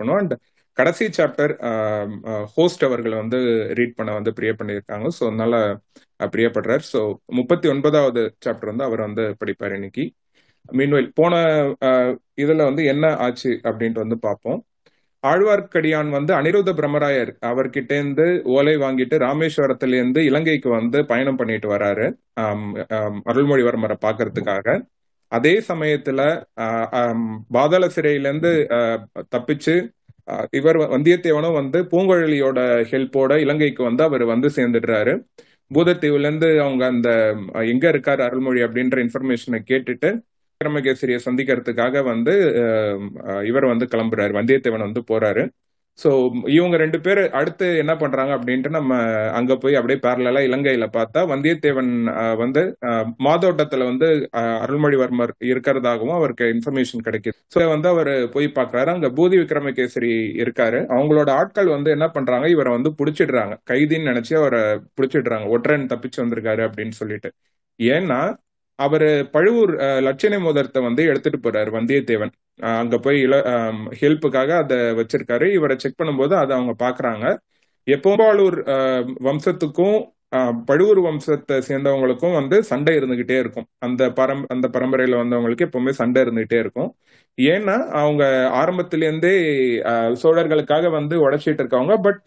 பண்ணுவோம் அண்ட் கடைசி chapter host அவர்கள் வந்து ரீட் பண்ண வந்து பிரிய பண்ணியிருக்காங்க. ஸோ அதனால பிரியப்படுறார். ஸோ முப்பத்தி ஒன்பதாவது சாப்டர் வந்து அவர் வந்து படிப்பார் இன்னைக்கு. மீன்வெல் போன இதுல வந்து என்ன ஆச்சு அப்படின்ட்டு வந்து பார்ப்போம். ஆழ்வார்க்கடியான் வந்து அனிருத்த பிரம்மராயர் அவர்கிட்ட இருந்து ஓலை வாங்கிட்டு ராமேஸ்வரத்துல இருந்து இலங்கைக்கு வந்து பயணம் பண்ணிட்டு வராரு. அருள்மொழிவர்மரை பாக்குறதுக்காக அதே சமயத்துல பாதாள சிறையிலேருந்து தப்பிச்சு இவர் வந்தியத்தேவனும் வந்து பூங்குழலியோட ஹெல்ப்போட இலங்கைக்கு வந்து அவர் வந்து சேர்ந்துடுறாரு. பூதத்தீவுல இருந்து அவங்க அந்த எங்க இருக்காரு அருள்மொழி அப்படின்ற இன்ஃபர்மேஷனை கேட்டுட்டு விக்ரமகேசரியை சந்திக்கிறதுக்காக வந்து இவர் வந்து கிளம்புறாரு. வந்தியத்தேவன் வந்து போறாரு. ஸோ இவங்க ரெண்டு பேர் அடுத்து என்ன பண்றாங்க அப்படின்ட்டு நம்ம அங்க போய் அப்படியே பேரலா இலங்கையில பார்த்தா வந்தியத்தேவன் வந்து மாதோட்டத்துல வந்து அருள்மொழிவர்மர் இருக்கிறதாகவும் அவருக்கு இன்ஃபர்மேஷன் கிடைக்குது. ஸோ வந்து அவர் போய் பாக்குறாரு அங்க பூதி விக்ரமகேசரி இருக்காரு. அவங்களோட ஆட்கள் வந்து என்ன பண்றாங்க இவரை வந்து பிடிச்சிடுறாங்க. கைதின்னு நினைச்சு அவரை பிடிச்சிடுறாங்க. ஒற்றன் தப்பிச்சு வந்திருக்காரு அப்படின்னு சொல்லிட்டு. ஏன்னா அவர் பழுவூர் லட்சணை மோதிரத்தை வந்து எடுத்துட்டு போறாரு வந்தியத்தேவன். அங்க போய் இல ஹெல்ப்புக்காக அதை வச்சிருக்காரு. இவரை செக் பண்ணும்போது அதை அவங்க பாக்குறாங்க. எப்போம்பாளூர் வம்சத்துக்கும் பழுவூர் வம்சத்தை சேர்ந்தவங்களுக்கும் வந்து சண்டை இருந்துகிட்டே இருக்கும். அந்த பரம் அந்த பரம்பரையில வந்தவங்களுக்கு எப்பவுமே சண்டை இருந்துகிட்டே இருக்கும். ஏன்னா அவங்க ஆரம்பத்திலேருந்தே சோழர்களுக்காக வந்து உழைச்சிட்டு இருக்கவங்க. பட்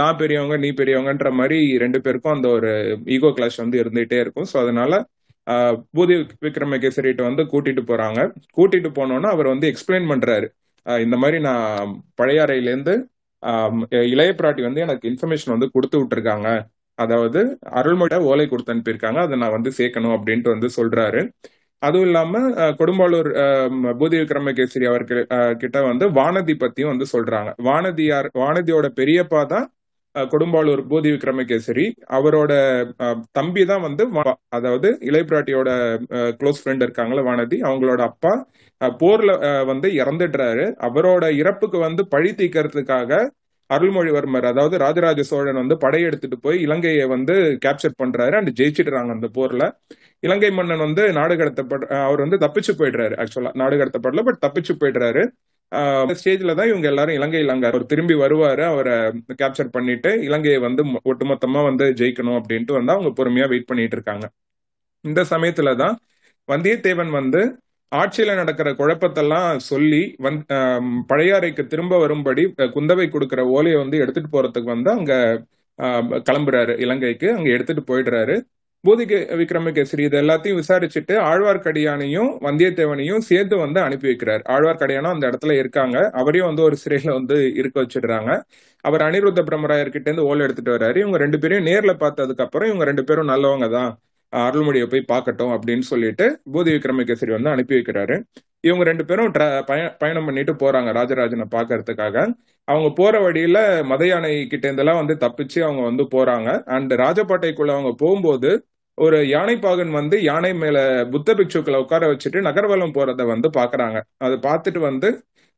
நான் பெரியவங்க நீ பெரியவங்கன்ற மாதிரி ரெண்டு பேருக்கும் அந்த ஒரு ஈகோ கிளாஷ் வந்து இருந்துகிட்டே இருக்கும். ஸோ அதனால பூதி விக்ரமகேசரிட்ட வந்து கூட்டிட்டு போறாங்க. கூட்டிட்டு போனோன்னா அவர் வந்து எக்ஸ்பிளைன் பண்றாரு. இந்த மாதிரி நான் பழையாறையிலேருந்து இளைய பிராட்டி வந்து எனக்கு இன்ஃபர்மேஷன் வந்து கொடுத்து விட்டுருக்காங்க. அதாவது அருள்மொழியா ஓலை கொடுத்து அனுப்பியிருக்காங்க. அதை நான் வந்து சேர்க்கணும் அப்படின்ட்டு வந்து சொல்றாரு. அதுவும் இல்லாம கொடும்பாளூர் பூதி விக்ரமகேசரி அவர்கள் கிட்ட வந்து வானதி பத்தியும் வந்து சொல்றாங்க. வானதியார் வானதியோட பெரியப்பா தான் கொடும்பாளூர் பூதி விக்ரமகேசரி அவரோட தம்பி தான் வந்து அதாவது இளையபிராட்டியோட க்ளோஸ் ஃப்ரெண்ட் இருக்காங்களா வானதி. அவங்களோட அப்பா போர்ல வந்து இறந்துடுறாரு. அவரோட இறப்புக்கு வந்து பழி தீக்கிறதுக்காக அருள்மொழிவர்மர் அதாவது ராஜராஜ சோழன் வந்து படையெடுத்துட்டு போய் இலங்கையை வந்து கேப்சர் பண்றாரு அண்ட் ஜெயிச்சிடுறாங்க அந்த போர்ல. இலங்கை மன்னன் வந்து நாடு கடத்தப்பட அவர் வந்து தப்பிச்சு போயிடுறாரு ஆக்சுவலா நாடு கடத்தப்படல பட் தப்பிச்சு போயிடுறாரு. ஸ்டேஜ்ல தான் இவங்க எல்லாரும் இலங்கையில் அங்க அவர் திரும்பி வருவாரு அவரை கேப்சர் பண்ணிட்டு இலங்கையை வந்து ஒட்டுமொத்தமா வந்து ஜெயிக்கணும் அப்படின்ட்டு வந்து அவங்க பொறுமையா வெயிட் பண்ணிட்டு இருக்காங்க. இந்த சமயத்துல தான் வந்தியத்தேவன் வந்து ஆட்சியில நடக்கிற குழப்பத்தெல்லாம் சொல்லி வந் பழையாறைக்கு திரும்ப வரும்படி குந்தவை கொடுக்கிற ஓலையை வந்து எடுத்துட்டு போறதுக்கு வந்து அங்க கிளம்புறாரு இலங்கைக்கு. அங்க எடுத்துட்டு போயிடுறாரு. பூதிக விக்ரமகேசரி இது எல்லாத்தையும் விசாரிச்சுட்டு ஆழ்வார்க்கடியானையும் வந்தியத்தேவனையும் சேர்த்து வந்து அனுப்பி வைக்கிறார். ஆழ்வார்க்கடியானும் அந்த இடத்துல இருக்காங்க. அவரையும் வந்து ஒரு சிறையில வந்து இருக்க வச்சிடுறாங்க. அவர் அனிருத்த பிரம்மராயர்கிட்ட இருந்து ஓலை எடுத்துட்டு வர்றாரு. இவங்க ரெண்டு பேரையும் நேர்ல பார்த்ததுக்கு அப்புறம் இவங்க ரெண்டு பேரும் நல்லவங்க தான். அருள்மொழியை போய் பார்க்கட்டும் அப்படின்னு சொல்லிட்டு பூதி விக்ரமகேசரி வந்து அனுப்பி வைக்கிறாரு. இவங்க ரெண்டு பேரும் பயணம் பண்ணிட்டு போறாங்க ராஜராஜனை பாக்குறதுக்காக அவங்க போற வழியில மத யானை கிட்ட இருந்தெல்லாம் வந்து தப்பிச்சு அவங்க வந்து போறாங்க. அண்ட் ராஜபாட்டைக்குள்ள அவங்க போகும்போது ஒரு யானைப்பாகன் வந்து யானை மேல புத்த பிக்ஷுக்களை உட்கார வச்சுட்டு நகர்வலம் போறத வந்து பாக்குறாங்க. அதை பார்த்துட்டு வந்து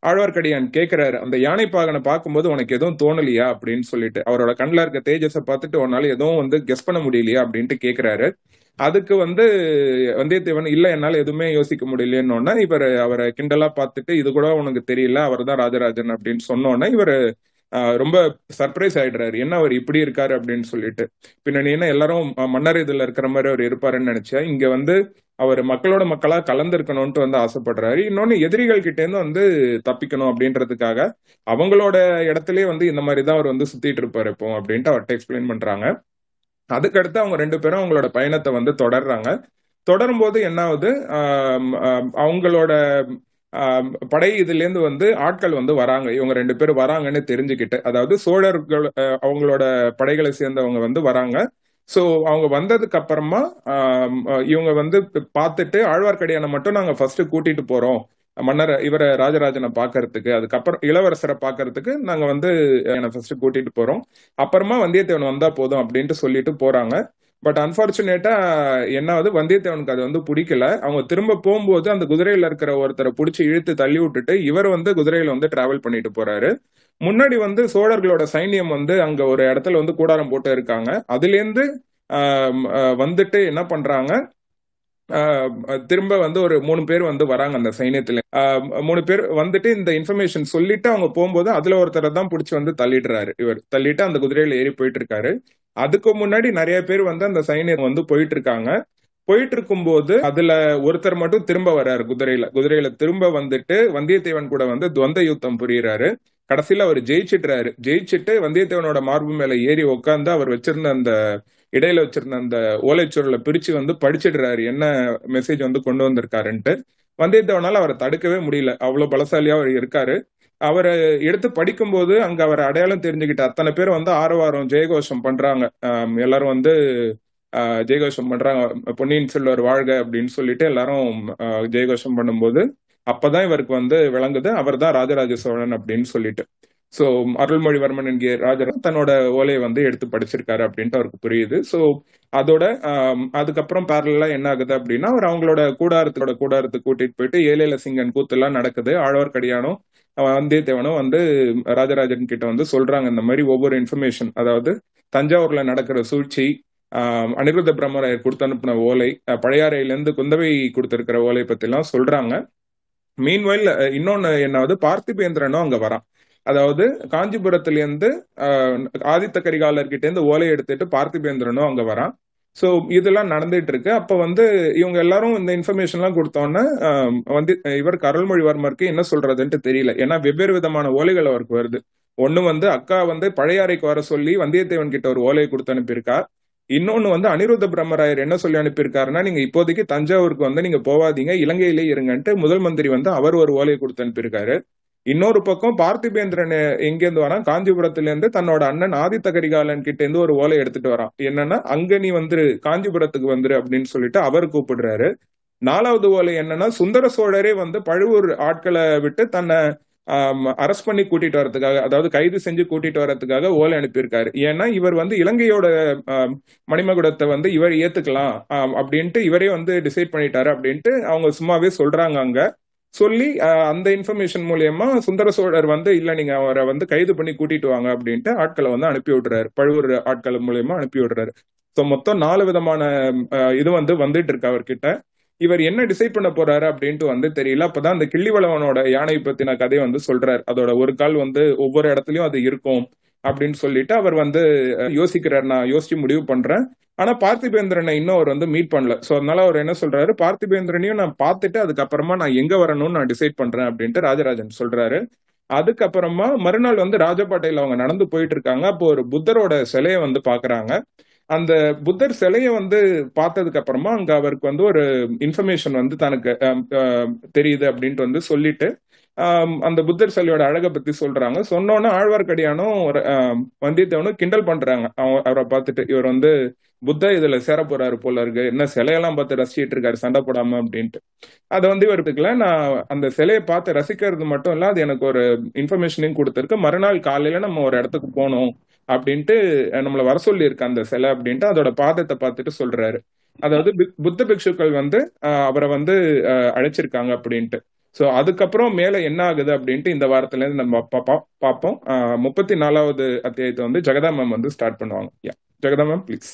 ஆழ்வார்க்கடியான் கேட்கிறாரு அந்த யானைப்பாகனை பார்க்கும்போது உனக்கு எதுவும் தோணலையா அப்படின்னு சொல்லிட்டு. அவரோட கண்ணில் இருக்க தேஜஸை பார்த்துட்டு உன்னால எதுவும் வந்து கெஸ் பண்ண முடியலையா அப்படின்ட்டு கேட்கிறாரு அதுக்கு வந்து வந்தியத்தேவன் இல்லை என்னால எதுவுமே யோசிக்க முடியலன்னொன்னா இவர் அவரை கிண்டலா பார்த்துட்டு இது கூட உனக்கு தெரியல அவர் தான் ராஜராஜன் அப்படின்னு சொன்னோன்னே இவர் ரொம்ப சர்ப்ரைஸ் ஆயிடுறாரு. என்ன அவர் இப்படி இருக்காரு அப்படின்னு சொல்லிட்டு. பின்னாடி என்ன எல்லாரும் மன்னர் இதுல இருக்கிற மாதிரி அவர் இருப்பாருன்னு நினைச்சா இங்க வந்து அவர் மக்களோட மக்களா கலந்துருக்கணும்ட்டு வந்து ஆசைப்படுறாரு. இன்னொன்னு எதிரிகள் கிட்ட இருந்து வந்து தப்பிக்கணும் அப்படின்றதுக்காக அவங்களோட இடத்துலயே வந்து இந்த மாதிரி தான் அவர் வந்து சுத்திட்டு இருப்பாரு இப்போ அப்படின்ட்டு அவர்கிட்ட எக்ஸ்பிளைன் பண்றாங்க. அதுக்கடுத்து அவங்க ரெண்டு பேரும் அவங்களோட பயணத்தை வந்து தொடர்றாங்க. தொடரும்போது என்ன ஆகுது அவங்களோட படை இதுலேருந்து வந்து ஆட்கள் வந்து வராங்க. இவங்க ரெண்டு பேரும் வராங்கன்னு தெரிஞ்சுக்கிட்டு அதாவது சோழர்கள் அவங்களோட படைகளை சேர்ந்தவங்க வந்து வராங்க. ஸோ அவங்க வந்ததுக்கு அப்புறமா இவங்க வந்து பார்த்துட்டு ஆழ்வார்க்கடியானை மட்டும் நாங்கள் ஃபர்ஸ்ட் கூட்டிட்டு போறோம். மன்னர் இவரை ராஜராஜனை பார்க்கறதுக்கு அதுக்கப்புறம் இளவரசரை பார்க்கறதுக்கு நாங்கள் வந்து என்னை ஃபர்ஸ்ட் கூட்டிட்டு போறோம். அப்புறமா வந்தியத்தேவன் வந்தா போதும் அப்படின்ட்டு சொல்லிட்டு போறாங்க. பட் அன்பார்ச்சுனேட்டா என்ன ஆகுது வந்தியத்தேவனுக்கு அது வந்து பிடிக்கல. அவங்க திரும்ப போகும்போது அந்த குதிரையில இருக்கிற ஒருத்தரை பிடிச்சி இழுத்து தள்ளி விட்டுட்டு இவர் வந்து குதிரையில வந்து டிராவல் பண்ணிட்டு போறாரு. முன்னாடி வந்து சோழர்களோட சைன்யம் வந்து அங்க ஒரு இடத்துல வந்து கூடாரம் போட்டு இருக்காங்க. அதுல இருந்து வந்துட்டு என்ன பண்றாங்க? திரும்ப வந்து ஒரு மூணு பேர் வந்து வராங்க அந்த சைன்யத்துல. மூணு பேர் வந்துட்டு இந்த இன்ஃபர்மேஷன் சொல்லிட்டு அவங்க போகும்போது அதுல ஒருத்தரை தான் பிடிச்சி வந்து தள்ளிடுறாரு இவர். தள்ளிட்டு அந்த குதிரையில ஏறி போயிட்டு இருக்காரு. அதுக்கு முன்னாடி நிறைய பேர் வந்து அந்த சைனியர் வந்து போயிட்டு இருக்காங்க போயிட்டு இருக்கும்போது அதுல ஒருத்தர் மட்டும் திரும்ப வர்றாரு குதிரையில. குதிரையில திரும்ப வந்துட்டு வந்தியத்தேவன் கூட வந்து துவந்த யுத்தம் புரியுறாரு. கடைசியில அவர் ஜெயிச்சிடுறாரு. ஜெயிச்சுட்டு வந்தியத்தேவனோட மார்பு மேல ஏறி உட்காந்து அவர் வச்சிருந்த அந்த இடையில வச்சிருந்த அந்த ஓலைச்சுருளை பிரிச்சு வந்து படிச்சிடுறாரு. என்ன மெசேஜ் வந்து கொண்டு வந்திருக்காருன்ட்டு. வந்தியத்தேவனால அவரை தடுக்கவே முடியல. அவ்வளவு பலசாலியா அவர் இருக்காரு. அவரை எடுத்து படிக்கும்போது அங்க அவர் அடையாளம் தெரிஞ்சுக்கிட்ட அத்தனை பேர் வந்து ஆரவாரம் ஜெயகோஷம் பண்றாங்க. எல்லாரும் வந்து ஜெயகோஷம் பண்றாங்க. பொன்னியின் செல்வர் வாழ்க அப்படின்னு சொல்லிட்டு எல்லாரும் ஜெயகோஷம் பண்ணும்போது அப்பதான் இவருக்கு வந்து விளங்குது அவர் தான் ராஜராஜ சோழன் அப்படின்னு சொல்லிட்டு. சோ அருள்மொழிவர்மன் என்கிற ராஜர் தன்னோட ஓலையை வந்து எடுத்து படிச்சிருக்காரு அப்படின்ட்டு அவருக்கு புரியுது. சோ அதோட அதுக்கப்புறம் பேரலாம் என்ன ஆகுது அப்படின்னா அவர் அவங்களோட கூடாரத்தோட கூடாரத்துக்கு கூட்டிட்டு போயிட்டு ஏலேல சிங்கன் கூத்தெல்லாம் நடக்குது. ஆழ்வார்க்கடியானும் வந்தியத்தேவனும் வந்து ராஜராஜன் கிட்ட வந்து சொல்றாங்க இந்த மாதிரி ஒவ்வொரு இன்ஃபர்மேஷன் அதாவது தஞ்சாவூர்ல நடக்கிற சூழ்ச்சி ஆஹ் அனிருத்த பிரம்மராயர் கொடுத்து அனுப்பின ஓலை பழையாறையிலேருந்து பழையாறையில இருந்து குந்தவை கொடுத்திருக்கிற ஓலை பத்தி எல்லாம் சொல்றாங்க மீன்வைல் இன்னொன்னு என்னாவது பார்த்திபேந்திரனும் அங்க வரான். அதாவது காஞ்சிபுரத்துல இருந்து ஆதித்த கரிகாலர்கிட்ட இருந்து ஓலை எடுத்துட்டு பார்த்திபேந்திரனும் அங்க வரான். ஸோ இதெல்லாம் நடந்துட்டு இருக்கு அப்போ வந்து இவங்க எல்லாரும் இந்த இன்ஃபர்மேஷன்லாம் கொடுத்தோன்னே வந்து இவர் அருள்மொழிவர்மருக்கு என்ன சொல்றதுன்ட்டு தெரியல. ஏன்னா வெவ்வேறு விதமான ஓலைகள் அவருக்கு வருது. ஒன்று வந்து அக்கா வந்து பழையாறைக்கு வர சொல்லி வந்தியத்தேவன் கிட்ட ஒரு ஓலையை கொடுத்து அனுப்பியிருக்கா இன்னொன்னு வந்து அனிருத்த பிரம்மராயர் என்ன சொல்லி அனுப்பியிருக்காருன்னா நீங்க இப்போதைக்கு தஞ்சாவூருக்கு வந்து நீங்க போவாதீங்க இலங்கையிலே இருங்கன்ட்டு முதல் மந்திரி வந்து அவர் ஒரு ஓலையை கொடுத்து அனுப்பியிருக்காரு. இன்னொரு பக்கம் பார்த்திபேந்திரன் எங்கேருந்து வரான்? காஞ்சிபுரத்துல இருந்து தன்னோட அண்ணன் ஆதித்த கரிகாலன் கிட்ட இருந்து ஒரு ஓலை எடுத்துட்டு வரான். என்னன்னா அங்க நீ வந்துரு காஞ்சிபுரத்துக்கு வந்துரு அப்படின்னு சொல்லிட்டு அவர் கூப்பிடுறாரு. நாலாவது ஓலை என்னன்னா சுந்தர சோழரே வந்து பழுவூர் ஆட்களை விட்டு தன்னை அரெஸ்ட் பண்ணி கூட்டிட்டு வரதுக்காக அதாவது கைது செஞ்சு கூட்டிட்டு வரதுக்காக ஓலை அனுப்பியிருக்காரு. ஏன்னா இவர் வந்து இலங்கையோட மணிமகுடத்தை வந்து இவர் ஏத்துக்கலாம் அப்படின்ட்டு இவரே வந்து டிசைட் பண்ணிட்டாரு அப்படின்ட்டு அவங்க சும்மாவே சொல்றாங்க அங்க. சொல்லி அந்த இன்ஃபர்மேஷன் மூலியமா சுந்தர சோழர் வந்து இல்ல நீங்க அவரை வந்து கைது பண்ணி கூட்டிட்டு வாங்க அப்படின்ட்டு ஆட்களை வந்து அனுப்பி விடுறாரு. பழுவூர் ஆட்கள் மூலியமா அனுப்பி விடுறாரு. ஸோ மொத்தம் நாலு விதமான இது வந்து வந்துட்டு இருக்கு அவர்கிட்ட. இவர் என்ன டிசைட் பண்ண போறாரு அப்படின்ட்டு வந்து தெரியல. அப்பதான் அந்த கிள்ளிவளவனோட யானை பத்தின கதையை வந்து சொல்றாரு. அதோட ஒரு கால் வந்து ஒவ்வொரு இடத்துலயும் அது இருக்கும். அப்படின்னு சொல்லிட்டு அவர் வந்து யோசிக்கிறார். நான் யோசிச்சு முடிவு பண்றேன். ஆனா பார்த்திபேந்திரனை இன்னும் அவர் வந்து மீட் பண்ணல. சோ அதனால அவர் என்ன சொல்றாரு? பார்த்திபேந்திரனையும் நான் பார்த்துட்டு அதுக்கப்புறமா நான் எங்க வரணும்னு நான் டிசைட் பண்றேன் அப்படின்ட்டு ராஜராஜன் சொல்றாரு. அதுக்கப்புறமா மறுநாள் வந்து ராஜபாட்டையில அவங்க நடந்து போயிட்டு இருக்காங்க. அப்போ ஒரு புத்தரோட சிலையை வந்து பாக்குறாங்க. அந்த புத்தர் சிலையை வந்து பார்த்ததுக்கு அப்புறமா அங்க அவருக்கு வந்து ஒரு இன்ஃபர்மேஷன் வந்து தனக்கு தெரியுது அப்படின்ட்டு வந்து சொல்லிட்டு அந்த புத்தர் சிலையோட அழகை பத்தி சொல்றாங்க. சொன்னோன்னே ஆழ்வார்க்கடியானும் ஒரு, வந்தியத்தேவனும் கிண்டல் பண்றாங்க. அவ- அவரை பார்த்துட்டு இவர் வந்து புத்த இதுல சேர போறாரு போல இருக்கு. என்ன சிலையெல்லாம் பார்த்து ரசிச்சிட்டு இருக்காரு சண்டை போடாம அப்படின்ட்டு. அதை வந்து இவருக்குல நான் அந்த சிலையை பார்த்து ரசிக்கிறது மட்டும் இல்ல அது எனக்கு ஒரு இன்ஃபர்மேஷனையும் கொடுத்துருக்கு. மறுநாள் காலையில நம்ம ஒரு இடத்துக்கு போகணும் அப்படின்ட்டு நம்மள வர சொல்லியிருக்க அந்த சிலை அப்படின்ட்டு அதோட பாதத்தை பார்த்துட்டு சொல்றாரு. அதாவது புத்த பிக்ஷுக்கள் வந்து அவரை வந்து அழைச்சிருக்காங்க அப்படின்ட்டு. சோ அதுக்கப்புறம் மேல என்ன ஆகுது அப்படின்ட்டு இந்த வாரத்துல இருந்து நம்ம பார்ப்போம் முப்பத்தி நாலாவது அத்தியாயத்தை வந்து ஜெகதா மேம் வந்து ஸ்டார்ட் பண்ணுவாங்க. ஜெகதா மேம் ப்ளீஸ்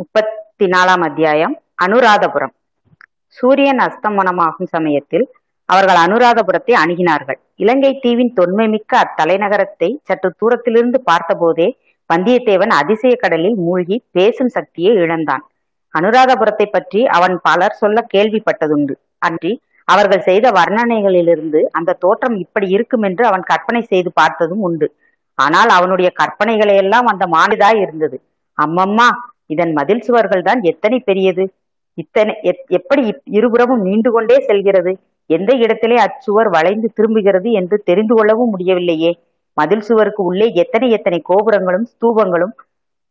முப்பத்தி நாலாம் அத்தியாயம் அனுராதபுரம். சூரியன் அஸ்தமனமாகும் சமயத்தில் அவர்கள் அனுராதபுரத்தை அணுகினார்கள். இலங்கை தீவின் தொன்மை மிக்க அத்தலைநகரத்தை சற்று தூரத்திலிருந்து பார்த்தபோதே வந்தியத்தேவன் அதிசய கடலில் மூழ்கி பேசும் சக்தியை இழந்தான். அனுராதபுரத்தை பற்றி அவன் பலர் சொல்ல கேள்விப்பட்டதுண்டு. அன்றி அவர்கள் செய்த வர்ணனைகளிலிருந்து அந்த தோற்றம் இப்படி இருக்கும் என்று அவன் கற்பனை செய்து பார்த்ததும் உண்டு. ஆனால் அவனுடைய கற்பனைகளை எல்லாம் அந்த மானிதாய் இருந்தது. அம்மம்மா இதன் மதில் சுவர்கள் தான் எத்தனை பெரியது? இத்தனை எத்- எப்படி இருபுறமும் நீண்டு கொண்டே செல்கிறது? எந்த இடத்திலே அச்சுவர் வளைந்து திரும்புகிறது என்று தெரிந்து கொள்ளவும் முடியவில்லையே? மதில் சுவருக்கு உள்ளே எத்தனை எத்தனை கோபுரங்களும் ஸ்தூபங்களும்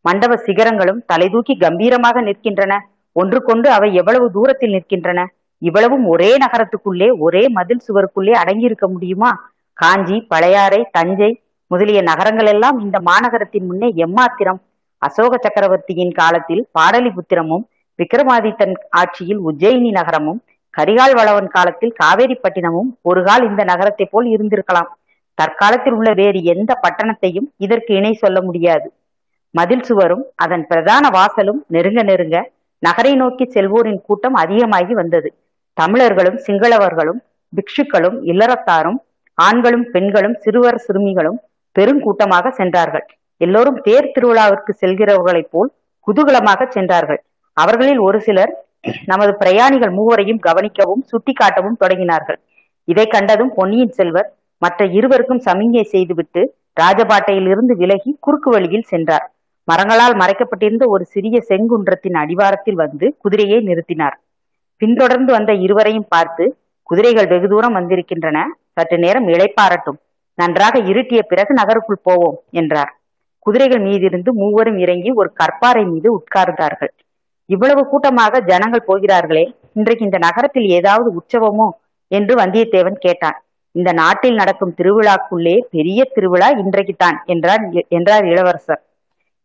மண்டப சிகரங்களும் தலைதூக்கி கம்பீரமாக நிற்கின்றன. ஒன்று கொண்டு அவை எவ்வளவு தூரத்தில் நிற்கின்றன? இவ்வளவும் ஒரே நகரத்துக்குள்ளே ஒரே மதில் சுவருக்குள்ளே அடங்கியிருக்க முடியுமா? காஞ்சி பழையாறை தஞ்சை முதலிய நகரங்கள் எல்லாம் இந்த மாநகரத்தின் முன்னே எம்மாத்திரம். அசோக சக்கரவர்த்தியின் காலத்தில் பாடலிபுத்திரமும் விக்ரமாதித்தன் ஆட்சியில் உஜ்ஜயினி நகரமும் கரிகால் வளவன் காலத்தில் காவேரிப்பட்டினமும் ஒருகால் இந்த நகரத்தை போல் இருந்திருக்கலாம். தற்காலத்தில் உள்ள வேறு எந்த பட்டணத்தையும் இதற்கு இணை சொல்ல முடியாது. மதில் சுவரும் அதன் பிரதான வாசலும் நெருங்க நெருங்க நகரை நோக்கி செல்வோரின் கூட்டம் அதிகமாகி வந்தது. தமிழர்களும் சிங்களவர்களும் பிக்ஷுக்களும் இல்லறத்தாரும் ஆண்களும் பெண்களும் சிறுவர் சிறுமிகளும் பெருங்கூட்டமாக சென்றார்கள். எல்லோரும் தேர் திருவிழாவிற்கு செல்கிறவர்களைப் போல் குதூகலமாக சென்றார்கள். அவர்களில் ஒரு சிலர் நமது பிரயாணிகள் மூவரையும் கவனிக்கவும் சுட்டிக்காட்டவும் தொடங்கினார்கள். இதை கண்டதும் பொன்னியின் செல்வர் மற்ற இருவருக்கும் சமிஞ்ஞை செய்துவிட்டு ராஜபாட்டையிலிருந்து விலகி குறுக்கு வழியில் சென்றார். மரங்களால் மறைக்கப்பட்டிருந்த ஒரு சிறிய செங்குன்றத்தின் அடிவாரத்தில் வந்து குதிரையை நிறுத்தினார். பின்தொடர்ந்து வந்த இருவரையும் பார்த்து குதிரைகள் வெகு தூரம் வந்திருக்கின்றன சற்று நேரம் இளைப்பாரட்டும் நன்றாக இருட்டிய பிறகு நகருக்குள் போவோம் என்றார். குதிரைகள் மீதிருந்து மூவரும் இறங்கி ஒரு கற்பாறை மீது உட்கார்ந்தார்கள். இவ்வளவு கூட்டமாக ஜனங்கள் போகிறார்களே இன்றைக்கு இந்த நகரத்தில் ஏதாவது உற்சவமோ? என்று வந்தியத்தேவன் கேட்டான். இந்த நாட்டில் நடக்கும் திருவிழாக்குள்ளே பெரிய திருவிழா இன்றைக்குத்தான் என்றார் என்றார் இளவரசர்.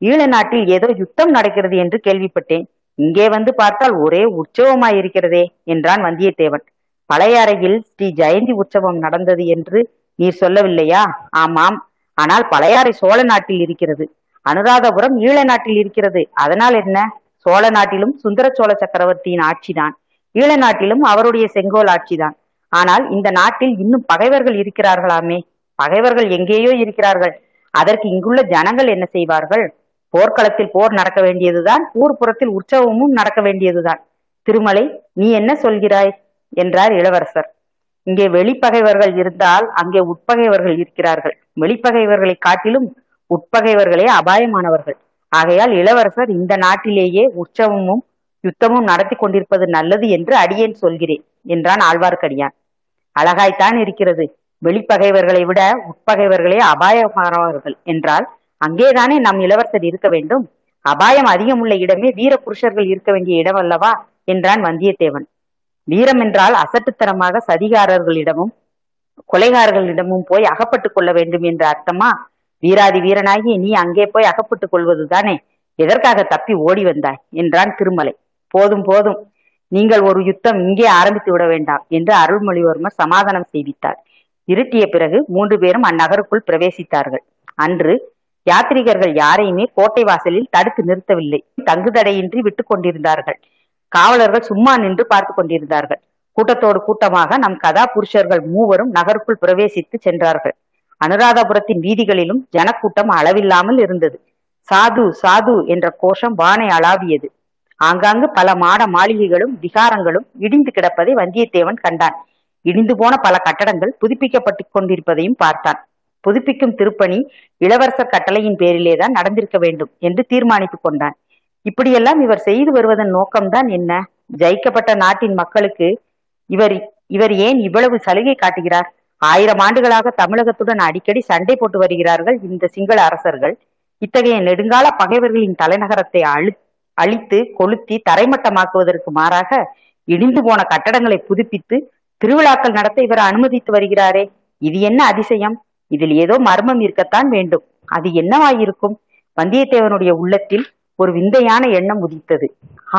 ஈழ நாட்டில் ஏதோ யுத்தம் நடக்கிறது என்று கேள்விப்பட்டேன். இங்கே வந்து பார்த்தால் ஒரே உற்சவமாயிருக்கிறதே என்றான் வந்தியத்தேவன். பழைய அறையில் ஸ்ரீ ஜெயந்தி உற்சவம் நடந்தது என்று நீர் சொல்லவில்லையா? ஆமாம். ஆனால் பழையாறை சோழ நாட்டில் இருக்கிறது. அனுராதபுரம் ஈழ நாட்டில் இருக்கிறது. அதனால் என்ன? சோழ நாட்டிலும் சுந்தர சோழ சக்கரவர்த்தியின் ஆட்சிதான். ஈழ நாட்டிலும் அவருடைய செங்கோல் ஆட்சிதான். ஆனால் இந்த நாட்டில் இன்னும் பகைவர்கள் இருக்கிறார்களாமே? பகைவர்கள் எங்கேயோ இருக்கிறார்கள். அதற்கு இங்குள்ள ஜனங்கள் என்ன செய்வார்கள்? போர்க்களத்தில் போர் நடக்க வேண்டியதுதான் ஊர்புறத்தில் உற்சவமும் நடக்க வேண்டியதுதான். திருமலை நீ என்ன சொல்கிறாய்? என்றார் இளவரசர். இங்கே வெளிப்பகைவர்கள் இருந்தால் அங்கே உட்பகைவர்கள் இருக்கிறார்கள். வெளிப்பகைவர்களை காட்டிலும் உட்பகைவர்களே அபாயமானவர்கள். ஆகையால் இளவரசர் இந்த நாட்டிலேயே உற்சவமும் யுத்தமும் நடத்தி கொண்டிருப்பது நல்லது என்று அடியேன் சொல்கிறேன் என்றான் ஆழ்வார்க்கடியான். அழகாய்த்தான் இருக்கிறது. வெளிப்பகைவர்களை விட உட்பகைவர்களே அபாயமானவர்கள் என்றால் அங்கேதானே நம் இளவரசர் இருக்க வேண்டும்? அபாயம் அதிகம் உள்ள இடமே வீர புருஷர்கள் இருக்க வேண்டிய இடம் அல்லவா என்றான் வந்தியத்தேவன். வீரம் என்றால் அசட்டுத்தனமாக சதிகாரர்களிடமும் கொலைகாரர்களிடமும் போய் அகப்பட்டுக் கொள்ள வேண்டும் என்ற அர்த்தமா? வீராதி வீரனாகி நீ அங்கே போய் அகப்பட்டுக் கொள்வதுதானே? எதற்காக தப்பி ஓடி வந்தாய்? என்றான் திருமலை. போதும் போதும். நீங்கள் ஒரு யுத்தம் இங்கே ஆரம்பித்து விட வேண்டாம் என்று அருள்மொழிவர்மர் சமாதானம் செய்வித்தார். இருட்டிய பிறகு மூன்று பேரும் அந்நகருக்குள் பிரவேசித்தார்கள். அன்று யாத்ரீகர்கள் யாரையுமே கோட்டை வாசலில் தடுத்து நிறுத்தவில்லை. தங்குதடையின்றி விட்டுக் கொண்டிருந்தார்கள். காவலர்கள் சும்மா நின்று பார்த்து கொண்டிருந்தார்கள். கூட்டத்தோடு கூட்டமாக நம் கதா புருஷர்கள் மூவரும் நகருக்குள் பிரவேசித்து சென்றார்கள். அனுராதபுரத்தின் வீதிகளிலும் ஜனக்கூட்டம் அளவில்லாமல் இருந்தது. சாது சாது என்ற கோஷம் வானை அளாவியது. ஆங்காங்கு பல மாட மாளிகைகளும் விகாரங்களும் இடிந்து கிடப்பதை வந்தியத்தேவன் கண்டான். இடிந்து போன பல கட்டடங்கள் புதுப்பிக்கப்பட்டு கொண்டிருப்பதையும் பார்த்தான். புதுப்பிக்கும் திருப்பணி இளவரசர் கட்டளையின் பேரிலேதான் நடந்திருக்க வேண்டும் என்று தீர்மானித்துக் கொண்டான். இப்படியெல்லாம் இவர் செய்து வருவதன் நோக்கம்தான் என்ன? ஜெயிக்கப்பட்ட நாட்டின் மக்களுக்கு இவர் இவர் ஏன் இவ்வளவு சலுகை காட்டுகிறார்? ஆயிரம் ஆண்டுகளாக தமிழகத்துடன் அடிக்கடி சண்டை போட்டு வருகிறார்கள் இந்த சிங்கள அரசர்கள். இத்தகைய நெடுங்கால பகைவர்களின் தலைநகரத்தை அழு அழித்து கொளுத்தி தரைமட்டமாக்குவதற்கு மாறாக இடிந்து போன கட்டடங்களை புதுப்பித்து திருவிழாக்கள் நடத்த இவர் அனுமதித்து வருகிறாரே. இது என்ன அதிசயம்? இதில் ஏதோ மர்மம் இருக்கத்தான் வேண்டும். அது என்னவாயிருக்கும்? வந்தியத்தேவனுடைய உள்ளத்தில் ஒரு விந்தையான எண்ணம் உதித்தது.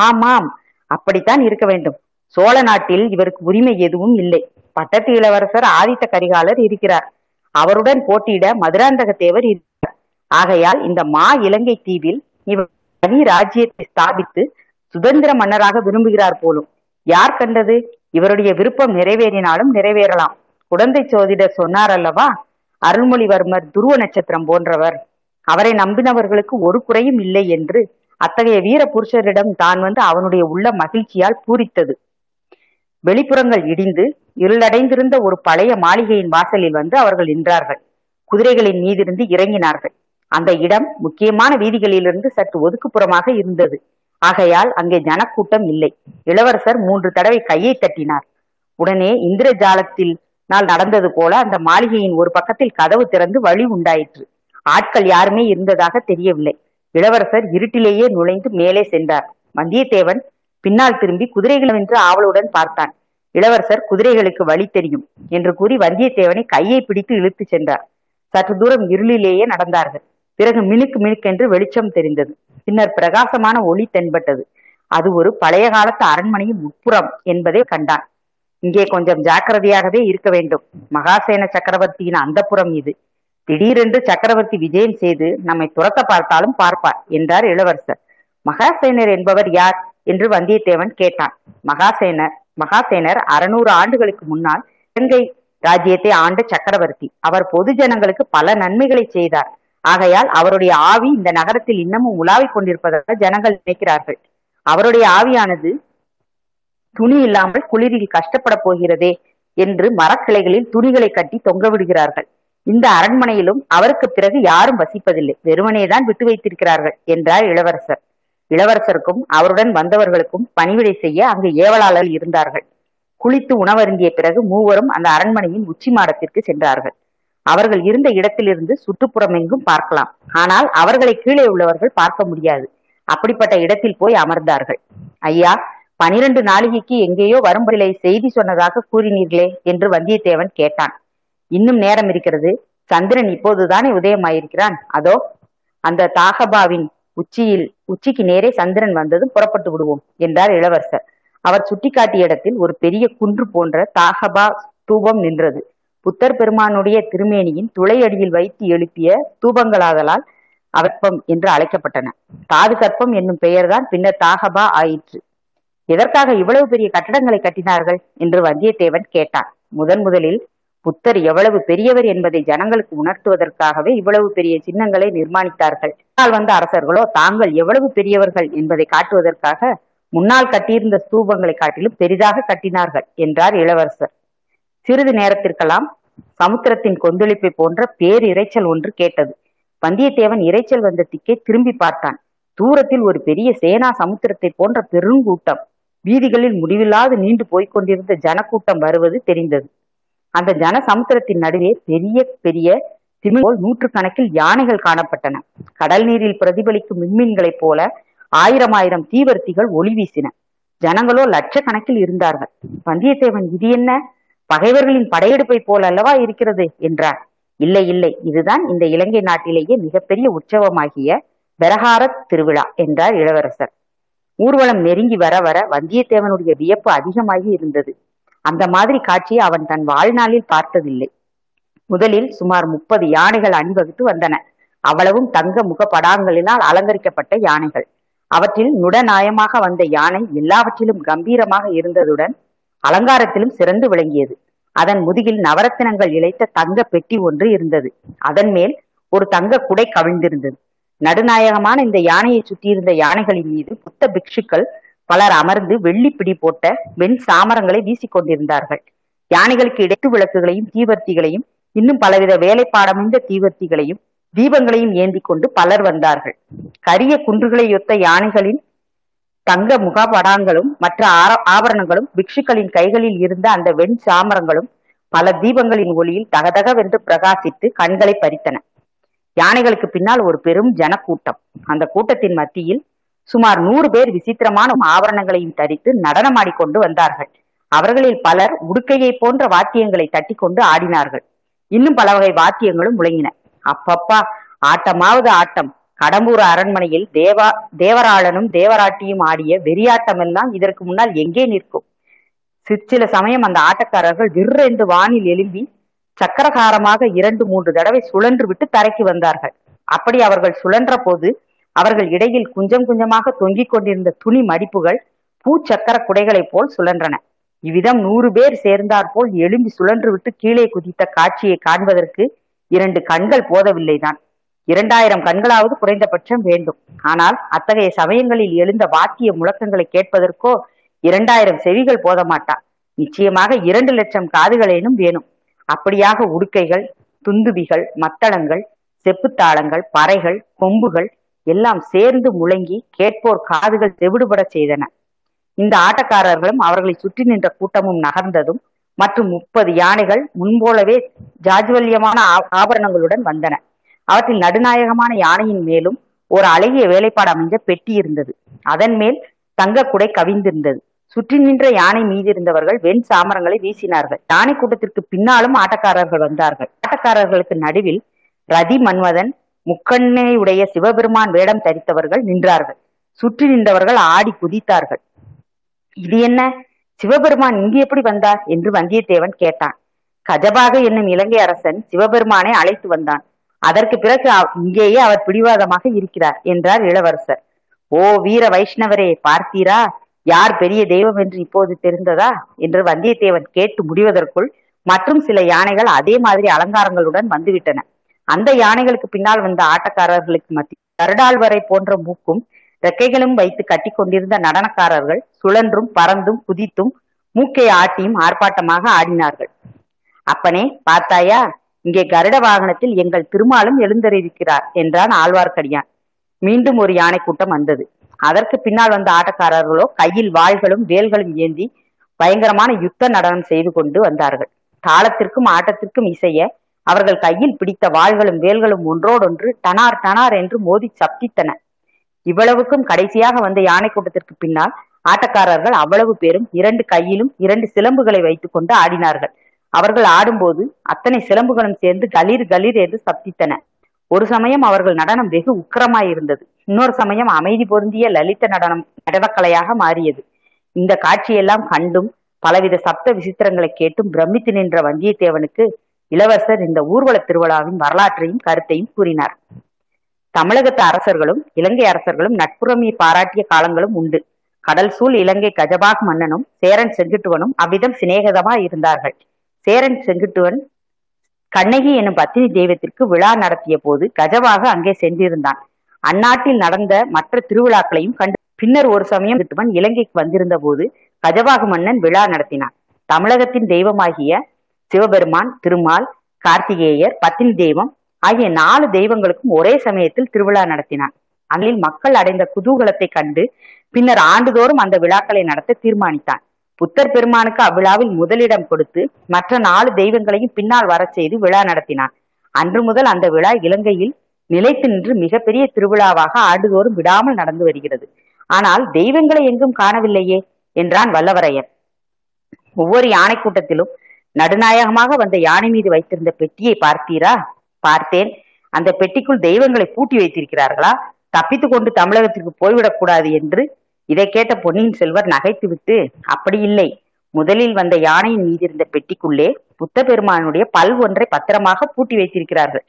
ஆமாம் அப்படித்தான் இருக்க வேண்டும். சோழ நாட்டில் இவருக்கு உரிமை எதுவும் இல்லை. பட்டத்து இளவரசர் ஆதித்த கரிகாலர் இருக்கிறார். அவருடன் போட்டியிட மதுராந்தக தேவர் இருக்கிறார். ஆகையால் இந்த மா இலங்கை தீவில் இவர் தனி ராஜ்யத்தை ஸ்தாபித்து சுதந்திர மன்னராக விரும்புகிறார் போலும். யார் கண்டது? இவருடைய விருப்பம் நிறைவேறினாலும் நிறைவேறலாம். குடந்தை சோதிடர் சொன்னார் அல்லவா? அருள்மொழிவர்மர் துருவ நட்சத்திரம் போன்றவர். அவரை நம்பினவர்களுக்கு ஒரு குறையும் இல்லை என்று அத்தகைய வீர புருஷரிடம் தான் வந்து அவனுடைய உள்ள மகிழ்ச்சியால் பூரித்தது. வெளிப்புறங்கள் இடிந்து இருளடைந்திருந்த ஒரு பழைய மாளிகையின் வாசலில் வந்து அவர்கள் நின்றார்கள். குதிரைகளின் மீதிருந்து இறங்கினார்கள். அந்த இடம் முக்கியமான வீதிகளிலிருந்து சற்று ஒதுக்குப்புறமாக இருந்தது. ஆகையால் அங்கே ஜனக்கூட்டம் இல்லை. இளவரசர் மூன்று தடவை கையை தட்டினார். உடனே இந்திரஜாலத்தில் நாள் நடந்தது போல அந்த மாளிகையின் ஒரு பக்கத்தில் கதவு திறந்து வழி உண்டாயிற்று. ஆட்கள் யாருமே இருந்ததாக தெரியவில்லை. இளவரசர் இருட்டிலேயே நுழைந்து மேலே சென்றார். வந்தியத்தேவன் பின்னால் திரும்பி குதிரைகள் வென்று ஆவலுடன் பார்த்தான். இளவரசர் குதிரைகளுக்கு வழி தெரியும் என்று கூறி வந்தியத்தேவனை கையை பிடித்து இழுத்து சென்றார். சற்று தூரம் இருளிலேயே நடந்தார்கள். பிறகு மினுக்கு மினுக்கென்று வெளிச்சம் தெரிந்தது. பின்னர் பிரகாசமான ஒளி தென்பட்டது. அது ஒரு பழைய காலத்து அரண்மனையின் உட்புறம் என்பதை கண்டான். இங்கே கொஞ்சம் ஜாக்கிரதையாகவே இருக்க வேண்டும். மகாசேன சக்கரவர்த்தியின் அந்தப்புறம் இது. திடீரென்று சக்கரவர்த்தி விஜயம் செய்து நம்மை துரத்த பார்த்தாலும் பார்ப்பார் என்றார் இளவரசர். மகாசேனர் என்பவர் யார்? என்று வந்தியத்தேவன் கேட்டான். மகாசேனர் மகாசேனர் அறுநூறு ஆண்டுகளுக்கு முன்னால் இலங்கை ராஜ்யத்தை ஆண்ட சக்கரவர்த்தி. அவர் பொது ஜனங்களுக்கு பல நன்மைகளை செய்தார். ஆகையால் அவருடைய ஆவி இந்த நகரத்தில் இன்னமும் உலாவிக் கொண்டிருப்பதாக ஜனங்கள் நினைக்கிறார்கள். அவருடைய ஆவியானது துணி இல்லாமல் குளிரில் கஷ்டப்பட போகிறதே என்று மரக்கிளைகளில் துணிகளை கட்டி தொங்க விடுகிறார்கள். இந்த அரண்மனையிலும் அவருக்கு பிறகு யாரும் வசிப்பதில்லை. வெறுமனேதான் விட்டு வைத்திருக்கிறார்கள் என்றார் இளவரசர். இளவரசருக்கும் அவருடன் வந்தவர்களுக்கும் பணிவிடை செய்ய அங்கு ஏவலாளர் இருந்தார்கள். குளித்து உணவருந்திய பிறகு மூவரும் அந்த அரண்மனையின் உச்சி மாடத்திற்கு சென்றார்கள். அவர்கள் இருந்த இடத்திலிருந்து சுற்றுப்புறம் எங்கும் பார்க்கலாம். ஆனால் அவர்களை கீழே உள்ளவர்கள் பார்க்க முடியாது. அப்படிப்பட்ட இடத்தில் போய் அமர்ந்தார்கள். ஐயா பனிரெண்டு நாளிகைக்கு எங்கேயோ வரும்படிலை செய்தி சொன்னதாக கூறினீர்களே என்று வந்தியத்தேவன் கேட்டான். இன்னும் நேரம் இருக்கிறது. சந்திரன் இப்போதுதானே உதயமாயிருக்கிறான். அதோ அந்த தாகபாவின் உச்சியில் உச்சிக்கு நேரே சந்திரன் வந்ததும் புறப்பட்டு விடுவோம் என்றார் இளவரசர். அவர் சுட்டிக்காட்டிய இடத்தில் ஒரு பெரிய குன்று போன்ற தாகபா தூபம் நின்றது. புத்தர் பெருமானுடைய திருமேனியின் துளையடியில் வைத்து எழுப்பிய தூபங்களாதலால் அவற்பம் என்று அழைக்கப்பட்டன. தாது கற்பம் என்னும் பெயர்தான் பின்னர் தாகபா ஆயிற்று. எதற்காக இவ்வளவு பெரிய கட்டடங்களை கட்டினார்கள்? என்று வந்தியத்தேவன் கேட்டான். முதன் முதலில் புத்தர் எவ்வளவு பெரியவர் என்பதை ஜனங்களுக்கு உணர்த்துவதற்காகவே இவ்வளவு பெரிய சின்னங்களை நிர்மாணித்தார்கள். முன்னால் வந்த அரசர்களோ தாங்கள் எவ்வளவு பெரியவர்கள் என்பதை காட்டுவதற்காக முன்னால் கட்டியிருந்த ஸ்தூபங்களை காட்டிலும் பெரிதாக கட்டினார்கள் என்றார் இளவரசர். சிறிது நேரத்திற்கெல்லாம் சமுத்திரத்தின் கொந்தளிப்பை போன்ற பேரிரைச்சல் ஒன்று கேட்டது. வந்தியத்தேவன் இரைச்சல் வந்த திக்கே திரும்பி பார்த்தான். தூரத்தில் ஒரு பெரிய சேனா சமுத்திரத்தை போன்ற பெருங்கூட்டம். வீதிகளில் முடிவில்லாது நீண்டு போய்க் கொண்டிருந்த ஜனக்கூட்டம் வருவது தெரிந்தது. அந்த ஜன சமுத்திரத்தின் நடுவே பெரிய பெரிய திமிழ் நூற்று கணக்கில் யானைகள் காணப்பட்டன. கடல் நீரில் பிரதிபலிக்கும் விண்மீன்களைப் போல ஆயிரம் ஆயிரம் தீவர்த்திகள் ஒளி வீசின. ஜனங்களோ லட்சக்கணக்கில் இருந்தார்கள். வந்தியத்தேவன் இது என்ன? பகைவர்களின் படையெடுப்பை போல் அல்லவா இருக்கிறது? என்றார். இல்லை இல்லை. இதுதான் இந்த இலங்கை நாட்டிலேயே மிகப்பெரிய உற்சவமாகிய பெரஹாரத் திருவிழா என்றார் இளவரசர். ஊர்வலம் நெருங்கி வர வர வந்தியத்தேவனுடைய வியப்பு அதிகமாகி இருந்தது. அந்த மாதிரி காட்சியை அவன் தன் வாழ்நாளில் பார்த்ததில்லை. முதலில் சுமார் முப்பது யானைகள் அணிவகுத்து வந்தன. அவ்வளவும் தங்க முக படாங்களினால் அலங்கரிக்கப்பட்ட யானைகள். அவற்றில் நுடநாயமாக வந்த யானை எல்லாவற்றிலும் கம்பீரமாக இருந்ததுடன் அலங்காரத்திலும் சிறந்து விளங்கியது. அதன் முதுகில் நவரத்தினங்கள் இழைத்த தங்க பெட்டி ஒன்று இருந்தது. அதன் மேல் ஒரு தங்க குடை கவிழ்ந்திருந்தது. நடுநாயகமான இந்த யானையை சுற்றியிருந்த யானைகளின் மீது புத்த பிக்ஷுக்கள் பலர் அமர்ந்து வெள்ளி பிடி போட்ட வெண் சாமரங்களை வீசிக்கொண்டிருந்தார்கள் யானைகளுக்கு இடைத்து விளக்குகளையும் தீவர்த்திகளையும் இன்னும் பலவித வேலைப்பாடமைந்த தீவர்த்திகளையும் தீபங்களையும் ஏந்தி கொண்டு பலர் வந்தார்கள். கரிய குன்றுகளையொத்த யானைகளின் தங்க முகபடாங்களும் மற்ற ஆபரணங்களும் பிக்ஷுக்களின் கைகளில் இருந்த அந்த வெண் சாமரங்களும் பல தீபங்களின் ஒளியில் தகதகவென்று பிரகாசித்து கண்களை பறித்தன. யானைகளுக்கு பின்னால் ஒரு பெரும் ஜனக்கூட்டம். அந்த கூட்டத்தின் மத்தியில் சுமார் நூறு பேர் விசித்திரமான ஆபரணங்களையும் தரித்து நடனமாடிக்கொண்டு வந்தார்கள். அவர்களில் பலர் உடுக்கையை போன்ற வாத்தியங்களை தட்டி கொண்டு ஆடினார்கள். இன்னும் பல வகை வாத்தியங்களும் முழங்கின. அப்பப்பா ஆட்டமாவது ஆட்டம். கடம்பூர் அரண்மனையில் தேவா தேவராளனும் தேவராட்டியும் ஆடிய வெறியாட்டமெல்லாம் இதற்கு முன்னால் எங்கே நிற்கும்? சிற்சில சமயம் அந்த ஆட்டக்காரர்கள் விற்றென்று வானில் எழும்பி சக்கரகாரமாக இரண்டு மூன்று தடவை சுழன்று விட்டு தரைக்கு வந்தார்கள். அப்படி அவர்கள் சுழன்ற போது அவர்கள் இடையில் குஞ்சம் குஞ்சமாக தொங்கிக் கொண்டிருந்த துணி மடிப்புகள் பூச்சக்கர குடைகளைப் போல் சுழன்றன. இவ்விதம் நூறு பேர் சேர்ந்தார் போல் எழும்பி சுழன்று விட்டு கீழே குதித்த காட்சியை காண்பதற்கு இரண்டு கண்கள் போதவில்லைதான். இரண்டாயிரம் கண்களாவது குறைந்தபட்சம் வேண்டும். ஆனால் அத்தகைய சமயங்களில் எழுந்த வாத்திய முழக்கங்களை கேட்பதற்கோ இரண்டாயிரம் செவிகள் போதமாட்டா. நிச்சயமாக இரண்டு லட்சம் காதுகளேனும் வேணும். அப்படியாக உடுக்கைகள் துந்துபிகள் மத்தளங்கள் செப்புத்தாளங்கள் பறைகள் கொம்புகள் எல்லாம் சேர்ந்து முழங்கி கேட்போர் காதுகள் செவிடுபடச் செய்தன. இந்த ஆட்டக்காரர்களும் அவர்களை சுற்றி நின்ற கூட்டமும் நகர்ந்ததும் மற்றும் முப்பது யானைகள் முன்போலவே ஜாஜ்வல்யமான ஆ- ஆபரணங்களுடன் வந்தன. அவற்றில் நடுநாயகமான யானையின் மேலும் ஒரு அழகிய வேலைப்பாடு அமைந்த பெட்டி இருந்தது. அதன் மேல் தங்க குடை கவிந்திருந்தது. சுற்றி நின்ற யானை மீதிருந்தவர்கள் வெண் சாமரங்களை வீசினார்கள். யானை கூட்டத்திற்கு பின்னாலும் ஆட்டக்காரர்கள் வந்தார்கள். ஆட்டக்காரர்களுக்கு நடுவில் ரதி மன்மதன் முக்கண்ணையுடைய சிவபெருமான் வேடம் தரித்தவர்கள் நின்றார்கள். சுற்றி நின்றவர்கள் ஆடி குதித்தார்கள். இது என்ன? சிவபெருமான் இங்கு எப்படி வந்தார்? என்று வந்தியத்தேவன் கேட்டான். கஜபாக என்னும் இலங்கை அரசன் சிவபெருமானை அழைத்து வந்தான். அதற்கு பிறகு இங்கேயே அவர் பிடிவாதமாக இருக்கிறார் என்றார் இளவரசர். ஓ வீர வைஷ்ணவரே பார்த்தீரா? யார் பெரிய தெய்வம் என்று இப்போது தெரிந்ததா? என்று வந்தியத்தேவன் கேட்டு முடிவதற்குள் மற்றும் சில யானைகள் அதே மாதிரி அலங்காரங்களுடன் வந்துவிட்டன. அந்த யானைகளுக்கு பின்னால் வந்த ஆட்டக்காரர்களுக்கு மத்திய கருடாழ்வரை போன்ற மூக்கும் ரெக்கைகளும் வைத்து கட்டி கொண்டிருந்த நடனக்காரர்கள் சுழன்றும் பறந்தும் குதித்தும் மூக்கை ஆட்டியும் ஆர்ப்பாட்டமாக ஆடினார்கள். அப்பனே பார்த்தாயா? இங்கே கருட வாகனத்தில் எங்கள் திருமாலும் எழுந்தறிவிக்கிறார் என்றான் ஆழ்வார்க்கடியான். மீண்டும் ஒரு யானை கூட்டம் வந்தது. அதற்கு பின்னால் வந்த ஆட்டக்காரர்களோ கையில் வாள்களும் வேல்களும் ஏந்தி பயங்கரமான யுத்த நடனம் செய்து கொண்டு வந்தார்கள். தாளத்திற்கும் ஆட்டத்திற்கும் இசைய அவர்கள் கையில் பிடித்த வாள்களும் வேல்களும் ஒன்றோடொன்று டனார் டனார் என்று மோதி சப்தித்தன. இவ்வளவுக்கும் கடைசியாக வந்த யானை கூட்டத்திற்கு பின்னால் ஆட்டக்காரர்கள் அவ்வளவு பேரும் இரண்டு கையிலும் இரண்டு சிலம்புகளை வைத்துக் கொண்டு ஆடினார்கள். அவர்கள் ஆடும்போது அத்தனை சிலம்புகளும் சேர்ந்து கலீர் கலீர் என்று சப்தித்தன. ஒரு சமயம் அவர்கள் நடனம் வெகு உக்கிரமாயிருந்தது. இன்னொரு சமயம் அமைதி பொருந்திய லலித நடனம் நடனக்கலையாக மாறியது. இந்த காட்சியெல்லாம் கண்டும் பலவித சப்த விசித்திரங்களை கேட்டும் பிரமித்து நின்ற வந்தியத்தேவனுக்கு இளவரசர் இந்த ஊர்வல திருவிழாவின் வரலாற்றையும் கருத்தையும் கூறினார். தமிழகத்து அரசர்களும் இலங்கை அரசர்களும் நட்புறமையை பாராட்டிய காலங்களும் உண்டு. கடல் சூழ் இலங்கை கஜபாக் மன்னனும் சேரன் செங்குட்டுவனும் அவ்விதம் சிநேகிதமாய் இருந்தார்கள். சேரன் செங்குட்டுவன் கண்ணகி என்னும் பத்தினி தெய்வத்திற்கு விழா நடத்திய போது கஜவாக அங்கே சென்றிருந்தான். அந்நாட்டில் நடந்த மற்ற திருவிழாக்களையும் கண்டு பின்னர் ஒரு சமயம் வித்வன் இலங்கைக்கு வந்திருந்த போது கஜபாகு மன்னன் விழா நடத்தினான். தமிழகத்தின் தெய்வமாகிய சிவபெருமான் திருமால் கார்த்திகேயர் பத்தினி தெய்வம் ஆகிய நாலு தெய்வங்களுக்கும் ஒரே சமயத்தில் திருவிழா நடத்தினான். அதில் மக்கள் அடைந்த குதூகலத்தை கண்டு பின்னர் ஆண்டுதோறும் அந்த விழாக்களை நடத்த தீர்மானித்தான். புத்தர் பெருமானுக்கு அவ்விழாவில் முதலிடம் கொடுத்து மற்ற நாலு தெய்வங்களையும் பின்னால் வரச் செய்து விழா நடத்தினான். அன்று முதல் அந்த விழா இலங்கையில் நிலைத்து நின்று மிகப்பெரிய திருவிழாவாக ஆண்டுதோறும் விடாமல் நடந்து வருகிறது. ஆனால் தெய்வங்களை எங்கும் காணவில்லையே என்றான் வல்லவரையன் ஒவ்வொரு யானை கூட்டத்திலும் நடுநாயகமாக வந்த யானை மீது வைத்திருந்த பெட்டியை பார்த்தீரா? பார்த்தேன். அந்த பெட்டிக்குள் தெய்வங்களை பூட்டி வைத்திருக்கிறார்களா? தப்பித்து கொண்டு தமிழகத்திற்கு போய்விடக்கூடாது என்று இதை கேட்ட பொன்னியின் செல்வர் நகைத்துவிட்டு அப்படி இல்லை. முதலில் வந்த யானையின் மீதி இருந்த பெட்டிக்குள்ளே புத்த பெருமானுடைய பல் ஒன்றை பத்திரமாக பூட்டி வைத்திருக்கிறார்கள்.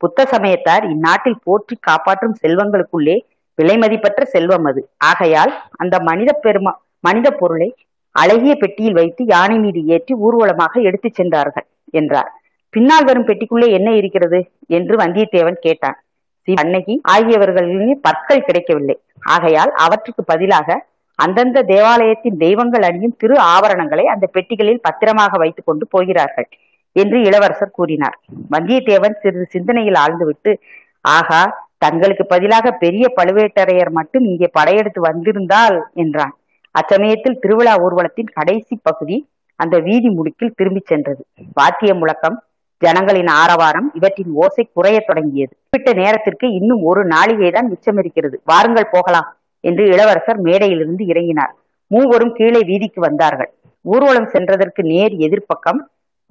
புத்த சமயத்தார் இந்நாட்டில் போற்றி காப்பாற்றும் செல்வங்களுக்குள்ளே விலைமதிப்பற்ற செல்வம் அது. ஆகையால் அந்த மனித பெருமா மனித பொருளை அழகிய பெட்டியில் வைத்து யானை மீது ஏற்றி ஊர்வலமாக எடுத்துச் சென்றார்கள் என்றார். பின்னால் வரும் பெட்டிக்குள்ளே என்ன இருக்கிறது? என்று வந்தியத்தேவன் கேட்டான். ஸ்ரீ அன்னகி ஆகியவர்களின் பற்கள் கிடைக்கவில்லை. ஆகையால் அவற்றுக்கு பதிலாக அந்தந்த தேவாலயத்தின் தெய்வங்கள் அணியும் திரு ஆபரணங்களை அந்த பெட்டிகளில் பத்திரமாக வைத்துக் கொண்டு போகிறார்கள். என்று இளவரசர் கூறினார். வந்தியத்தேவன் சிறிது சிந்தனையில் ஆழ்ந்துவிட்டு ஆகா தங்களுக்கு பதிலாக பெரிய பழுவேட்டரையர் மட்டும் இங்கே படையெடுத்து வந்திருந்தால் என்றான். அச்சமயத்தில் திருவிழா ஊர்வலத்தின் கடைசி பகுதி அந்த வீதி முடுக்கில் திரும்பிச் சென்றது. வாத்திய முழக்கம் ஜனங்களின் ஆரவாரம் இவற்றின் ஓசை குறைய தொடங்கியது. குறிப்பிட்ட நேரத்திற்கு இன்னும் ஒரு நாளிகைதான் மிச்சம் இருக்கிறது. வாருங்கள் போகலாம் என்று இளவரசர் மேடையிலிருந்து இறங்கினார். மூவரும் கீழே வீதிக்கு வந்தார்கள். ஊர்வலம் சென்றதற்கு நேர் எதிர்ப்பக்கம்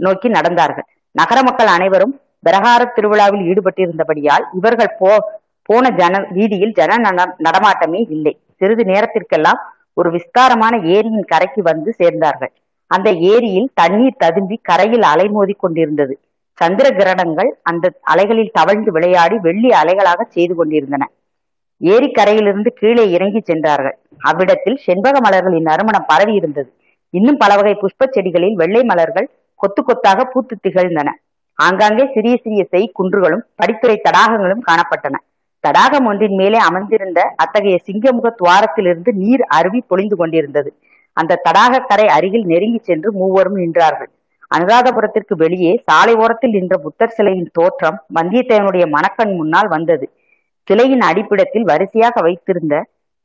நோக்கி நடந்தார்கள். நகர மக்கள் அனைவரும் பிரகார திருவிழாவில் ஈடுபட்டிருந்தபடியால் இவர்கள் போ போன ஜன வீதியில் ஜன நடமாட்டமே இல்லை. சிறிது நேரத்திற்கெல்லாம் ஒரு விஸ்தாரமான ஏரியின் கரைக்கு வந்து சேர்ந்தார்கள். அந்த ஏரியில் தண்ணீர் ததும்பி கரையில் அலைமோதி கொண்டிருந்தது. சந்திர கிரணங்கள் அந்த அலைகளில் தவழ்ந்து விளையாடி வெள்ளி அலைகளாக செய்து கொண்டிருந்தன. ஏரிக்கரையிலிருந்து கீழே இறங்கி சென்றார்கள். அவ்விடத்தில் செண்பக மலர்களின் நறுமணம் பரவி இருந்தது இன்னும் பல வகை புஷ்ப செடிகளில் வெள்ளை மலர்கள் கொத்து கொத்தாக பூத்து திகழ்ந்தன. ஆங்காங்கே சிறிய சிறிய செய் குன்றுகளும் படித்துறை தடாகங்களும் காணப்பட்டன. தடாகம் ஒன்றின் மேலே அமர்ந்திருந்த அத்தகைய சிங்கமுக துவாரத்திலிருந்து நீர் அருவி பொழிந்து கொண்டிருந்தது. அந்த தடாக கரை அருகில் நெருங்கி சென்று மூவரும் நின்றார்கள். அனுராதபுரத்திற்கு வெளியே சாலை ஓரத்தில் நின்ற புத்தர் சிலையின் தோற்றம் வந்தியத்தேவனுடைய மனக்கண் முன்னால் வந்தது. சிலையின் அடிப்பிடத்தில் வரிசையாக வைத்திருந்த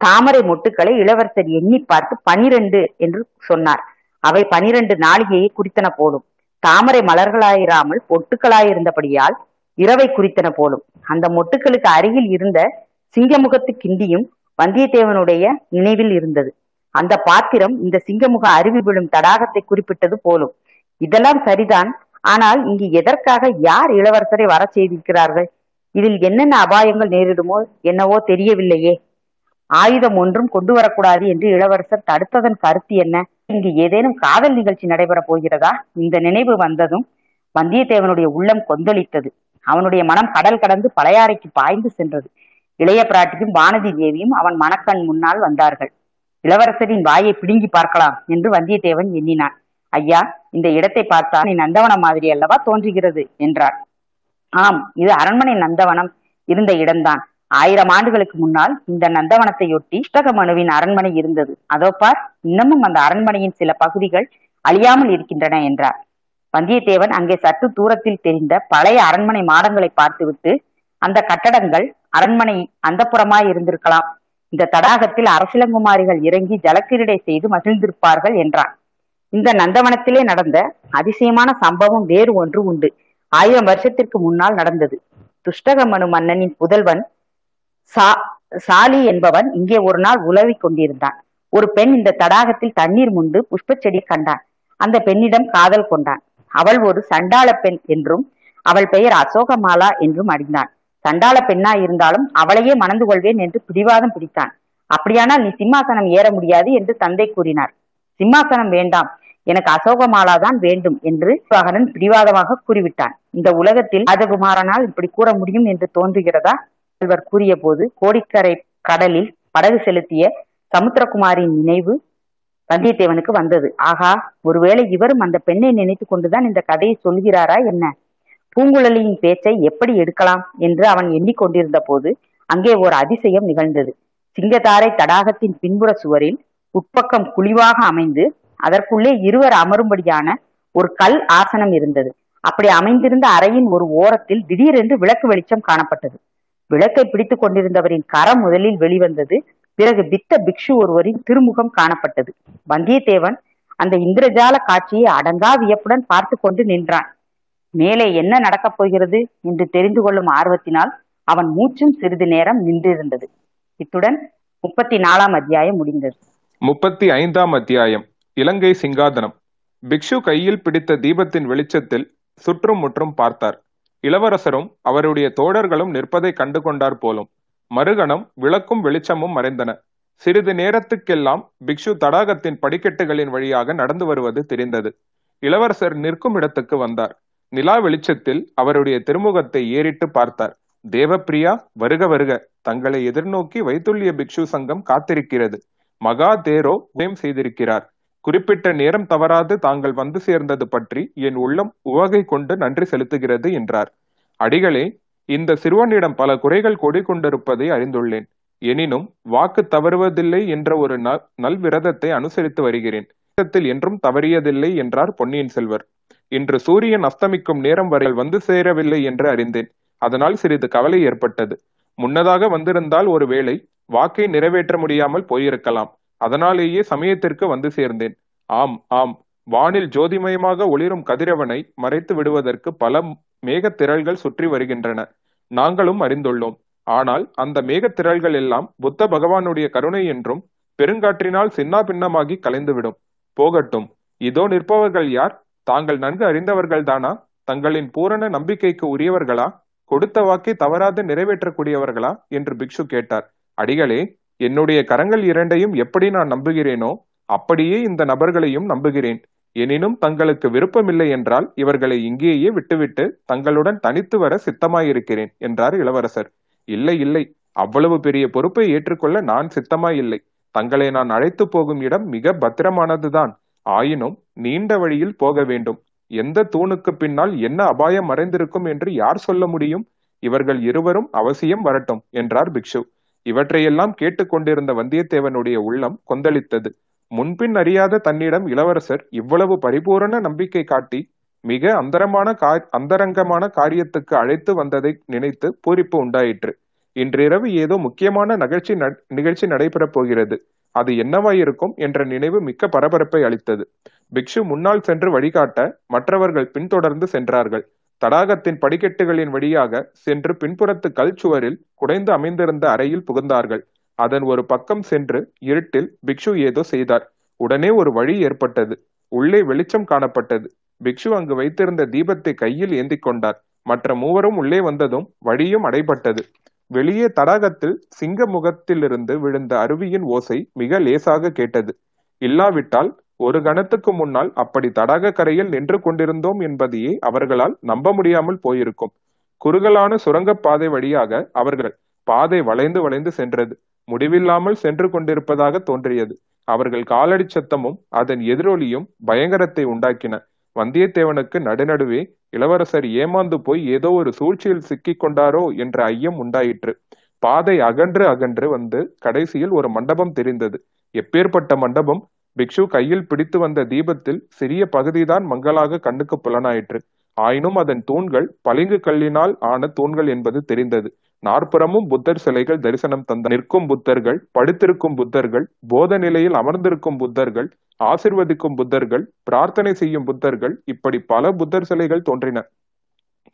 தாமரை மொட்டுக்களை இளவரசர் எண்ணி பார்த்து பனிரெண்டு என்று சொன்னார். அவை பனிரெண்டு நாளிகையை குறித்தன போலும். தாமரை மலர்களாயிராமல் பொட்டுக்களாயிருந்தபடியால் இரவை குறித்தன போலும். அந்த மொட்டுக்களுக்கு அருகில் இருந்த சிங்கமுகத்து கிண்டியும் வந்தியத்தேவனுடைய நினைவில் இருந்தது. அந்த பாத்திரம் இந்த சிங்கமுக அருவி விழும் தடாகத்தை குறிப்பிட்டது போலும். இதெல்லாம் சரிதான். ஆனால் இங்கு எதற்காக யார் இளவரசரை வர செய்திருக்கிறார்கள்? இதில் என்னென்ன அபாயங்கள் நேரிடுமோ என்னவோ தெரியவில்லையே. ஆயுதம் ஒன்றும் கொண்டு வரக்கூடாது என்று இளவரசர் தடுத்ததன் கருத்து என்ன? இங்கு ஏதேனும் காதல் நிகழ்ச்சி நடைபெறப் போகிறதா? இந்த நினைவு வந்ததும் வந்தியத்தேவனுடைய உள்ளம் கொந்தளித்தது. அவனுடைய மனம் கடல் கடந்து பழையாறைக்கு பாய்ந்து சென்றது. இளைய பிராட்டியும் வானதி தேவியும் அவன் மனக்கண் முன்னால் வந்தார்கள். இளவரசரின் வாயை பிடுங்கி பார்க்கலாம் என்று வந்தியத்தேவன் எண்ணினான். ஐயா இந்த இடத்தை பார்த்தால் நீ நந்தவனம் மாதிரி அல்லவா தோன்றுகிறது? என்றார் ஆம் இது அரண்மனை நந்தவனம். இருந்த இடம்தான். ஆயிரம் ஆண்டுகளுக்கு முன்னால் இந்த நந்தவனத்தையொட்டி புத்தகமனுவின் அரண்மனை இருந்தது. அதோ பார் இன்னமும் அந்த அரண்மனையின் சில பகுதிகள் அழியாமல் இருக்கின்றன என்றார். வந்தியத்தேவன் அங்கே சற்று தூரத்தில் தெரிந்த பழைய அரண்மனை மாடங்களை பார்த்துவிட்டு அந்த கட்டடங்கள் அரண்மனை அந்தப்புறமாய் இருந்திருக்கலாம். இந்த தடாகத்தில் அரசிலங்குமாரிகள் இறங்கி ஜலக்கிரீடை செய்து மகிழ்ந்திருப்பார்கள் என்றான். இந்த நந்தவனத்திலே நடந்த அதிசயமான சம்பவம் வேறு ஒன்று உண்டு. ஆயிரம் வருஷத்திற்கு முன்னால் நடந்தது. துஷ்டகமனு மன்னனின் புதல்வன் சா சாலி என்பவன் இங்கே ஒரு நாள் உலவிக் கொண்டிருந்தான். ஒரு பெண் இந்த தடாகத்தில் தண்ணீர் முண்டு புஷ்ப செடி கண்டான். அந்த பெண்ணிடம் காதல் கொண்டான். அவள் ஒரு சண்டாள பெண் என்றும் அவள் பெயர் அசோகமாலா என்றும் அறிந்தான். சண்டாள பெண்ணா இருந்தாலும் அவளையே மணந்து கொள்வேன் என்று பிடிவாதம் பிடித்தான். அப்படியானால் நீ சிம்மாசனம் ஏற முடியாது என்று தந்தை கூறினார். சிம்மாசனம் வேண்டாம் எனக்கு அசோகமாலா தான் வேண்டும் என்று வாகனன் பிடிவாதமாக கூறிவிட்டான். இந்த உலகத்தில் ராஜகுமாரனால் இப்படி கூற முடியும் என்று தோன்றுகிறதா? செல்வர் கூறிய போது கோடிக்கரை கடலில் படகு செலுத்திய சமுத்திரகுமாரின் நினைவு வந்தியத்தேவனுக்கு வந்தது. ஆகா ஒருவேளை இவரும் அந்த பெண்ணை நினைத்து கொண்டுதான் இந்த கதையை சொல்கிறாரா என்ன? பூங்குழலியின் பேச்சை எப்படி எடுக்கலாம் என்று அவன் எண்ணிக்கொண்டிருந்த போது அங்கே ஒரு அதிசயம் நிகழ்ந்தது. சிங்கத்தாரை தடாகத்தின் பின்புற சுவரில் உட்பக்கம் குழிவாக அமைந்து அதற்குள்ளே இருவர் அமரும்படியான ஒரு கல் ஆசனம் இருந்தது. அப்படி அமைந்திருந்த அறையின் ஒரு ஓரத்தில் திடீரென்று விளக்கு வெளிச்சம் காணப்பட்டது. விளக்கை பிடித்துக் கொண்டிருந்தவரின் கரம் முதலில் வெளிவந்தது. பிறகு பித்த பிக்ஷு ஒருவரின் திருமுகம் காணப்பட்டது. வந்தியத்தேவன் அந்த இந்திரஜால காட்சியை அடங்கா வியப்புடன் பார்த்து கொண்டு நின்றான். மேலே என்ன நடக்கப் போகிறது என்று தெரிந்து கொள்ளும் ஆர்வத்தினால் அவன் மூச்சும் சிறிது நேரம் நின்றிருந்தது. இத்துடன் முப்பத்தி நாலாம் அத்தியாயம் முடிந்தது. முப்பத்தி ஐந்தாம் அத்தியாயம். இலங்கை சிங்காதனம். பிக்ஷு கையில் பிடித்த தீபத்தின் வெளிச்சத்தில் சுற்றும் முற்றும் பார்த்தார். இளவரசரும் அவருடைய தோழர்களும் நிற்பதை கண்டு கொண்டார் போலும். மறுகணம் விளக்கும் வெளிச்சமும் மறைந்தன. சிறிது நேரத்துக்கெல்லாம் பிக்ஷு தடாகத்தின் படிக்கட்டுகளின் வழியாக நடந்து வருவது தெரிந்தது. இளவரசர் நிற்கும் இடத்துக்கு வந்தார். நிலா வெளிச்சத்தில் அவருடைய திருமுகத்தை ஏறிட்டு பார்த்தார். தேவப்பிரியா வருக வருக. தங்களை எதிர்நோக்கி வைத்துள்ளிய பிக்ஷு சங்கம் காத்திருக்கிறது. மகா தேரோ உதயம் செய்திருக்கிறார். குறிப்பிட்ட நேரம் தவறாது தாங்கள் வந்து சேர்ந்தது பற்றி என் உள்ளம் உவகை கொண்டு நன்றி செலுத்துகிறது என்றார். அடிகளே இந்த சிறுவனிடம் பல குறைகள் கொடி கொண்டிருப்பதை அறிந்துள்ளேன். எனினும் வாக்கு தவறுவதில்லை என்ற ஒரு நல் நல்விரதத்தை அனுசரித்து வருகிறேன். என்றும் தவறியதில்லை என்றார் பொன்னியின் செல்வர். இன்று சூரியன் அஸ்தமிக்கும் நேரம் வரை வந்து சேரவில்லை என்று அறிந்தேன். அதனால் சிறிது கவலை ஏற்பட்டது. முன்னதாக வந்திருந்தால் ஒருவேளை வாக்கை நிறைவேற்ற முடியாமல் போயிருக்கலாம். அதனாலேயே சமயத்திற்கு வந்து சேர்ந்தேன். ஆம் ஆம். வானில் ஜோதிமயமாக ஒளிரும் கதிரவனை மறைத்து விடுவதற்கு பல மேகத்திரள்கள் சுற்றி வருகின்றன. நாங்களும் அறிந்துள்ளோம். ஆனால் அந்த மேகத்திரள்கள் எல்லாம் புத்த பகவானுடைய கருணை என்றும் பெருங்காற்றினால் சின்னா பின்னமாகி கலைந்துவிடும். போகட்டும். இதோ நிற்பவர்கள் யார்? தாங்கள் நன்கு அறிந்தவர்கள் தானா? தங்களின் பூரண நம்பிக்கைக்கு உரியவர்களா? கொடுத்த வாக்கை தவறாது நிறைவேற்றக்கூடியவர்களா? என்று பிக்ஷு கேட்டார். அடிகளே என்னுடைய கரங்கள் இரண்டையும் எப்படி நான் நம்புகிறேனோ அப்படியே இந்த நபர்களையும் நம்புகிறேன். எனினும் தங்களுக்கு விருப்பமில்லை என்றால் இவர்களை இங்கேயே விட்டுவிட்டு தங்களுடன் தனித்து வர சித்தமாயிருக்கிறேன் என்றார் இளவரசர். இல்லை இல்லை. அவ்வளவு பெரிய பொறுப்பை ஏற்றுக்கொள்ள நான் சித்தமாயில்லை. தங்களை நான் அழைத்து போகும் இடம் மிக பத்திரமானதுதான். ஆயினும் நீண்ட வழியில் போக வேண்டும். எந்த தூணுக்கு பின்னால் என்ன அபாயம் மறைந்திருக்கும் என்று யார் சொல்ல முடியும்? இவர்கள் இருவரும் அவசியம் வரட்டும் என்றார் பிக்ஷு. இவற்றையெல்லாம் கேட்டுக்கொண்டிருந்த வந்தியத்தேவனுடைய உள்ளம் கொந்தளித்தது. முன்பின் அறியாத தன்னிடம் இளவரசர் இவ்வளவு பரிபூரண நம்பிக்கை காட்டி மிக அந்தரமான கா அந்தரங்கமான காரியத்துக்கு அழைத்து வந்ததை நினைத்து பூரிப்பு உண்டாயிற்று. இன்றிரவு ஏதோ முக்கியமான நிகழ்ச்சி நிகழ்ச்சி நடைபெறப் போகிறது. அது என்னவாயிருக்கும் என்ற நினைவு மிக்க பரபரப்பை அளித்தது. பிக்ஷு முன்னால் சென்று வழிகாட்ட மற்றவர்கள் பின்தொடர்ந்து சென்றார்கள். தடாகத்தின் படிக்கட்டுகளின் வழியாக சென்று பின்புறத்து கல் சுவரில் குடைந்து அமைந்திருந்த அறையில் புகுந்தார்கள். அதன் ஒரு பக்கம் சென்று இருட்டில் பிக்ஷு ஏதோ செய்தார். உடனே ஒரு வழி ஏற்பட்டது. உள்ளே வெளிச்சம் காணப்பட்டது. பிக்ஷு அங்கு வைத்திருந்த தீபத்தை கையில் ஏந்தி கொண்டார். மற்ற மூவரும் உள்ளே வந்ததும் வழியும் அடைபட்டது. வெளியே தடாகத்தில் சிங்க முகத்திலிருந்து விழுந்த அருவியின் ஓசை மிக லேசாக கேட்டது. இல்லாவிட்டால் ஒரு கணத்துக்கு முன்னால் அப்படி தடாக கரையில் நின்று கொண்டிருந்தோம் என்பதையே அவர்களால் நம்ப முடியாமல் போயிருக்கும். குறுகலான சுரங்கப்பாதை வழியாக அவர்கள் பாதை வளைந்து வளைந்து சென்றது. முடிவில்லாமல் சென்று கொண்டிருப்பதாக தோன்றியது. அவர்கள் காலடி சத்தமும் அதன் எதிரொலியும் பயங்கரத்தை உண்டாக்கின. வந்தியத்தேவனுக்கு நடுநடுவே இளவரசர் ஏமாந்து போய் ஏதோ ஒரு சூழ்ச்சியில் சிக்கிக் கொண்டாரோ என்ற ஐயம் உண்டாயிற்று. பாதை அகன்று அகன்று வந்து கடைசியில் ஒரு மண்டபம் தெரிந்தது. எப்பேற்பட்ட மண்டபம்? பிக்ஷு கையில் பிடித்து வந்த தீபத்தில் சிறிய பகுதிதான் மங்களாக கண்ணுக்கு புலனாயிற்று. ஆயினும் அதன் தூண்கள் பளிங்கு கல்லினால் ஆன தூண்கள் என்பது தெரிந்தது. நாற்புறமும் புத்தர் சிலைகள் தரிசனம் தந்த நிற்கும் புத்தர்கள் படுத்திருக்கும் புத்தர்கள் போத நிலையில் அமர்ந்திருக்கும் புத்தர்கள் ஆசிர்வதிக்கும் புத்தர்கள் பிரார்த்தனை செய்யும் புத்தர்கள் இப்படி பல புத்தர் சிலைகள் தோன்றின.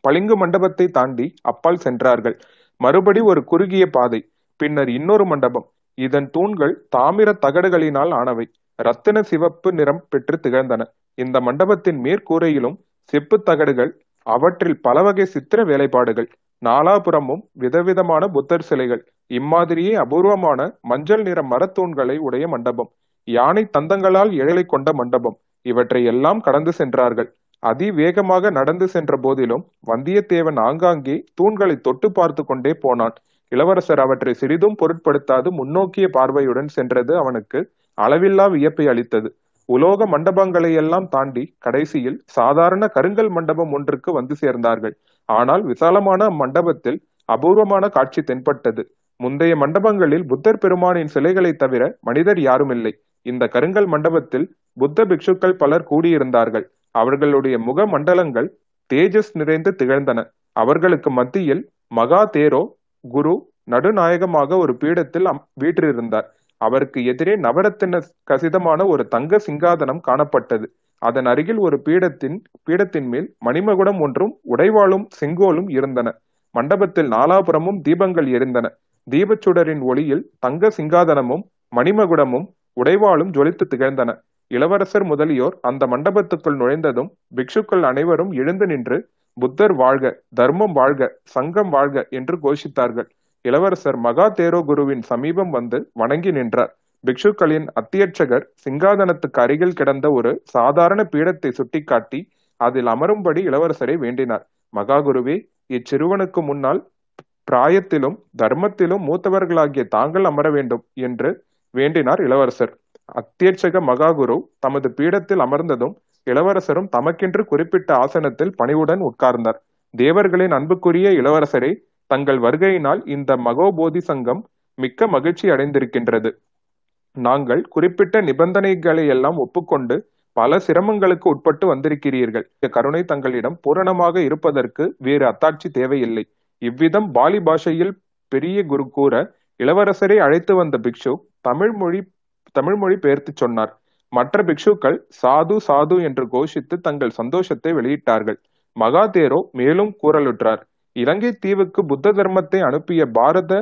பளிங்கு மண்டபத்தை தாண்டி அப்பால் சென்றார்கள். மறுபடி ஒரு குறுகிய பாதை பின்னர் இன்னொரு மண்டபம். இதன் தூண்கள் தாமிர தகடுகளினால் ஆனவை. ரத்தின சிவப்பு நிறம் பெற்று திகழ்ந்தன. இந்த மண்டபத்தின் மேற்கூரையிலும் செப்பு தகடுகள் அவற்றில் பல வகை சித்திர வேலைப்பாடுகள் நாலாபுறமும் விதவிதமான புத்தர் சிலைகள் இம்மாதிரியே அபூர்வமான மஞ்சள் நிற மரத்தூண்களை உடைய மண்டபம் யானை தந்தங்களால் எழலை கொண்ட மண்டபம் இவற்றை எல்லாம் கடந்து சென்றார்கள். அதிவேகமாக நடந்து சென்ற போதிலும் வந்தியத்தேவன் ஆங்காங்கே தூண்களை தொட்டு பார்த்து கொண்டே போனான். இளவரசர் அவற்றை சிறிதும் பொருட்படுத்தாது முன்னோக்கிய பார்வையுடன் சென்றது அவனுக்கு அளவில்லா வியப்பை அளித்தது. உலோக மண்டபங்களை எல்லாம் தாண்டி கடைசியில் சாதாரண கருங்கல் மண்டபம் ஒன்றுக்கு வந்து சேர்ந்தார்கள். ஆனால் விசாலமான அம்மண்டபத்தில் அபூர்வமான காட்சி தென்பட்டது. முந்தைய மண்டபங்களில் புத்தர் பெருமானின் சிலைகளை தவிர மனிதர் யாருமில்லை. இந்த கருங்கல் மண்டபத்தில் புத்த பிக்ஷுக்கள் பலர் கூடியிருந்தார்கள். அவர்களுடைய முக மண்டலங்கள் தேஜஸ் நிறைந்து திகழ்ந்தன. அவர்களுக்கு மத்தியில் மகா தேரோ குரு நடுநாயகமாக ஒரு பீடத்தில் வீற்றிருந்தார். அவருக்கு எதிரே நவரத்தின கசிதமான ஒரு தங்க சிங்காதனம் காணப்பட்டது. அதன் அருகில் ஒரு பீடத்தின் பீடத்தின் மேல் மணிமகுடம் ஒன்றும் உடைவாளும் செங்கோலும் இருந்தன. மண்டபத்தில் நாலாபுறமும் தீபங்கள் எரிந்தன. தீபச்சுடரின் ஒளியில் தங்க சிங்காதனமும் மணிமகுடமும் உடைவாளும் ஜொலித்து திகழ்ந்தன. இளவரசர் முதலியோர் அந்த மண்டபத்துக்குள் நுழைந்ததும் பிக்ஷுக்கள் அனைவரும் எழுந்து நின்று புத்தர் வாழ்க தர்மம் வாழ்க சங்கம் வாழ்க என்று கோஷித்தார்கள். இளவரசர் மகா தேரோ குருவின் சமீபம் வந்து வணங்கி நின்றார். பிக்ஷுக்களின் அத்தியட்சகர் சிங்காதனத்துக்கு அருகில் கிடந்த ஒரு சாதாரண பீடத்தை சுட்டிக்காட்டி அதில் அமரும்படி இளவரசரை வேண்டினார். மகாகுருவே இச்சிறுவனுக்கு முன்னால் பிராயத்திலும் தர்மத்திலும் மூத்தவர்களாகிய தாங்கள் அமர வேண்டும் என்று வேண்டினார் இளவரசர். அத்தியட்சக மகாகுரு தமது பீடத்தில் அமர்ந்ததும் இளவரசரும் தமக்கென்று குறிப்பிட்ட ஆசனத்தில் பணிவுடன் உட்கார்ந்தார். தேவர்களின் அன்புக்குரிய இளவரசரே தங்கள் வருகையினால் இந்த மகோபோதி சங்கம் மிக்க மகிழ்ச்சி அடைந்திருக்கின்றது. நாங்கள் குறிப்பிட்ட நிபந்தனைகளை எல்லாம் ஒப்புக்கொண்டு பல சிரமங்களுக்கு உட்பட்டு வந்திருக்கிறீர்கள். இந்த கருணை தங்களிடம் பூரணமாக இருப்பதற்கு வேறு அத்தாட்சி தேவையில்லை. இவ்விதம் பாலி பாஷையில் பெரிய குரு கூற இளவரசரை அழைத்து வந்த பிக்ஷு தமிழ் மொழி தமிழ் மொழி பெயர்த்து சொன்னார். மற்ற பிக்ஷுக்கள் சாது சாது என்று கோஷித்து தங்கள் சந்தோஷத்தை வெளியிட்டார்கள். மகாதேரோ மேலும் கூறலுற்றார். இலங்கை தீவுக்கு புத்த தர்மத்தை அனுப்பிய பாரத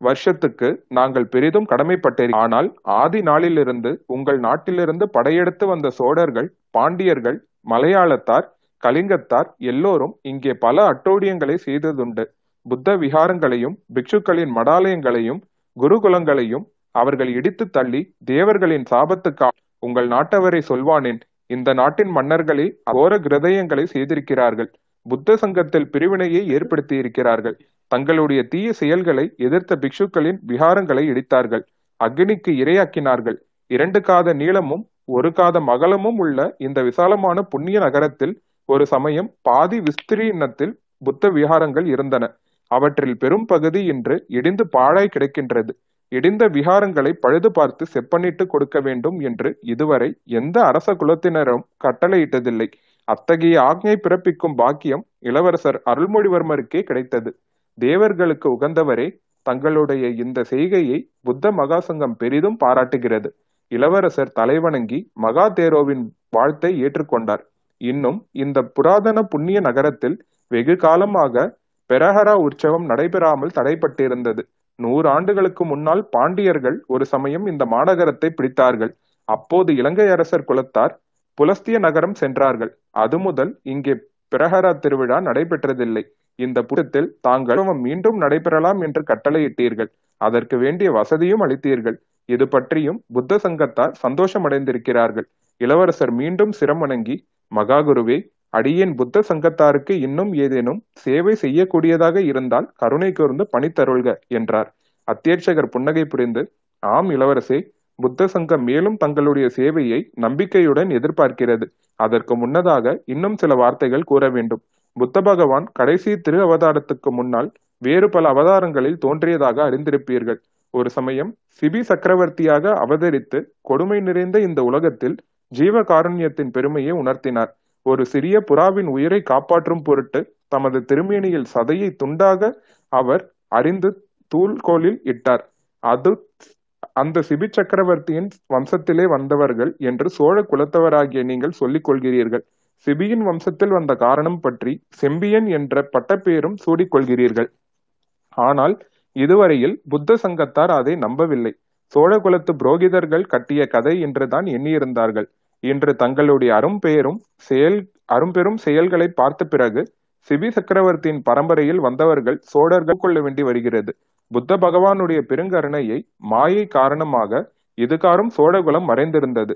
வருஷத்துக்கு நாங்கள் பெரிதும் கடமைப்பட்டேன் ஆனால் ஆதி நாளிலிருந்து உங்கள் நாட்டிலிருந்து படையெடுத்து வந்த சோழர்கள் பாண்டியர்கள் மலையாளத்தார் கலிங்கத்தார் எல்லோரும் இங்கே பல அட்டோடியங்களை செய்ததுண்டு. புத்த விகாரங்களையும் பிக்ஷுக்களின் மடாலயங்களையும் குருகுலங்களையும் அவர்கள் இடித்து தள்ளி தேவர்களின் சாபத்துக்கா உங்கள் நாட்டவரை சொல்வானேன். இந்த நாட்டின் மன்னர்களே அகோர கிருதயங்களை செய்திருக்கிறார்கள். புத்த சங்கத்தில் பிரிவினையை ஏற்படுத்தி இருக்கிறார்கள். தங்களுடைய தீய செயல்களை எதிர்த்த பிக்ஷுக்களின் விகாரங்களை இடித்தார்கள். அக்னிக்கு இரையாக்கினார்கள். இரண்டு காத நீளமும் ஒரு காத மகளமும் உள்ள இந்த விசாலமான புண்ணிய நகரத்தில் ஒரு சமயம் பாதி விஸ்திரீனத்தில் புத்த விகாரங்கள் இருந்தன. அவற்றில் பெரும் பகுதி இன்று இடிந்து பாழாய் கிடக்கின்றது. இடிந்த விகாரங்களை பழுது பார்த்து செப்பனிட்டு கொடுக்க வேண்டும் என்று இதுவரை எந்த அரச குலத்தினரும் கட்டளையிட்டதில்லை. அத்தகைய ஆக்ஞை பிறப்பிக்கும் பாக்கியம் இளவரசர் அருள்மொழிவர்மருக்கே கிடைத்தது. தேவர்களுக்கு உகந்தவரே தங்களுடைய இந்த செய்கையை புத்த மகாசங்கம் பெரிதும் பாராட்டுகிறது. இளவரசர் தலைவணங்கி மகா தேரோவின் வாழ்த்தை ஏற்றுக்கொண்டார். இன்னும் இந்த புராதன புண்ணிய நகரத்தில் வெகு காலமாக பெரஹரா உற்சவம் நடைபெறாமல் தடைப்பட்டிருந்தது. நூறு ஆண்டுகளுக்கு முன்னால் பாண்டியர்கள் ஒரு சமயம் இந்த மாநகரத்தை பிடித்தார்கள். அப்போது இலங்கை அரசர் குலத்தார் புலஸ்திய நகரம் சென்றார்கள். அது முதல் இங்கே பிரஹரா திருவிழா நடைபெற்றதில்லை. இந்த புறத்தில் தாங்கள் மீண்டும் நடைபெறலாம் என்று கட்டளையிட்டீர்கள். அதற்கு வேண்டிய வசதியும் அளித்தீர்கள். இது பற்றியும் புத்த சங்கத்தார் சந்தோஷமடைந்திருக்கிறார்கள். இளவரசர் மீண்டும் சிரமணங்கி மகாகுருவே அடியேன் புத்த சங்கத்தாருக்கு இன்னும் ஏதேனும் சேவை செய்யக்கூடியதாக இருந்தால் கருணை கூர்ந்து பணித்தருள்க என்றார். அத்தியட்சகர் புன்னகை புரிந்து ஆம் இளவரசே புத்த சங்கம் மேலும் தங்களுடைய சேவையை நம்பிக்கையுடன் எதிர்பார்க்கிறது. அதற்கு முன்னதாக இன்னும் சில வார்த்தைகள் கூற வேண்டும். புத்த பகவான் கடைசி திரு அவதாரத்துக்கு முன்னால் வேறு பல அவதாரங்களில் தோன்றியதாக அறிந்திருப்பீர்கள். ஒரு சமயம் சிபி சக்கரவர்த்தியாக அவதரித்து கொடுமை நிறைந்த இந்த உலகத்தில் ஜீவ காருண்யத்தின் பெருமையை உணர்த்தினார். ஒரு சிறிய புறாவின் உயிரை காப்பாற்றும் பொருட்டு தமது திருமேனியில் சதையை துண்டாக அவர் அறிந்து தூள்கோலில் இட்டார். அது அந்த சிபி சக்கரவர்த்தியின் வம்சத்திலே வந்தவர்கள் என்று சோழ குலத்தவராகிய நீங்கள் சொல்லிக் கொள்கிறீர்கள். சிபியின் வம்சத்தில் வந்த காரணம் பற்றி செம்பியன் என்ற பட்டப்பேரும் சூடிக்கொள்கிறீர்கள். ஆனால் இதுவரையில் புத்த சங்கத்தார் அதை நம்பவில்லை. சோழ குலத்து புரோகிதர்கள் கட்டிய கதை என்றுதான் எண்ணியிருந்தார்கள். இன்று தங்களுடைய அரும்பெயரும் செயல் அரும்பெரும் செயல்களை பார்த்த பிறகு சிபி சக்கரவர்த்தியின் பரம்பரையில் வந்தவர்கள் சோழர்கள் கொள்ள வேண்டி வருகிறது. புத்த பகவானுடைய பெருங்கருணையை மாயை காரணமாக இதுகாரும் சோழகுலம் மறைந்திருந்தது.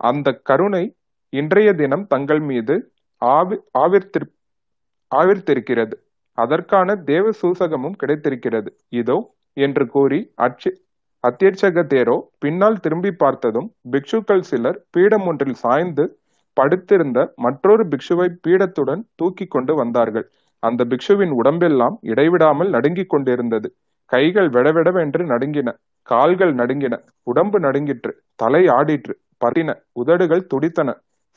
அந்த கருணை இன்றைய தினம் தங்கள் மீது ஆவி ஆவிர்த்தி ஆவிர்த்திருக்கிறது. அதற்கான தேவ சூசகமும் கிடைத்திருக்கிறது. இதோ என்று கூறி அச்சு அத்தியட்சக தேரோ பின்னால் திரும்பி பார்த்ததும் பிக்ஷுக்கள் சிலர் பீடம் ஒன்றில் சாய்ந்து படுத்திருந்த மற்றொரு பிக்ஷுவை பீடத்துடன் தூக்கி கொண்டு வந்தார்கள். அந்த பிக்ஷுவின் உடம்பெல்லாம் இடைவிடாமல் நடுங்கிக் கொண்டிருந்தது. கைகள் வெடவெடவென்று நடுங்கின கால்கள் நடுங்கின உடம்பு நடுங்கிற்று தலை ஆடிற்று பறின உதடுகள் துடித்தன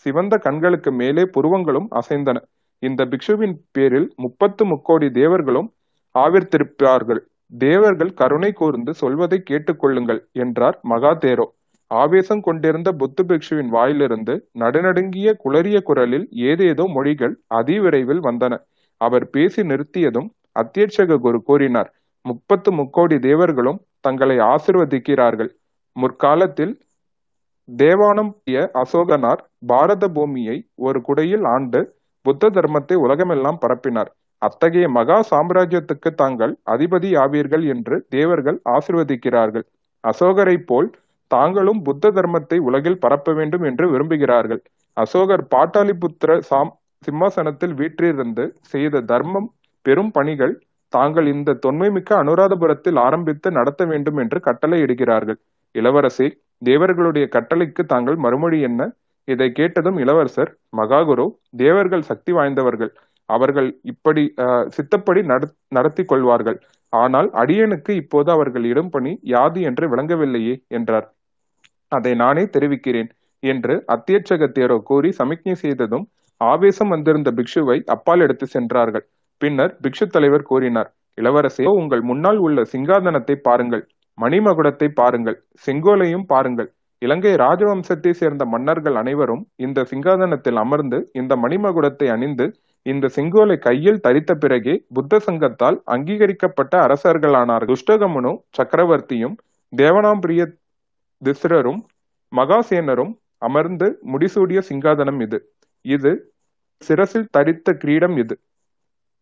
சிவந்த கண்களுக்கு மேலே புருவங்களும் அசைந்தன. இந்த பிக்ஷுவின் பேரில் முப்பத்து முக்கோடி தேவர்களும் ஆவிர்த்திருப்பார்கள். தேவர்கள் கருணை கூர்ந்து சொல்வதை கேட்டுக்கொள்ளுங்கள் என்றார் மகாதேரோ. ஆவேசம் கொண்டிருந்த புத்து பிக்ஷுவின் வாயிலிருந்து நடுநடுங்கிய குளறிய குரலில் ஏதேதோ மொழிகள் அதிவிரைவில் வந்தன. அவர் பேசி நிறுத்தியதும் அத்தியட்சக குரு கூறினார் முப்பத்து முக்கோடி தேவர்களும் தங்களை ஆசிர்வதிக்கிறார்கள். முற்காலத்தில் தேவானம் அசோகனார் பாரத பூமியை ஒரு குடையில் ஆண்டு புத்த தர்மத்தை உலகமெல்லாம் பரப்பினார். அத்தகைய மகா சாம்ராஜ்யத்துக்கு தாங்கள் அதிபதி ஆவீர்கள் என்று தேவர்கள் ஆசிர்வதிக்கிறார்கள். அசோகரை போல் தாங்களும் புத்த தர்மத்தை உலகில் பரப்ப வேண்டும் என்று விரும்புகிறார்கள். அசோகர் பாட்டாளிபுத்திர சாம் சிம்மாசனத்தில் வீற்றிருந்து செய்த தர்மம் பெரும் பணிகள் தாங்கள் இந்த தொன்மைமிக்க அனுராதபுரத்தில் ஆரம்பித்து நடத்த வேண்டும் என்று கட்டளை இடுகிறார்கள். இளவரசே தேவர்களுடைய கட்டளைக்கு தாங்கள் மறுமொழி என்ன? இதை கேட்டதும் இளவரசர் மகாகுரு தேவர்கள் சக்தி வாய்ந்தவர்கள். அவர்கள் இப்படி சித்தப்படி நடத்தி கொள்வார்கள். ஆனால் அடியனுக்கு இப்போது அவர்கள் இடும் பணி யாது என்று விளங்கவில்லையே என்றார். அதை நானே தெரிவிக்கிறேன் என்று அத்தியட்சக தேரோ கூறி சமிக்ஞை செய்ததும் ஆவேசம் வந்திருந்த பிக்ஷுவை அப்பால் எடுத்து சென்றார்கள். பின்னர் பிக்ஷு தலைவர் கூறினார் இளவரசே உங்கள் முன்னால் உள்ள சிங்காதனத்தை பாருங்கள் மணிமகுடத்தை பாருங்கள் செங்கோலையும் பாருங்கள். இலங்கை ராஜவம்சத்தை சேர்ந்த மன்னர்கள் அனைவரும் இந்த சிங்காதனத்தில் அமர்ந்து இந்த மணிமகுடத்தை அணிந்து இந்த செங்கோலை கையில் தரித்த பிறகே புத்த சங்கத்தால் அங்கீகரிக்கப்பட்ட அரசர்களானார் துஷ்டகமனு சக்கரவர்த்தியும் தேவனாம்பிரிய திஸ்ரரும் மகாசேனரும் அமர்ந்து முடிசூடிய சிங்காதனம் இது. இது சிரசில் தரித்த கிரீடம் இது.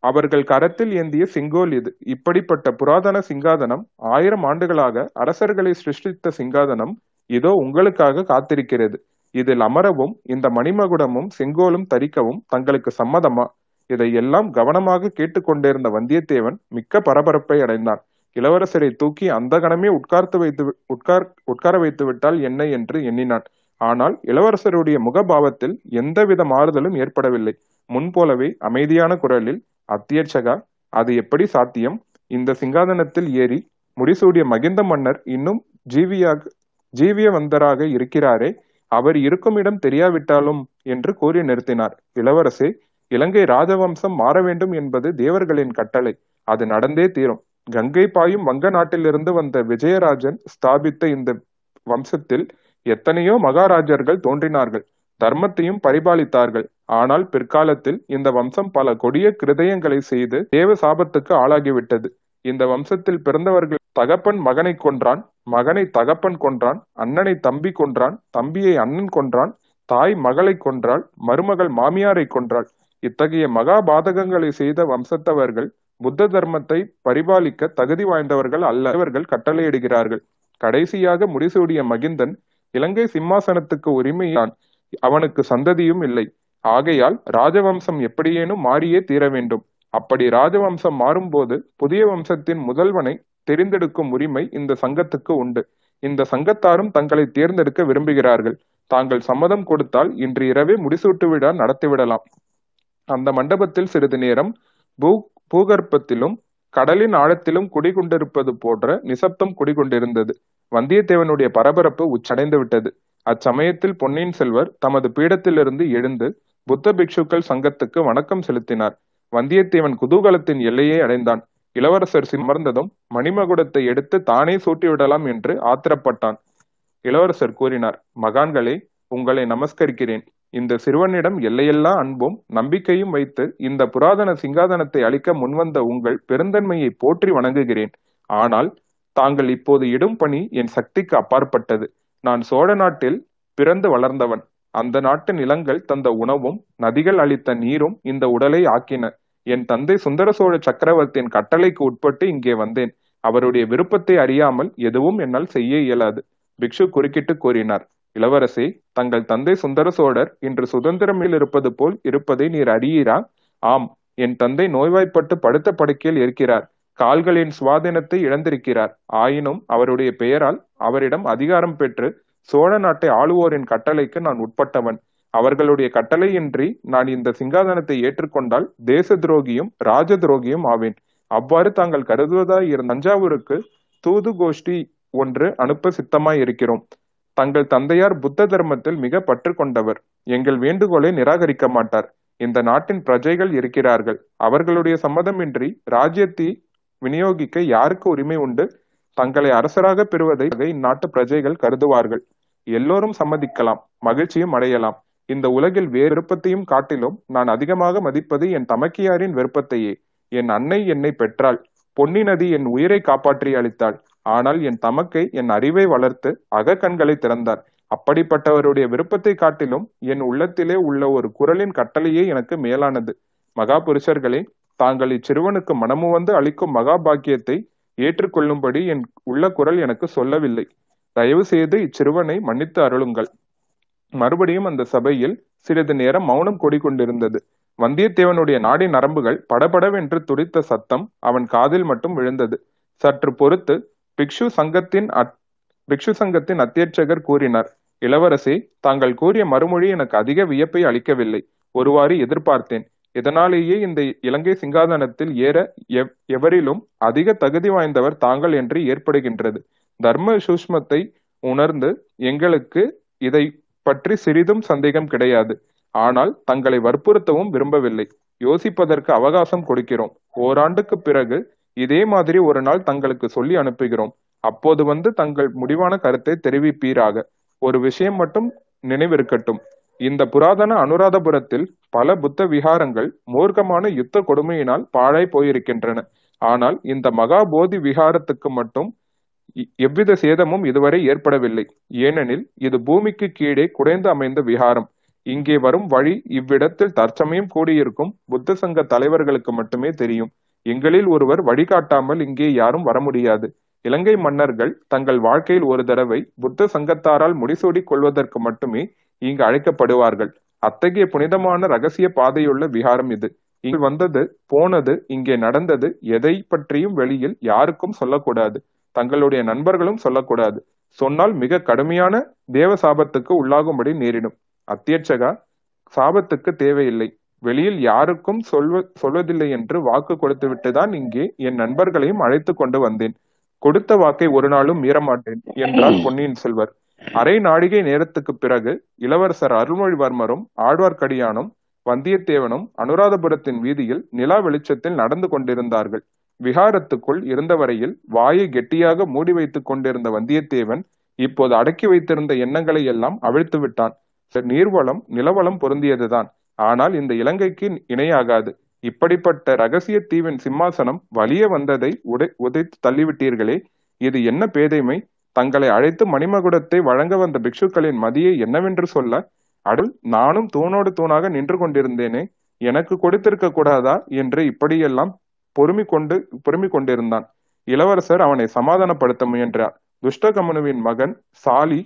அவர்கள் கரத்தில் ஏந்திய செங்கோல் இது. இப்படிப்பட்ட புராதன சிங்காதனம் ஆயிரம் ஆண்டுகளாக அரசர்களை சிருஷ்டித்த சிங்காதனம் இதோ உங்களுக்காக காத்திருக்கிறது. இதில் அமரவும் இந்த மணிமகுடமும் செங்கோலும் தரிக்கவும் தங்களுக்கு சம்மதமா? இதையெல்லாம் கவனமாக கேட்டுக்கொண்டிருந்த வந்தியத்தேவன் மிக்க பரபரப்பை அடைந்தான் இளவரசரை தூக்கி அந்த கணமே உட்கார்த்து வைத்து உட்கார் உட்கார வைத்து விட்டால் என்ன என்று எண்ணினான். ஆனால் இளவரசருடைய முகபாவத்தில் எந்தவித மாறுதலும் ஏற்படவில்லை. முன்போலவே அமைதியான குரலில் அத்தியட்சகா அது எப்படி சாத்தியம்? இந்த சிங்காதனத்தில் ஏறி முடிசூடிய மகிந்த மன்னர் இன்னும் ஜீவியாக ஜீவியவந்தராக இருக்கிறாரே அவர் இருக்கும் இடம் தெரியாவிட்டாலும் என்று கூறி நிறுத்தினார். இளவரசே இலங்கை ராஜவம்சம் மாற வேண்டும் என்பது தேவர்களின் கட்டளை. அது நடந்தே தீரும். கங்கை பாயும் வங்க நாட்டிலிருந்து வந்த விஜயராஜன் ஸ்தாபித்த இந்த வம்சத்தில் எத்தனையோ மகாராஜர்கள் தோன்றினார்கள். தர்மத்தையும் பரிபாலித்தார்கள். ஆனால் பிற்காலத்தில் இந்த வம்சம் பல கொடிய கிருதயங்களை செய்து தேவ சாபத்துக்கு ஆளாகிவிட்டது. இந்த வம்சத்தில் பிறந்தவர்கள் தகப்பன் மகனை கொன்றான் மகனை தகப்பன் கொன்றான் அண்ணனை தம்பி கொன்றான் தம்பியை அண்ணன் கொன்றான் தாய் மகளை கொன்றாள் மருமகள் மாமியாரை கொன்றாள். இத்தகைய மகா பாதகங்களை செய்த வம்சத்தவர்கள் புத்த தர்மத்தை பரிபாலிக்க தகுதி வாய்ந்தவர்கள் அல்ல. இவர்கள் கட்டளையிடுகிறார்கள். கடைசியாக முடிசூடிய மகிந்தன் இலங்கை சிம்மாசனத்துக்கு உரிமையான். அவனுக்கு சந்ததியும் இல்லை. ஆகையால் ராஜவம்சம் எப்படியேனும் மாறியே தீர வேண்டும். அப்படி ராஜவம்சம் மாறும்போது புதிய வம்சத்தின் முதல்வனை தெரிந்தெடுக்கும் உரிமை இந்த சங்கத்துக்கு உண்டு. இந்த சங்கத்தாரும் தங்களை தேர்ந்தெடுக்க விரும்புகிறார்கள். தாங்கள் சம்மதம் கொடுத்தால் இன்று இரவே முடிசூட்டு விழா நடத்திவிடலாம். அந்த மண்டபத்தில் சிறிது நேரம் பூ பூகர்ப்பத்திலும் கடலின் ஆழத்திலும் குடிகொண்டிருப்பது போன்ற நிசப்தம் குடிகொண்டிருந்தது. வந்தியத்தேவனுடைய பரபரப்பு உச்சடைந்து விட்டது அச்சமயத்தில் பொன்னியின் செல்வர் தமது பீடத்திலிருந்து எழுந்து புத்த பிக்ஷுக்கள் சங்கத்துக்கு வணக்கம் செலுத்தினார். வந்தியத்தேவன் குதூகலத்தின் எல்லையை அடைந்தான். இளவரசர் சிமர்ந்ததும் மணிமகுடத்தை எடுத்து தானே சூட்டிவிடலாம் என்று ஆத்திரப்பட்டான். இளவரசர் கூறினார் மகான்களே உங்களை நமஸ்கரிக்கிறேன். இந்த சிறுவனிடம் எல்லையெல்லா அன்பும் நம்பிக்கையும் வைத்து இந்த புராதன சிங்காதனத்தை அளிக்க முன்வந்த உங்கள் பெருந்தன்மையை போற்றி வணங்குகிறேன். ஆனால் தாங்கள் இப்போது இடும் பணி என் சக்திக்கு அப்பாற்பட்டது. நான் சோழ நாட்டில் பிறந்து வளர்ந்தவன். அந்த நாட்டு நிலங்கள் தந்த உணவும் நதிகள் அளித்த நீரும் இந்த உடலை ஆக்கின. என் தந்தை சுந்தர சோழ சக்கரவர்த்தியின் கட்டளைக்கு உட்பட்டு இங்கே வந்தேன். அவருடைய விருப்பத்தை அறியாமல் எதுவும் என்னால் செய்ய இயலாது. பிக்ஷு குறுக்கிட்டு கூறினார் இளவரசே தங்கள் தந்தை சுந்தர சோழர் இன்று சுதந்திரமில் இருப்பது போல் இருப்பதை நீர் அறியீரா? ஆம் என் தந்தை நோய்வாய்ப்பட்டு படுத்த படுக்கையில் இருக்கிறார். கால்களின் சுவாதீனத்தை இழந்திருக்கிறார். ஆயினும் அவருடைய பெயரால் அவரிடம் அதிகாரம் பெற்று சோழ நாட்டை ஆளுவோரின் கட்டளைக்கு நான் உட்பட்டவன். அவர்களுடைய கட்டளையின்றி நான் இந்த சிங்காதனத்தை ஏற்றுக்கொண்டால் தேச துரோகியும் ராஜ துரோகியும் ஆவேன். அவ்வாறு தாங்கள் கருதுவதாய் இருந்த தஞ்சாவூருக்கு தூது கோஷ்டி ஒன்று அனுப்ப சித்தமாய் இருக்கிறோம் தங்கள் தந்தையார் புத்த தர்மத்தில் மிக பற்று கொண்டவர். எங்கள் வேண்டுகோளை நிராகரிக்க மாட்டார். இந்த நாட்டின் பிரஜைகள் இருக்கிறார்கள். அவர்களுடைய சம்மதமின்றி ராஜ்யத்தை விநியோகிக்க யாருக்கு உரிமை உண்டு? தங்களை அரசராக பெறுவதை இந்நாட்டு பிரஜைகள் கருதுவார்கள். எல்லோரும் சம்மதிக்கலாம் மகிழ்ச்சியும் அடையலாம். இந்த உலகில் வேறு விருப்பத்தையும் காட்டிலும் நான் அதிகமாக மதிப்பது என் தமக்கியாரின் விருப்பத்தையே. என் அன்னை என்னை பெற்றாள். பொன்னி நதி என் உயிரை காப்பாற்றி அளித்தாள். ஆனால் என் தமக்கை என் அறிவை வளர்த்து அகக்கண்களை திறந்தார். அப்படிப்பட்டவருடைய விருப்பத்தை காட்டிலும் என் உள்ளத்திலே உள்ள ஒரு குரலின் கட்டளையே எனக்கு மேலானது. மகா புருஷர்களே தாங்கள் இச்சிறுவனுக்கு மனமுவந்து அளிக்கும் மகாபாக்கியத்தை ஏற்றுக்கொள்ளும்படி என் உள்ள குரல் எனக்கு சொல்லவில்லை. தயவு செய்து இச்சிறுவனை மன்னித்து அருளுங்கள். மறுபடியும் அந்த சபையில் சிறிது நேரம் மௌனம் கொடிக்கொண்டிருந்தது. வந்தியத்தேவனுடைய நாடி நரம்புகள் படபடவென்று துடித்த சத்தம் அவன் காதில் மட்டும் விழுந்தது. சற்று பொறுத்து பிக்ஷு சங்கத்தின் பிக்ஷு சங்கத்தின் அத்தியட்சகர் கூறினார் இளவரசே தாங்கள் கூறிய மறுமொழி எனக்கு அதிக வியப்பை அளிக்கவில்லை. ஒருவாறு எதிர்பார்த்தேன். இதனாலேயே இந்த இலங்கை சிங்காதனத்தில் ஏற எவ் எவரிலும் அதிக தகுதி வாய்ந்தவர் தாங்கள் என்று ஏற்படுகின்றது. தர்ம சூஷ்மத்தை உணர்ந்து எங்களுக்கு இதை பற்றி சிறிதும் சந்தேகம் கிடையாது. ஆனால் தங்களை வற்புறுத்தவும் விரும்பவில்லை. யோசிப்பதற்கு அவகாசம் கொடுக்கிறோம். ஓராண்டுக்கு பிறகு இதே மாதிரி ஒரு நாள் தங்களுக்கு சொல்லி அனுப்புகிறோம். அப்போது வந்து தங்கள் முடிவான கருத்தை தெரிவிப்பீராக. ஒரு விஷயம் மட்டும் நினைவிருக்கட்டும். இந்த புராதன அனுராதபுரத்தில் பல புத்த விகாரங்கள் மூர்க்கமான யுத்த கொடுமையினால் பாழாய் போயிருக்கின்றன. ஆனால் இந்த மகா போதி விகாரத்துக்கு மட்டும் எவ்வித சேதமும் இதுவரை ஏற்படவில்லை. ஏனெனில் இது பூமிக்கு கீழே குறைந்து அமைந்த விகாரம். இங்கே வரும் வழி இவ்விடத்தில் தற்சமயம் கூடியிருக்கும் புத்த சங்க தலைவர்களுக்கு மட்டுமே தெரியும். எங்களில் ஒருவர் வழிகாட்டாமல் இங்கே யாரும் வர முடியாது. இலங்கை மன்னர்கள் தங்கள் வாழ்க்கையில் ஒரு தடவை புத்த சங்கத்தாரால் முடிசூடி கொள்வதற்கு மட்டுமே இங்கு அழைக்கப்படுவார்கள். அத்தகைய புனிதமான ரகசிய பாதையுள்ள விகாரம் இது. இங்கு வந்தது போனது இங்கே நடந்தது எதை பற்றியும் வெளியில் யாருக்கும் சொல்லக்கூடாது. தங்களுடைய நண்பர்களும் சொல்லக்கூடாது. சொன்னால் மிக கடுமையான தேவ சாபத்துக்கு உள்ளாகும்படி நேரிடும். அத்தியட்சகா சாபத்துக்கு தேவையில்லை. வெளியில் யாருக்கும் சொல்வ சொல்வதில்லை என்று வாக்கு கொடுத்துவிட்டுதான் இங்கே என் நண்பர்களையும் அழைத்து கொண்டு வந்தேன். கொடுத்த வாக்கை ஒரு நாளும் மீறமாட்டேன் என்றார் பொன்னியின் செல்வர். அரை நாழிகை நேரத்துக்கு பிறகு இளவரசர் அருள்மொழிவர்மரும் ஆழ்வார்க்கடியானும் வந்தியத்தேவனும் அனுராதபுரத்தின் வீதியில் நிலா வெளிச்சத்தில் நடந்து கொண்டிருந்தார்கள். விகாரத்துக்குள் இருந்தவரையில் வாயை கெட்டியாக மூடி வைத்துக் கொண்டிருந்த வந்தியத்தேவன் இப்போது அடக்கி வைத்திருந்த எண்ணங்களை எல்லாம் அவிழ்த்து விட்டான். நீர்வளம் நிலவளம் பொருந்தியதுதான். ஆனால் இந்த இலங்கைக்கு இணையாகாது. இப்படிப்பட்ட ரகசிய தீவின் சிம்மாசனம் வலிய வந்ததை உடை உதைத்து தள்ளிவிட்டீர்களே. இது என்ன பேதைமை? தங்களை அழைத்து மணிமகுடத்தை வழங்க வந்த பிக்ஷுக்களின் மதியை என்னவென்று சொல்ல அடல் நானும் தூணோடு தூணாக நின்று கொண்டிருந்தேனே எனக்கு கொடுத்திருக்க கூடாதா? என்று இப்படியெல்லாம் பொறுமி கொண்டு பொறுமி கொண்டிருந்தான். இளவரசர் அவனை சமாதானப்படுத்த முயன்றார். துஷ்டகமனுவின் மகன் சாலி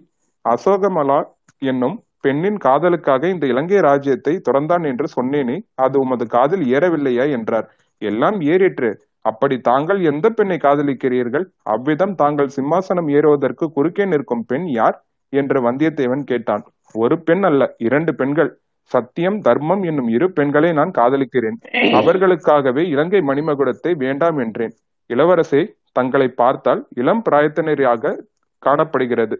அசோகமலா என்னும் பெண்ணின் காதலுக்காக இந்த இலங்கை ராஜ்யத்தை துறந்தான் என்று சொன்னேனே அது உமது காதில் ஏறவில்லையா? என்றார். எல்லாம் ஏறிற்று. அப்படி தாங்கள் எந்த பெண்ணை காதலிக்கிறீர்கள்? அவ்விதம் தாங்கள் சிம்மாசனம் ஏறுவதற்கு குறுக்கே நிற்கும் பெண் யார்? என்று வந்தியத்தேவன் கேட்டான். ஒரு பெண் அல்ல இரண்டு பெண்கள். சத்தியம் தர்மம் என்னும் இரு பெண்களை நான் காதலிக்கிறேன். அவர்களுக்காகவே இலங்கை மணிமகுடத்தை வேண்டாம் என்றேன். இளவரசே தங்களை பார்த்தால் இளம் பிராயத்தினராக காணப்படுகிறது.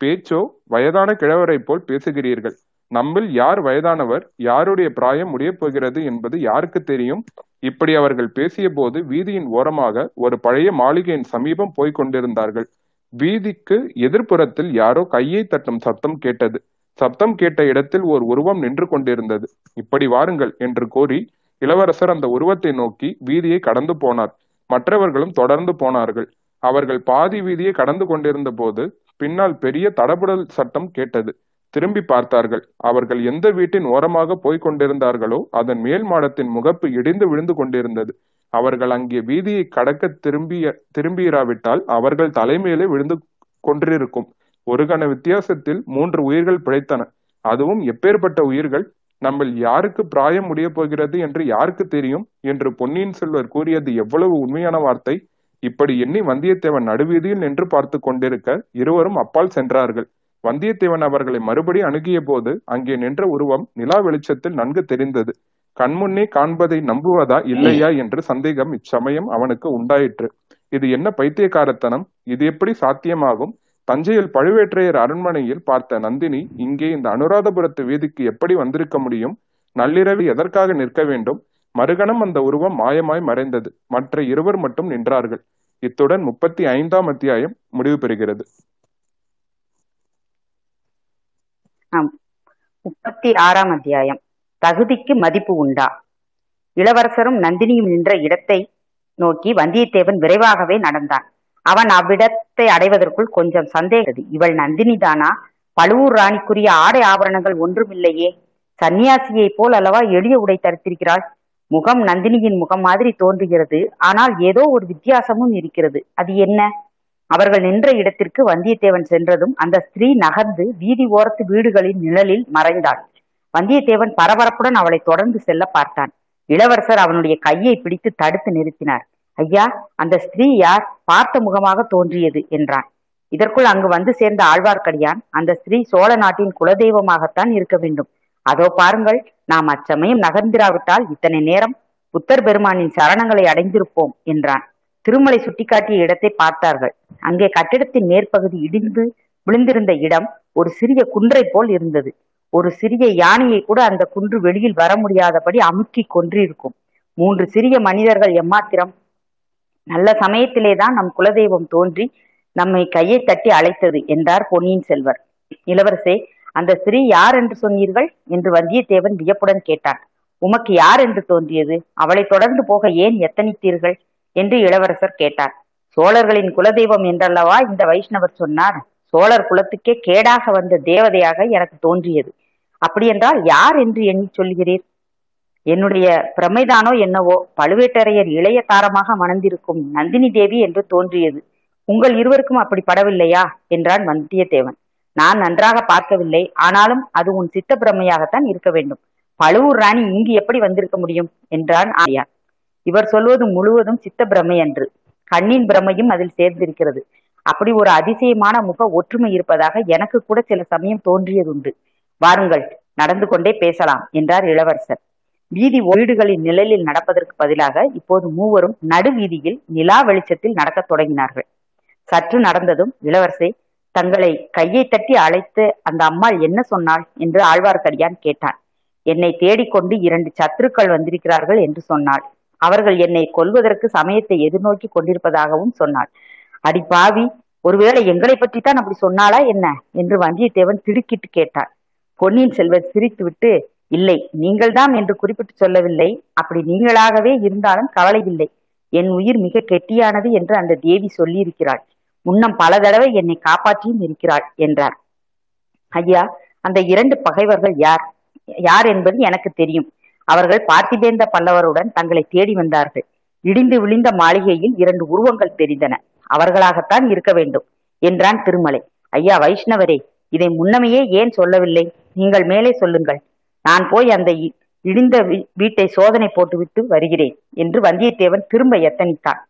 பேச்சோ வயதான கிழவரை போல் பேசுகிறீர்கள். நம்மில் யார் வயதானவர்? யாருடைய பிராயம் முடியப் போகிறது என்பது யாருக்கு தெரியும்? இப்படி அவர்கள் பேசியபோது வீதியின் ஓரமாக ஒரு பழைய மாளிகையின் சமீபம் போய்க் கொண்டிருந்தார்கள். வீதிக்கு எதிர்ப்புறத்தில் யாரோ கையை தட்டும் சத்தம் கேட்டது. சப்தம் கேட்ட இடத்தில் ஒரு உருவம் நின்று கொண்டிருந்தது. இப்படி வாருங்கள் என்று கூறி இளவரசர் அந்த உருவத்தை நோக்கி வீதியை கடந்து போனார். மற்றவர்களும் தொடர்ந்து போனார்கள். அவர்கள் பாதி வீதியை கடந்து கொண்டிருந்த போது பின்னால் பெரிய தடபுடல் சட்டம் கேட்டது. திரும்பி பார்த்தார்கள். அவர்கள் எந்த வீட்டின் ஓரமாக போய்க் கொண்டிருந்தார்களோ அதன் மேல் மாடத்தின் முகப்பு இடிந்து விழுந்து கொண்டிருந்தது. அவர்கள் அங்கே வீதியை கடக்க திரும்பிய திரும்பியிராவிட்டால் அவர்கள் தலைமையிலே விழுந்து கொன்றிருக்கும். ஒரு கண வித்தியாசத்தில் மூன்று உயிர்கள் பிழைத்தன. அதுவும் எப்பேற்பட்ட உயிர்கள்? நம்மில் யாருக்கு பிராயம் முடிய போகிறது என்று யாருக்கு தெரியும்? என்று பொன்னியின் செல்வர் கூறியது எவ்வளவு உண்மையான வார்த்தை? இப்படி எண்ணி வந்தியத்தேவன் நடுவீதியில் நின்று பார்த்து கொண்டிருக்க இருவரும் அப்பால் சென்றார்கள். வந்தியத்தேவன் அவர்களை மறுபடி அணுகிய போது அங்கே நின்ற உருவம் நிலா வெளிச்சத்தில் நன்கு தெரிந்தது. கண்முன்னே காண்பதை நம்புவதா இல்லையா என்று சந்தேகம் இச்சமயம் அவனுக்கு உண்டாயிற்று. இது என்ன பைத்தியக்காரத்தனம்? இது எப்படி சாத்தியமாகும்? தஞ்சையில் பழுவேற்றையர் அரண்மனையில் பார்த்த நந்தினி இங்கே இந்த அனுராதபுரத்து வீதிக்கு எப்படி வந்திருக்க முடியும்? நள்ளிரவு எதற்காக நிற்க வேண்டும்? மறுகணம் அந்த உருவம் மாயமாய் மறைந்தது. மற்ற இருவர் மட்டும் நின்றார்கள். இத்துடன் முப்பத்தி ஐந்தாம் அத்தியாயம் முடிவு பெறுகிறது. முப்பத்தி ஆறாம் அத்தியாயம். தகுதிக்கு மதிப்பு உண்டா? இளவரசரும் நந்தினியும் நின்ற இடத்தை நோக்கி வந்தியத்தேவன் விரைவாகவே நடந்தான். அவன் அவ்விடத்தை அடைவதற்குள் கொஞ்சம் சந்தேகது. இவள் நந்தினி தானா பழுவூர் ராணிக்குரிய ஆடை ஆபரணங்கள் ஒன்றுமில்லையே. சன்னியாசியை போல் அல்லவா எளிய உடை தரித்திருக்கிறாள்? முகம் நந்தினியின் முகம் மாதிரி தோன்றுகிறது. ஆனால் ஏதோ ஒரு வித்தியாசமும் இருக்கிறது. அது என்ன? அவர்கள் நின்ற இடத்திற்கு வந்தியத்தேவன் சென்றதும் அந்த ஸ்திரீ நகர்ந்து வீதி ஓரத்து வீடுகளின் நிழலில் மறைந்தாள். வந்தியத்தேவன் பரபரப்புடன் அவளை தொடர்ந்து செல்ல பார்த்தான். இளவரசர் அவனுடைய கையை பிடித்து தடுத்து நிறுத்தினார். ஐயா அந்த ஸ்திரீ யார்? பார்த்த முகமாக தோன்றியது என்றான். இதற்குள் அங்கு வந்து சேர்ந்த ஆழ்வார்க்கடியான் அந்த ஸ்திரீ சோழ நாட்டின் குலதெய்வமாகத்தான் இருக்க வேண்டும். அதோ பாருங்கள் நாம் அச்சமயம் நகர்ந்திராவிட்டால் இத்தனை நேரம் புத்தர் பெருமானின் சரணங்களை அடைந்திருப்போம் என்றான். திருமலை சுட்டிக்காட்டிய இடத்தை பார்த்தார்கள். அங்கே கட்டிடத்தின் மேற்பகுதி இடிந்து விழுந்திருந்த இடம் ஒரு சிறிய குன்றை போல் இருந்தது. ஒரு சிறிய யானையை கூட அந்த குன்று வெளியில் வர முடியாதபடி அமுக்கி கொன்றிருக்கும். மூன்று சிறிய மனிதர்கள் எம்மாத்திரம் நல்ல சமயத்திலேதான் நம் குலதெய்வம் தோன்றி நம்மை கையை தட்டி அழைத்தது என்றார் பொன்னியின் செல்வர். இளவரசே அந்த ஸ்திரீ யார் என்று சொன்னீர்கள்? என்று வந்தியத்தேவன் வியப்புடன் கேட்டான். உமக்கு யார் என்று தோன்றியது? அவளை தொடர்ந்து போக ஏன் எத்தனித்தீர்கள்? என்று இளவரசர் கேட்டார். சோழர்களின் குலதெய்வம் என்றல்லவா இந்த வைஷ்ணவர் சொன்னார்? சோழர் குலத்துக்கே கேடாக வந்த தேவதையாக எனக்கு தோன்றியது. அப்படியென்றால் யார் என்று எண்ணி சொல்கிறீர்? என்னுடைய பிரமைதானோ என்னவோ பழுவேட்டரையர் இளைய தாரமாக மணந்திருக்கும் நந்தினி தேவி என்று தோன்றியது. உங்கள் இருவருக்கும் அப்படி படவில்லையா? என்றான் வந்தியத்தேவன். நான் நன்றாக பார்க்கவில்லை. ஆனாலும் அது உன் சித்த பிரமையாகத்தான் இருக்க வேண்டும். பழுவூர் ராணி இங்கு எப்படி வந்திருக்க முடியும்? என்றான் ஆயான் இவர் சொல்வது முழுவதும் சித்த பிரமை அன்று. கண்ணின் பிரமையும் அதில் சேர்ந்திருக்கிறது. அப்படி ஒரு அதிசயமான முக ஒற்றுமை இருப்பதாக எனக்கு கூட சில சமயம் தோன்றியதுண்டு. வாருங்கள் நடந்து கொண்டே பேசலாம் என்றார் இளவரசர். வீதி வீடுகளின் நிழலில் நடப்பதற்கு பதிலாக இப்போது மூவரும் நடு வீதியில் நிலா வெளிச்சத்தில் நடக்கத் தொடங்கினார்கள். சற்று நடந்ததும் இளவரசே தங்களை கையை தட்டி அழைத்து அந்த அம்மாள் என்ன சொன்னாள் என்று ஆழ்வார்க்கடியான் கேட்டான். என்னை தேடிக்கொண்டு இரண்டு சத்துருக்கள் வந்திருக்கிறார்கள் என்று சொன்னாள். அவர்கள் என்னை கொல்வதற்கு சமயத்தை எதிர்நோக்கி கொண்டிருப்பதாகவும் சொன்னாள். அடி பாவி ஒருவேளை எங்களை பற்றி தான் அப்படி சொன்னாளா என்ன? என்று வந்தியத்தேவன் திடுக்கிட்டு கேட்டான் பொன்னியின் செல்வர் சிரித்துவிட்டு இல்லை நீங்கள்தான் என்று குறிப்பிட்டு சொல்லவில்லை. அப்படி நீங்களாகவே இருந்தாலும் கவலை இல்லை என் உயிர் மிக கெட்டியானது என்று அந்த தேவி சொல்லியிருக்கிறாள். முன்னம் பல தடவை என்னை காப்பாற்றியும் இருக்கிறாள் என்றார். ஐயா அந்த இரண்டு பகைவர்கள் யார்? யார் என்பது எனக்கு தெரியும். அவர்கள் பார்த்திபேந்த பல்லவருடன் தங்களை தேடி வந்தார்கள். இடிந்து விழுந்த மாளிகையில் இரண்டு உருவங்கள் தெரிந்தன. அவர்களாகத்தான் இருக்க வேண்டும் என்றான் திருமலை. ஐயா வைஷ்ணவரே இதை முன்னமையே ஏன் சொல்லவில்லை? நீங்கள் மேலே சொல்லுங்கள். நான் போய் அந்த இ- இடிந்த வீட்டை சோதனை போட்டுவிட்டு வருகிறேன் என்று வந்தியத்தேவன் திரும்ப எத்தனித்தான்.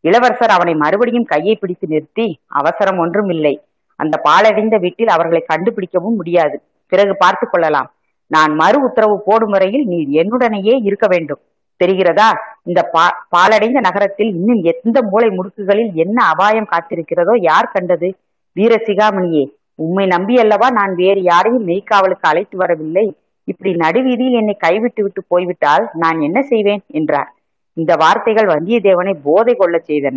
இளவரசர் அவனை மறுபடியும் கையை பிடித்து நிறுத்தி அவசரம் ஒன்றும் இல்லை. அந்த பாழடைந்த வீட்டில் அவர்களை கண்டுபிடிக்கவும் முடியாது. பிறகு பார்த்து கொள்ளலாம். நான் மறு உத்தரவு போடும் வரையில் நீ என்னுடனேயே இருக்க வேண்டும். தெரிகிறதா? இந்த பா பாழடைந்த நகரத்தில் இன்னும் எந்த மூலை முடுக்குகளில் என்ன அபாயம் காத்திருக்கிறதோ யார் கண்டது? வீர சிகாமணியே உம்மை நம்பியல்லவா நான் வேறு யாரையும் மெய்க்காவலுக்கு அழைத்து வரவில்லை. இப்படி நடுவீதியில் என்னை கைவிட்டு விட்டு போய்விட்டால் நான் என்ன செய்வேன்? என்றார். இந்த வார்த்தைகள் வந்தியத்தேவனை போதை கொள்ளச் செய்தன.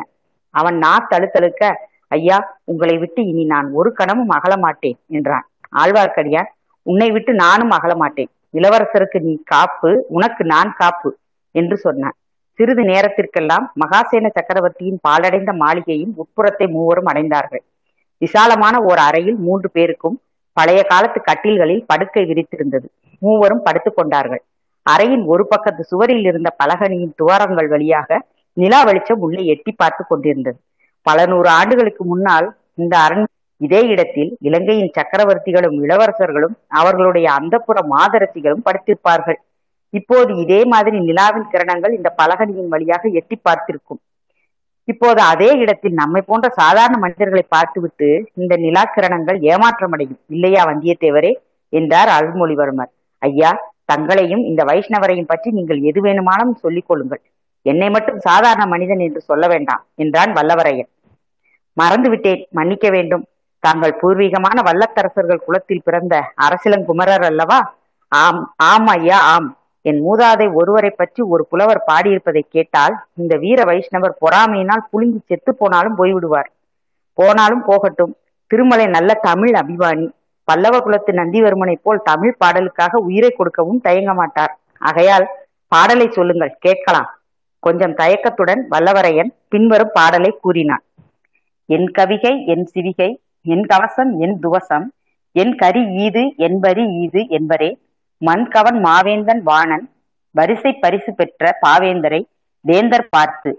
அவன் நா தழுத்தழுக்க ஐயா உங்களை விட்டு இனி நான் ஒரு கணமும் அகலமாட்டேன் என்றான். ஆழ்வார்க்கடியான் உன்னை விட்டு நானும் அகல மாட்டேன். இளவரசருக்கு நீ காப்பு உனக்கு நான் காப்பு என்று சொன்னான். சிறிது நேரத்திற்கெல்லாம் மகாசேன சக்கரவர்த்தியின் பாலடைந்த மாளிகையின் உட்புறத்தை மூவரும் அடைந்தார்கள். விசாலமான ஓர் அறையில் மூன்று பேருக்கும் பழைய காலத்து கட்டில்களில் படுக்கை விரித்திருந்தது. மூவரும் படுத்துக் கொண்டார்கள். அறையின் ஒரு பக்கத்து சுவரில் இருந்த பலகனியின் துவாரங்கள் வழியாக நிலா வெளிச்சம் உள்ளே எட்டி பார்த்து கொண்டிருந்தது. பல நூறு ஆண்டுகளுக்கு முன்னால் இந்த அரண் இதே இடத்தில் இலங்கையின் சக்கரவர்த்திகளும் இளவரசர்களும் அவர்களுடைய அந்தப்புற மாதரசிகளும் படுத்திருப்பார்கள். இப்போது இதே மாதிரி நிலாவின் கிரணங்கள் இந்த பலகனியின் வழியாக எட்டி பார்த்திருக்கும். இப்போது அதே இடத்தில் நம்மை போன்ற சாதாரண மனிதர்களை பார்த்துவிட்டு இந்த நிலா கிரணங்கள் ஏமாற்றமடையும். இல்லையா வந்தியத்தேவரே? என்றார் அருள்மொழிவர்மர். ஐயா தங்களையும் இந்த வைஷ்ணவரையும் பற்றி நீங்கள் எது வேணுமானாலும் சொல்லிக் கொள்ளுங்கள். என்னை மட்டும் சாதாரண மனிதன் என்று சொல்ல வேண்டாம் என்றான் வல்லவரையன். மறந்துவிட்டேன் மன்னிக்க வேண்டும். தாங்கள் பூர்வீகமான வல்லத்தரசர்கள் குலத்தில் பிறந்த அரசிலங்குமரர் அல்லவா? ஆம் ஆம் ஐயா ஆம். என் மூதாதை ஒருவரை பற்றி ஒரு புலவர் பாடியிருப்பதை கேட்டால் இந்த வீர வைஷ்ணவர் பொறாமையினால் புழுங்கி செத்து போனாலும் போய்விடுவார். போனாலும் போகட்டும். திருமலை நல்ல தமிழ் அபிமானி. பல்லவ குலத்து நந்திவர்மனைப் போல் தமிழ் பாடலுக்காக உயிரை கொடுக்கவும் தயங்க மாட்டார். ஆகையால் பாடலை சொல்லுங்கள் கேட்கலாம். கொஞ்சம் தயக்கத்துடன் வல்லவரையன் பின்வரும் பாடலை கூறினான். என் கவிகை என் சிவிகை என் கவசம் என் துவசம் என் கரி ஈது என்பரி ஈது என்பரே மண்கவன் மாவேந்தன் வாணன் வரிசை பரிசு பெற்ற பாவேந்தரை வேந்தர் பார்த்து.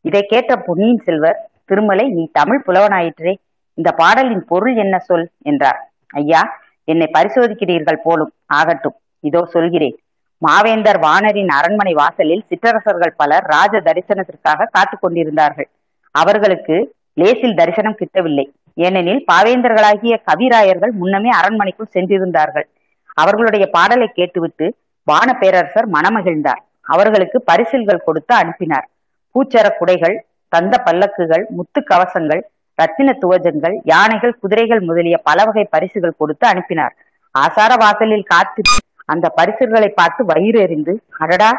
இதை கேட்ட பொன்னியின் செல்வர் திருமலை நீ தமிழ் புலவனாயிற்றே இந்த பாடலின் பொருள் என்ன சொல்? என்றார். ஐயா என்னை பரிசோதிக்கிறீர்கள் போலும் ஆகட்டும் இதோ சொல்கிறேன். மாவேந்தர் வாணரின் அரண்மனை வாசலில் சிற்றரசர்கள் பலர் ராஜ தரிசனத்திற்காக காத்து கொண்டிருந்தார்கள். அவர்களுக்கு லேசில் தரிசனம் கிட்டவில்லை. ஏனெனில் பாவேந்தர்களாகிய கவிராயர்கள் முன்னமே அரண்மனைக்குள் சென்றிருந்தார்கள். அவர்களுடைய பாடலை கேட்டுவிட்டு வான பேரரசர் மனமகிழ்ந்தார். அவர்களுக்கு பரிசில்கள் கொடுத்து அனுப்பினார். பூச்சர குடைகள் தந்த பல்லக்குகள் முத்து கவசங்கள் ரத்தின துவஜங்கள் யானைகள் குதிரைகள் முதலிய பல வகை பரிசுகள் கொடுத்து அனுப்பினார். ஆசார வாசலில் காத்து அந்த பரிசுகளை பார்த்து வயிறு எறிந்து அடடா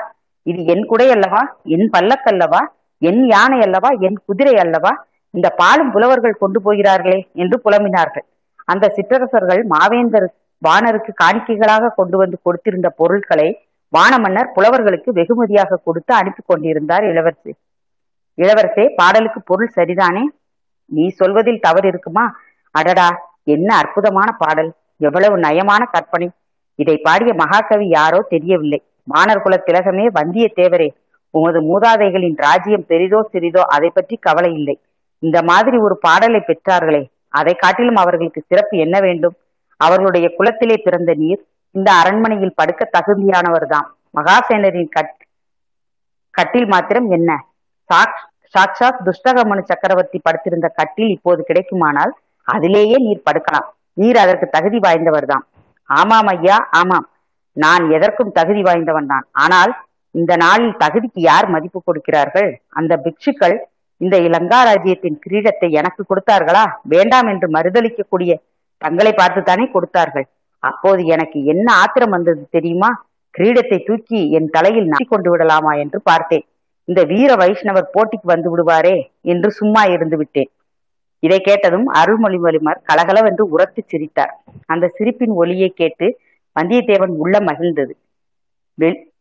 இது என் குடை அல்லவா என் பல்லக்கல்லவா? என் யானை அல்லவா? என் குதிரை அல்லவா? இந்த பாலும் புலவர்கள் கொண்டு போகிறார்களே என்று புலம்பினார்கள். அந்த சிற்றரசர்கள் மாவேந்தர் வானருக்கு காணிக்கைகளாக கொண்டு வந்து கொடுத்திருந்த பொருட்களை வானமன்னர் புலவர்களுக்கு வெகுமதியாக கொடுத்து அனுப்பி கொண்டிருந்தார் இளவரசி. இளவரசே பாடலுக்கு பொருள் சரிதானே? நீ சொல்வதில் தவறு இருக்குமா? அடடா என்ன அற்புதமான பாடல். எவ்வளவு நயமான கற்பனை. இதை பாடிய மகாகவி யாரோ தெரியவில்லை. வானர் குல திலகமே வந்தியத்தேவரே. உமது மூதாதைகளின் ராஜ்யம் பெரிதோ சிறிதோ அதை பற்றி கவலை இல்லை. இந்த மாதிரி ஒரு பாடலை பெற்றார்களே அதை காட்டிலும் அவர்களுக்கு சிறப்பு என்ன வேண்டும்? அவர்களுடைய குலத்திலே பிறந்த நீர் இந்த அரண்மனையில் படுக்க தகுதியானவர்தாம் மகாசேனரின் கட் கட்டில் மாத்திரம் என்ன? சாக் சாக்ஷாத் துஷ்டகமனு சக்கரவர்த்தி படுத்திருந்த கட்டில் இப்போது கிடைக்குமானால் அதிலேயே நீர் படுக்கலாம். நீர் அதற்கு தகுதி வாய்ந்தவர்தான். ஆமாம் ஐயா ஆமாம். நான் எதற்கும் தகுதி வாய்ந்தவன் தான் ஆனால் இந்த நாளில் தகுதிக்கு யார் மதிப்பு கொடுக்கிறார்கள்? அந்த பிக்ஷுக்கள் இந்த இலங்கா ராஜ்யத்தின் கிரீடத்தை எனக்கு கொடுத்தார்களா? வேண்டாம் என்று மறுதளிக்கக்கூடிய தங்களை பார்த்துத்தானே கொடுத்தார்கள். அப்போது எனக்கு என்ன ஆத்திரம் வந்தது தெரியுமா? கிரீடத்தை தூக்கி என் தலையில் நாட்டி கொண்டு விடலாமா என்று பார்த்தேன். இந்த வீர வைஷ்ணவர் போட்டிக்கு வந்து விடுவாரே என்று சும்மா இருந்து விட்டேன். இதை கேட்டதும் அருள்மொழிமொழிமார் கலகலவென்று உரத்து சிரித்தார். அந்த சிரிப்பின் ஒலியை கேட்டு வந்தியத்தேவன் உள்ள மகிழ்ந்தது.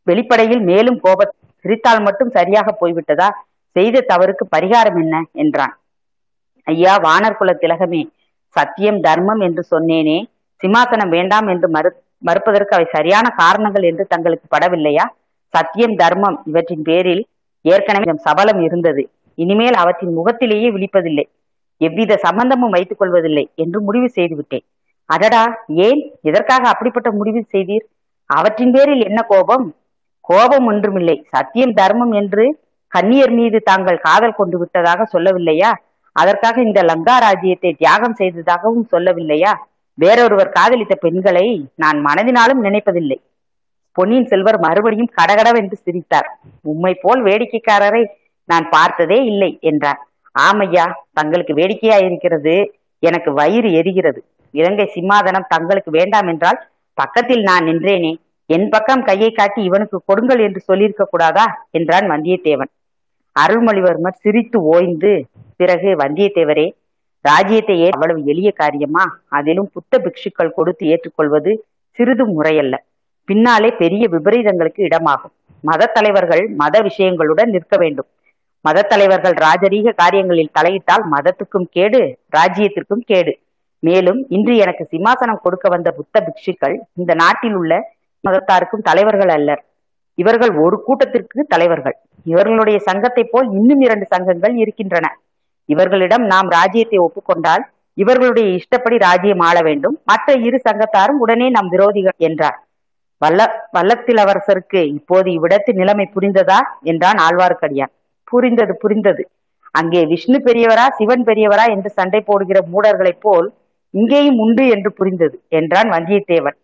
வெளிப்படையில் மேலும் கோப சிரித்தால் மட்டும் சரியாக போய்விட்டதா? செய்த தவறுக்கு பரிகாரம் என்ன? என்றான். ஐயா வானர் குல திலகமே சத்தியம் தர்மம் என்று சொன்னேனே. சிம்மாசனம் வேண்டாம் என்று மறு மறுப்பதற்கு அவை சரியான காரணங்கள் என்று தங்களுக்கு படவில்லையா? சத்தியம் தர்மம் இவற்றின் பேரில் ஏற்கனவே சபலம் இருந்தது. இனிமேல் அவற்றின் முகத்திலேயே விழிப்பதில்லை. எவ்வித சம்பந்தமும் வைத்துக் கொள்வதில்லை என்று முடிவு செய்துவிட்டேன். அடடா ஏன்? எதற்காக அப்படிப்பட்ட முடிவு செய்தீர்? அவற்றின் பேரில் என்ன கோபம்? கோபம் ஒன்றுமில்லை. சத்தியம் தர்மம் என்று கன்னியர் மீது தாங்கள் காதல் கொண்டு விட்டதாக சொல்லவில்லையா? அதற்காக இந்த லங்கா ராஜ்யத்தை தியாகம் செய்ததாகவும் சொல்லவில்லையா? வேறொருவர் காதலித்த பெண்களை நான் மனதினாலும் நினைப்பதில்லை. பொன்னியின் செல்வர் மறுபடியும் கடகடவென்று சிரித்தார். உம்மை போல் வேடிக்கைக்காரரை நான் பார்த்ததே இல்லை என்றார். ஆமையா தங்களுக்கு வேடிக்கையா இருக்கிறது எனக்கு வயிறு எரிகிறது. இலங்கை சிம்மாதனம் தங்களுக்கு வேண்டாம் என்றால் பக்கத்தில் நான் நின்றேனே. என் பக்கம் கையை காட்டி இவனுக்கு கொடுங்கள் என்று சொல்லியிருக்க கூடாதா என்றான் வந்தியத்தேவன். அருள்மொழிவர்மர் சிரித்து ஓய்ந்து பிறகு வந்தியத்தேவரே ராஜ்யத்தை ஏ அவ்வளவு எளிய காரியமா? அதிலும் புத்த பிக்ஷுக்கள் கொடுத்து ஏற்றுக்கொள்வது சிறிது முறையல்ல. பின்னாலே பெரிய விபரீதங்களுக்கு இடமாகும். மத தலைவர்கள் மத விஷயங்களுடன் நிற்க வேண்டும். மத தலைவர்கள் ராஜரீக காரியங்களில் தலையிட்டால் மதத்துக்கும் கேடு ராஜ்யத்திற்கும் கேடு. மேலும் இன்று எனக்கு சிம்மாசனம் கொடுக்க வந்த புத்த பிக்ஷுக்கள் இந்த நாட்டில் உள்ள மதத்தாருக்கும் தலைவர்கள் அல்லர். இவர்கள் ஒரு கூட்டத்திற்கு தலைவர்கள். இவர்களுடைய சங்கத்தை போல் இன்னும் இரண்டு சங்கங்கள் இருக்கின்றன. இவர்களிடம் நாம் ராஜ்யத்தை ஒப்புக்கொண்டால் இவர்களுடைய இஷ்டப்படி ராஜ்யம் ஆள வேண்டும். மற்ற இரு சங்கத்தாரும் உடனே நம் விரோதிகள் என்றார். வல்ல வல்லத்திலவரசருக்கு இப்போது இவ்விடத்து நிலைமை புரிந்ததா? என்றான் ஆழ்வார்க்கடியான். புரிந்தது புரிந்தது. அங்கே விஷ்ணு பெரியவரா சிவன் பெரியவரா என்று சண்டை போடுகிற மூடர்களைப் போல் இங்கேயும் உண்டு என்று புரிந்தது என்றான் வந்தியத்தேவன்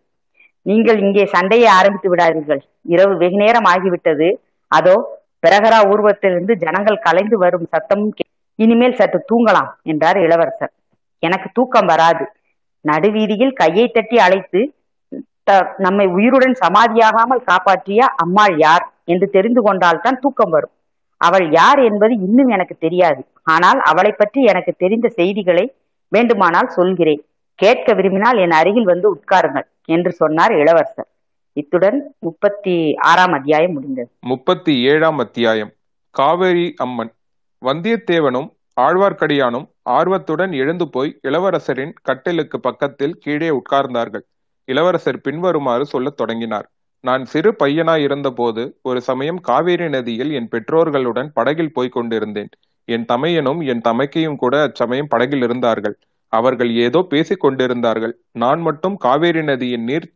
நீங்கள் இங்கே சண்டையை ஆரம்பித்து விடாதீர்கள். இரவு வெகு நேரம் ஆகிவிட்டது. அதோ பிரகரா ஊர்வத்திலிருந்து ஜனங்கள் கலைந்து வரும் சத்தமும் கே- இனிமேல் சற்று தூங்கலாம் என்றார் இளவரசர். எனக்கு தூக்கம் வராது. நடுவீதியில் கையை தட்டி அழைத்து த- நம்மை உயிருடன் சமாதியாகாமல் காப்பாற்றிய அம்மாள் யார் என்று தெரிந்து கொண்டால்தான் தூக்கம் வரும். அவள் யார் என்பது இன்னும் எனக்கு தெரியாது. ஆனால் அவளை பற்றி எனக்கு தெரிந்த செய்திகளை வேண்டுமானால் சொல்கிறேன். கேட்க விரும்பினால் என் அருகில் வந்து உட்காருங்கள் என்று சொன்னார் இளவரசர். இத்துடன் முப்பத்தி ஆறாம் அத்தியாயம் முடிந்தது. முப்பத்தி ஏழாம் அத்தியாயம். காவேரி அம்மன். வந்தியத்தேவனும் ஆழ்வார்க்கடியானும் ஆர்வத்துடன் எழுந்து போய் இளவரசரின் கட்டிலுக்கு பக்கத்தில் கீழே உட்கார்ந்தார்கள். இளவரசர் பின்வருமாறு சொல்லத் தொடங்கினார். நான் சிறு பையனாய் இருந்தபோது ஒரு சமயம் காவேரி நதியில் என் பெற்றோர்களுடன் படகில் போய்க் கொண்டிருந்தேன். என் தமையனும் என் தமைக்கையும் கூட அச்சமயம் படகில் இருந்தார்கள். அவர்கள் ஏதோ பேசிக் கொண்டிருந்தார்கள். நான் மட்டும் காவேரி நதியின் நீர்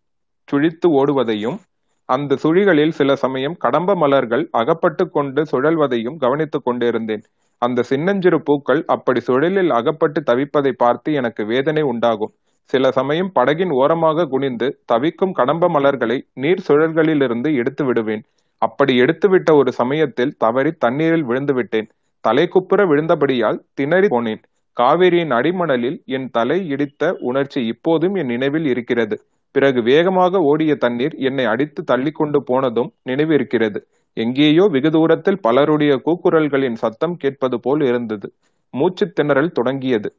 சுழித்து ஓடுவதையும் அந்த சுழிகளில் சில சமயம் கடம்ப மலர்கள் அகப்பட்டு கொண்டு சுழல்வதையும் கவனித்துக் கொண்டிருந்தேன். அந்த சின்னஞ்சிறு பூக்கள் அப்படி சுழலில் அகப்பட்டு தவிப்பதை பார்த்து எனக்கு வேதனை உண்டாகும். சில சமயம் படகின் ஓரமாக குனிந்து தவிக்கும் கடம்ப மலர்களை நீர் சுழல்களிலிருந்து எடுத்து விடுவேன். அப்படி எடுத்துவிட்ட ஒரு சமயத்தில் தவறி தண்ணீரில் விழுந்துவிட்டேன் தலை குப்புற விழுந்தபடியால் திணறி போனேன். காவிரியின் அடிமணலில் என் தலை இடித்த உணர்ச்சி இப்போதும் என் நினைவில் இருக்கிறது. பிறகு வேகமாக ஓடிய தண்ணீர் என்னை அடித்து தள்ளி கொண்டு போனதும் நினைவிருக்கிறது. எங்கேயோ வெகு தூரத்தில் பலருடைய கூக்குரல்களின் சத்தம் கேட்பது போல் இருந்தது. மூச்சு திணறல் தொடங்கியது.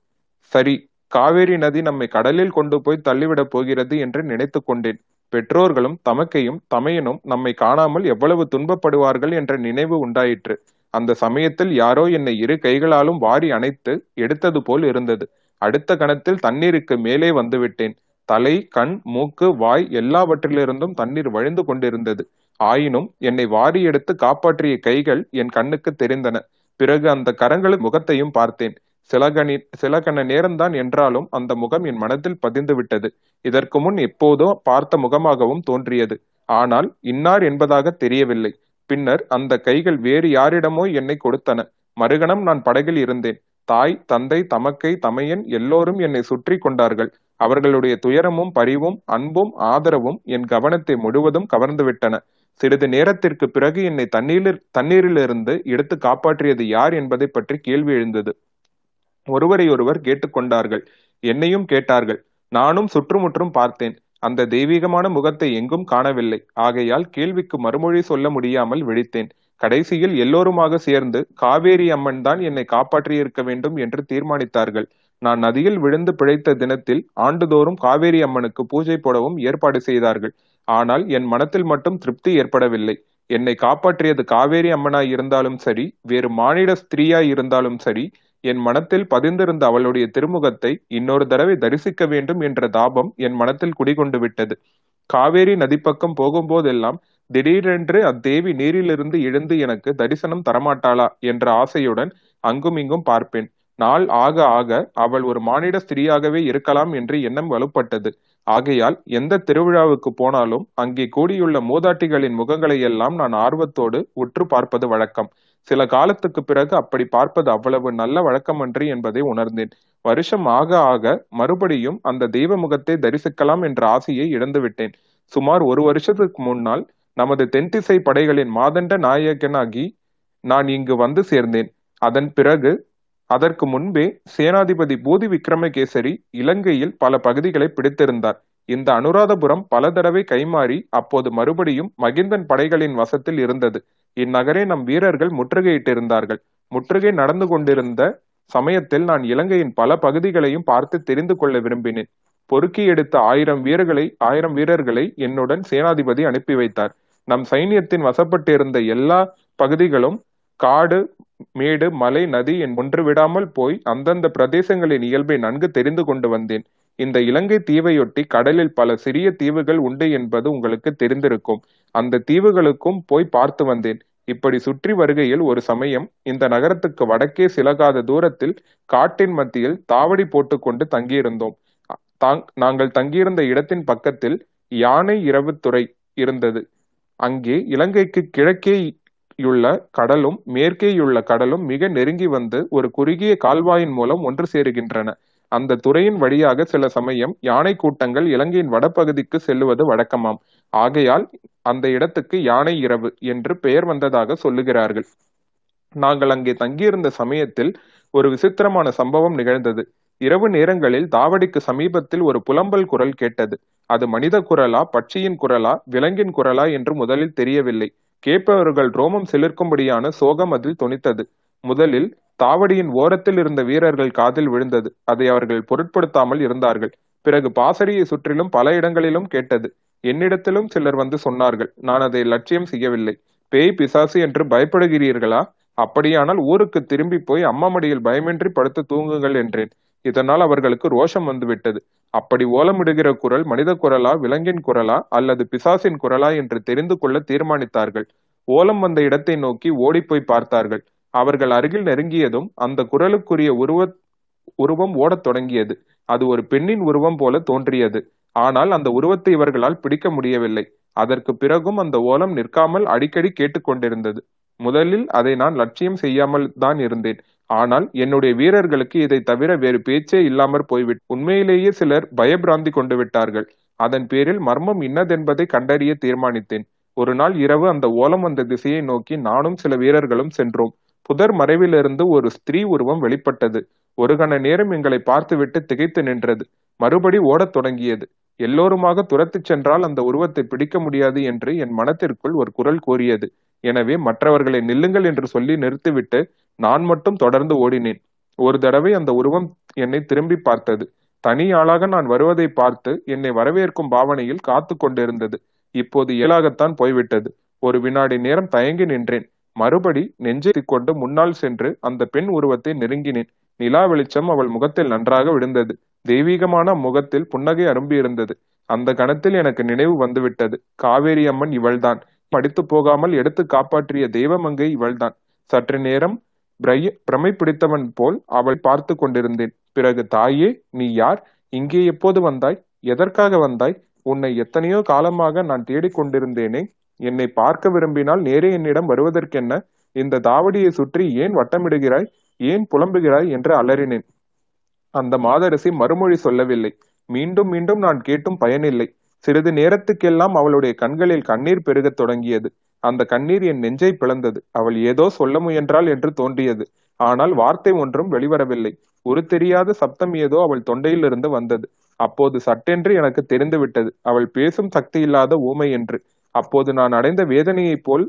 சரி காவேரி நதி நம்மை கடலில் கொண்டு போய் தள்ளிவிடப் போகிறது என்று நினைத்து கொண்டேன். பெற்றோர்களும் தமக்கையும் தமையனும் நம்மை காணாமல் எவ்வளவு துன்பப்படுவார்கள் என்ற நினைவு உண்டாயிற்று. அந்த சமயத்தில் யாரோ என்னை இரு கைகளாலும் வாரி அணைத்து எடுத்தது போல் இருந்தது. அடுத்த கணத்தில் தண்ணீருக்கு மேலே வந்துவிட்டேன். தலை கண் மூக்கு வாய் எல்லாவற்றிலிருந்தும் தண்ணீர் வழிந்து கொண்டிருந்தது. ஆயினும் என்னை வாரி எடுத்து காப்பாற்றிய கைகள் என் கண்ணுக்கு தெரிந்தன. பிறகு அந்த கரங்களின் முகத்தையும் பார்த்தேன். சில கணி சில கண நேரம்தான் என்றாலும் அந்த முகம் என் மனதில் பதிந்து விட்டது. இதற்கு முன் எப்போதோ பார்த்த முகமாகவும் தோன்றியது. ஆனால் இன்னார் என்பதாக தெரியவில்லை. பின்னர் அந்த கைகள் வேறு யாரிடமோ என்னை கொடுத்தன. மறுகணம் நான் படகில் இருந்தேன். தாய் தந்தை தமக்கை தமையன் எல்லோரும் என்னை சுற்றி கொண்டார்கள். அவர்களுடைய துயரமும் பரிவும் அன்பும் ஆதரவும் என் கவனத்தை முழுவதும் கவர்ந்துவிட்டன சிறிது நேரத்திற்கு பிறகு என்னை தண்ணீரில் தண்ணீரிலிருந்து எடுத்து காப்பாற்றியது யார் என்பதை பற்றி கேள்வி எழுந்தது. ஒருவரை ஒருவர் கேட்டுக்கொண்டார்கள். என்னையும் கேட்டார்கள். நானும் சுற்றுமுற்றும் பார்த்தேன். அந்த தெய்வீகமான முகத்தை எங்கும் காணவில்லை. ஆகையால் கேள்விக்கு மறுமொழி சொல்ல முடியாமல் விழித்தேன். கடைசியில் எல்லோருமாக சேர்ந்து காவேரி அம்மன் தான் என்னை காப்பாற்றியிருக்க வேண்டும் என்று தீர்மானித்தார்கள். நான் நதியில் விழுந்து பிழைத்த தினத்தில் ஆண்டுதோறும் காவேரி அம்மனுக்கு பூஜை போடவும் ஏற்பாடு செய்தார்கள். ஆனால் என் மனத்தில் மட்டும் திருப்தி ஏற்படவில்லை. என்னை காப்பாற்றியது காவேரி அம்மனாய் இருந்தாலும் சரி வேறு மானிட ஸ்திரீயாய் இருந்தாலும் சரி என் மனத்தில் பதிந்திருந்த அவளுடைய திருமுகத்தை இன்னொரு தடவை தரிசிக்க வேண்டும் என்ற தாபம் என் மனத்தில் குடிகொண்டு விட்டது. காவேரி நதிப்பக்கம் போகும்போதெல்லாம் திடீரென்று அத்தேவி நீரிலிருந்து எழுந்து எனக்கு தரிசனம் தரமாட்டாளா என்ற ஆசையுடன் அங்குமிங்கும் பார்ப்பேன். நாள் ஆக ஆக அவள் ஒரு மானிட ஸ்திரீயாகவே இருக்கலாம் என்று எண்ணம் வலுப்பட்டது. ஆகையால் எந்த திருவிழாவுக்கு போனாலும் அங்கே கூடியுள்ள மூதாட்டிகளின் முகங்களை எல்லாம் நான் ஆர்வத்தோடு உற்று பார்ப்பது வழக்கம். சில காலத்துக்கு பிறகு அப்படி பார்ப்பது அவ்வளவு நல்ல வழக்கமன்று என்பதை உணர்ந்தேன். வருஷம் ஆக ஆக மறுபடியும் அந்த தெய்வ முகத்தை தரிசிக்கலாம் என்ற ஆசையை இழந்துவிட்டேன். சுமார் ஒரு வருஷத்துக்கு முன்னால் நமது தென்திசை படைகளின் மாதண்ட நாயகனாகி நான் இங்கு வந்து சேர்ந்தேன். அதன் பிறகு அதற்கு முன்பே சேனாதிபதி பூதி விக்ரமகேசரி இலங்கையில் பல பகுதிகளை பிடித்திருந்தார். இந்த அனுராதபுரம் பல தடவை கைமாறி அப்போது மறுபடியும் மகிந்தன் படைகளின் வசத்தில் இருந்தது. இந்நகரை நம் வீரர்கள் முற்றுகையிட்டிருந்தார்கள். முற்றுகை நடந்து கொண்டிருந்த சமயத்தில் நான் இலங்கையின் பல பகுதிகளையும் பார்த்து தெரிந்து கொள்ள விரும்பினேன். பொறுக்கி எடுத்த ஆயிரம் வீரர்களை ஆயிரம் வீரர்களை என்னுடன் சேனாதிபதி அனுப்பி வைத்தார். நம் சைனியத்தின் வசப்பட்டிருந்த எல்லா பகுதிகளும் காடு மேடு மலை நதி என் ஒன்று விடாமல் போய் அந்தந்த பிரதேசங்களின் இயல்பை நன்கு தெரிந்து கொண்டு வந்தேன். இந்த இலங்கை தீவையொட்டி கடலில் பல சிறிய தீவுகள் உண்டு என்பது உங்களுக்கு தெரிந்திருக்கும். அந்த தீவுகளுக்கும் போய் பார்த்து வந்தேன். இப்படி சுற்றி வருகையில் ஒரு சமயம் இந்த நகரத்துக்கு வடக்கே சிலகாத தூரத்தில் காட்டின் மத்தியில் தாவடி போட்டுக்கொண்டு தங்கியிருந்தோம். நாங்கள் தங்கியிருந்த இடத்தின் பக்கத்தில் யானை இரவுத்துறை இருந்தது. அங்கே இலங்கைக்கு கிழக்கேயுள்ள கடலும் மேற்கேயுள்ள கடலும் மிக நெருங்கி வந்து ஒரு குறுகிய கால்வாயின் மூலம் ஒன்று சேருகின்றன. அந்த துறையின் வழியாக சில சமயம் யானை கூட்டங்கள் இலங்கையின் வடபகுதிக்கு செல்லுவது வழக்கமாம். ஆகையால் அந்த இடத்துக்கு யானை இரவு என்று பெயர் வந்ததாக சொல்லுகிறார்கள். நாங்கள் அங்கே தங்கியிருந்த சமயத்தில் ஒரு விசித்திரமான சம்பவம் நிகழ்ந்தது. இரவு நேரங்களில் தாவடிக்கு சமீபத்தில் ஒரு புலம்பல் குரல் கேட்டது. அது மனித குரலா பட்சியின் குரலா விலங்கின் குரலா என்று முதலில் தெரியவில்லை. கேட்பவர்கள் ரோமம் சிலிர்க்கும்படியான சோகம் அதில் தொனித்தது. முதலில் தாவடியின் ஓரத்தில் இருந்த வீரர்கள் காதில் விழுந்தது. அதை அவர்கள் பொருட்படுத்தாமல் இருந்தார்கள். பிறகு பாசறையை சுற்றிலும் பல இடங்களிலும் கேட்டது. என்னிடத்திலும் சிலர் வந்து சொன்னார்கள் நான் அதை லட்சியம் செய்யவில்லை. பேய் பிசாசு என்று பயப்படுகிறீர்களா? அப்படியானால் ஊருக்கு திரும்பி போய் அம்மா மடியில் பயமின்றி படுத்து தூங்குங்கள் என்றேன். இதனால் அவர்களுக்கு ரோஷம் வந்துவிட்டது. அப்படி ஓலமிடுகிற குரல் மனித குரலா விலங்கின் குரலா அல்லது பிசாசின் குரலா என்று தெரிந்து கொள்ள தீர்மானித்தார்கள். ஓலம் வந்த இடத்தை நோக்கி ஓடிப்போய் பார்த்தார்கள். அவர்கள் அருகில் நெருங்கியதும் அந்த குரலுக்குரிய உருவ உருவம் ஓடத் தொடங்கியது. அது ஒரு பெண்ணின் உருவம் போல தோன்றியது. ஆனால் அந்த உருவத்தை இவர்களால் பிடிக்க முடியவில்லை. அதற்கு பிறகும் அந்த ஓலம் நிற்காமல் அடிக்கடி கேட்டுக்கொண்டிருந்தது. முதலில் அதை நான் லட்சியம் செய்யாமல் தான் இருந்தேன். ஆனால் என்னுடைய வீரர்களுக்கு இதை தவிர வேறு பேச்சே இல்லாமற் போய்விட்டு உண்மையிலேயே சிலர் பயபிராந்தி கொண்டு விட்டார்கள். அதன் பேரில் மர்மம் இன்னதென்பதை கண்டறிய தீர்மானித்தேன். ஒரு நாள் இரவு அந்த ஓலம் வந்த திசையை நோக்கி நானும் சில வீரர்களும் சென்றோம். புதர் மறைவிலிருந்து ஒரு ஸ்திரீ உருவம் வெளிப்பட்டது. ஒரு கண நேரம் எங்களை பார்த்துவிட்டு திகைத்து நின்றது. மறுபடி ஓடத் தொடங்கியது. எல்லோருமாக துரத்துச் சென்றால் அந்த உருவத்தை பிடிக்க முடியாது என்று என் மனத்திற்குள் ஒரு குரல் கூறியது. எனவே மற்றவர்களை நில்லுங்கள் என்று சொல்லி நிறுத்திவிட்டு நான் மட்டும் தொடர்ந்து ஓடினேன். ஒரு தடவை அந்த உருவம் என்னை திரும்பி பார்த்தது. தனி ஆளாக நான் வருவதை பார்த்து என்னை வரவேற்கும் பாவனையில் காத்து கொண்டிருந்தது. இப்போது இயலாகத்தான் போய்விட்டது. ஒரு வினாடி நேரம் தயங்கி நின்றேன். மறுபடி நெஞ்சை கொண்டு முன்னால் சென்று அந்த பெண் உருவத்தை நெருங்கினேன். நிலா வெளிச்சம் அவள் முகத்தில் நன்றாக விழுந்தது. தெய்வீகமான முகத்தில் புன்னகை அரும்பியிருந்தது. அந்த கணத்தில் எனக்கு நினைவு வந்துவிட்டது. காவேரி அம்மன் இவள்தான். படித்து போகாமல் எடுத்து காப்பாற்றிய தெய்வமங்கை இவள்தான். சற்று நேரம் பிரமை பிடித்தவன் போல் அவள் பார்த்து கொண்டிருந்தேன். பிறகு தாயே நீ யார்? இங்கே எப்போது வந்தாய்? எதற்காக வந்தாய்? உன்னை எத்தனையோ காலமாக நான் தேடிக்கொண்டிருந்தேனே என்னை பார்க்க விரும்பினால் நேரே என்னிடம் வருவதற்கென்ன? இந்த தாவடியை சுற்றி ஏன் வட்டமிடுகிறாய்? ஏன் புலம்புகிறாய்? என்று அலறினேன். அந்த மாதரசி மறுமொழி சொல்லவில்லை. மீண்டும் மீண்டும் நான் கேட்டும் பயனில்லை. சிறிது நேரத்துக்கெல்லாம் அவளுடைய கண்களில் கண்ணீர் பெருகத் தொடங்கியது. அந்த கண்ணீர் என் நெஞ்சை பிளந்தது. அவள் ஏதோ சொல்ல முயன்றாள் என்று தோன்றியது. ஆனால் வார்த்தை ஒன்றும் வெளிவரவில்லை. ஒரு தெரியாத சப்தம் ஏதோ அவள் தொண்டையிலிருந்து வந்தது. அப்போது சட்டென்று எனக்கு தெரிந்துவிட்டது. அவள் பேசும் சக்தி இல்லாத ஊமை என்று. அப்போது நான் அடைந்த வேதனையைப் போல்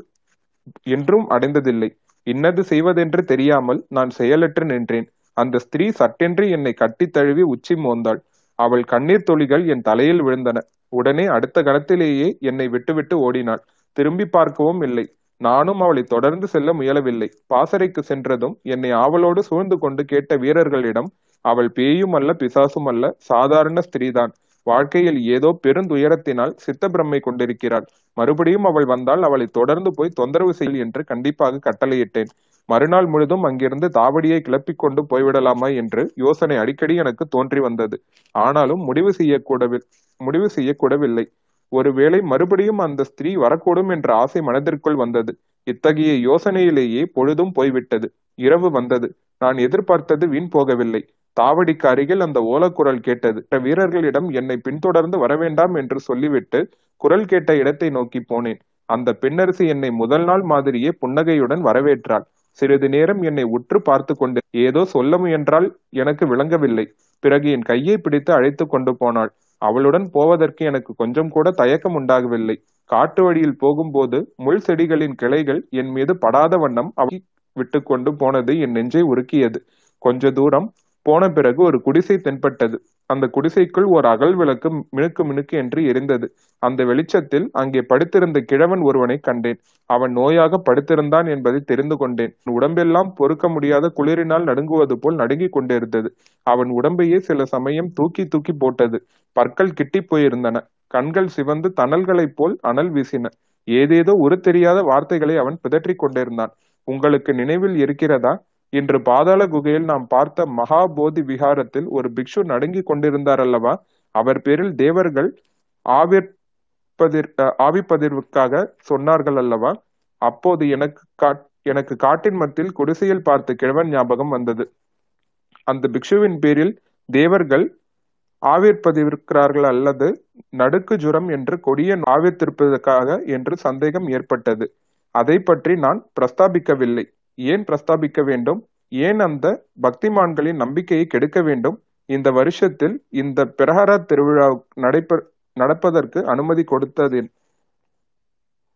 என்றும் அடைந்ததில்லை. இன்னது செய்வதென்று தெரியாமல் நான் செயலற்று நின்றேன். அந்த ஸ்திரீ சட்டென்று என்னை கட்டித் தழுவி உச்சி மோந்தாள். அவள் கண்ணீர் துளிகள் என் தலையில் விழுந்தன. உடனே அடுத்த கணத்திலேயே என்னை விட்டுவிட்டு ஓடினாள். திரும்பி பார்க்கவும் இல்லை. நானும் அவளை தொடர்ந்து செல்ல முயலவில்லை. பாசறைக்கு சென்றதும் என்னை ஆவலோடு சூழ்ந்து கொண்டு கேட்ட வீரர்களிடம் அவள் பேயும் அல்ல பிசாசும் அல்ல சாதாரண ஸ்திரீதான். வாழ்க்கையில் ஏதோ பெருந்துயரத்தினால் சித்த பிரம்மை கொண்டிருக்கிறாள். மறுபடியும் அவள் வந்தால் அவளை தொடர்ந்து போய் தொந்தரவு செய் என்று கண்டிப்பாக கட்டளையிட்டேன். மறுநாள் முழுதும் அங்கிருந்து தாவடியை கிளப்பிக் கொண்டு போய்விடலாமா என்று யோசனை அடிக்கடி எனக்கு தோன்றி வந்தது. ஆனாலும் முடிவு செய்யக்கூடவி முடிவு செய்யக்கூடவில்லை. ஒருவேளை மறுபடியும் அந்த ஸ்திரீ வரக்கூடும் என்ற ஆசை மனதிற்குள் வந்தது. இத்தகைய யோசனையிலேயே பொழுதும் போய்விட்டது. இரவு வந்தது. நான் எதிர்பார்த்தது வீண் போகவில்லை. தாவடிக்கு அருகில் அந்த ஓலக்குரல் கேட்டது. வீரர்களிடம் என்னை பின்தொடர்ந்து வரவேண்டாம் என்று சொல்லிவிட்டு குரல் கேட்ட இடத்தை நோக்கி போனேன். அந்த பெண்ணரசி என்னை முதல் நாள் மாதிரியே புன்னகையுடன் வரவேற்றாள். சிறிது நேரம் என்னை உற்று பார்த்து கொண்டு ஏதோ சொல்ல முயன்றால் எனக்கு விளங்கவில்லை. பிறகு என் கையை பிடித்து அழைத்து கொண்டு போனாள். அவளுடன் போவதற்கு எனக்கு கொஞ்சம் கூட தயக்கம் உண்டாகவில்லை. காட்டு வழியில் போகும்போது முள் செடிகளின் கிளைகள் என் மீது படாத வண்ணம் அவை விட்டு கொண்டு போனது என் நெஞ்சை உருக்கியது. கொஞ்ச தூரம் போன பிறகு ஒரு குடிசை தென்பட்டது. அந்த குடிசைக்குள் ஒரு அகல் விளக்கு மினுக்கு மினுக்கு என்று எரிந்தது. அந்த வெளிச்சத்தில் அங்கே படுத்திருந்த கிழவன் ஒருவனை கண்டேன். அவன் நோயாக படுத்திருந்தான் என்பதை தெரிந்து கொண்டேன். உடம்பெல்லாம் பொறுக்க முடியாத குளிரினால் நடுங்குவது போல் நடுங்கிக் கொண்டிருந்தது. அவன் உடம்பையே சில சமயம் தூக்கி தூக்கி போட்டது. பற்கள் கிட்டி போயிருந்தன. கண்கள் சிவந்து தணல்களைப் போல் அனல் வீசின. ஏதேதோ உரு தெரியாத வார்த்தைகளை அவன் பிதற்றிக் கொண்டிருந்தான். உங்களுக்கு நினைவில் இருக்கிறதா? இன்று பாதாள குகையில் நாம் பார்த்த மகாபோதி விகாரத்தில் ஒரு பிக்ஷு நடுங்கிக் கொண்டிருந்தார் அல்லவா அவர் பேரில் தேவர்கள் ஆவிர்ப்பதிர் ஆவிப்பதிர்வுக்காக சொன்னார்கள் அல்லவா அப்போது எனக்கு காட் எனக்கு காட்டின் மத்தியில் குடிசையில் பார்த்த கிழவன் ஞாபகம் வந்தது. அந்த பிக்ஷுவின் பேரில் தேவர்கள் ஆவிர்ப்பதிவிருக்கிறார்கள் அல்லது நடுக்கு ஜுரம் என்று கொடிய ஆவிர்த்திருப்பதற்காக என்று சந்தேகம் ஏற்பட்டது. அதை பற்றி நான் பிரஸ்தாபிக்கவில்லை. ஏன் பிரஸ்தாபிக்க வேண்டும்? ஏன் அந்த பக்திமான்களின் நம்பிக்கையை கெடுக்க வேண்டும்? இந்த வருஷத்தில் இந்த பிரஹரா திருவிழா நடைபெ நடப்பதற்கு அனுமதி கொடுத்ததேன்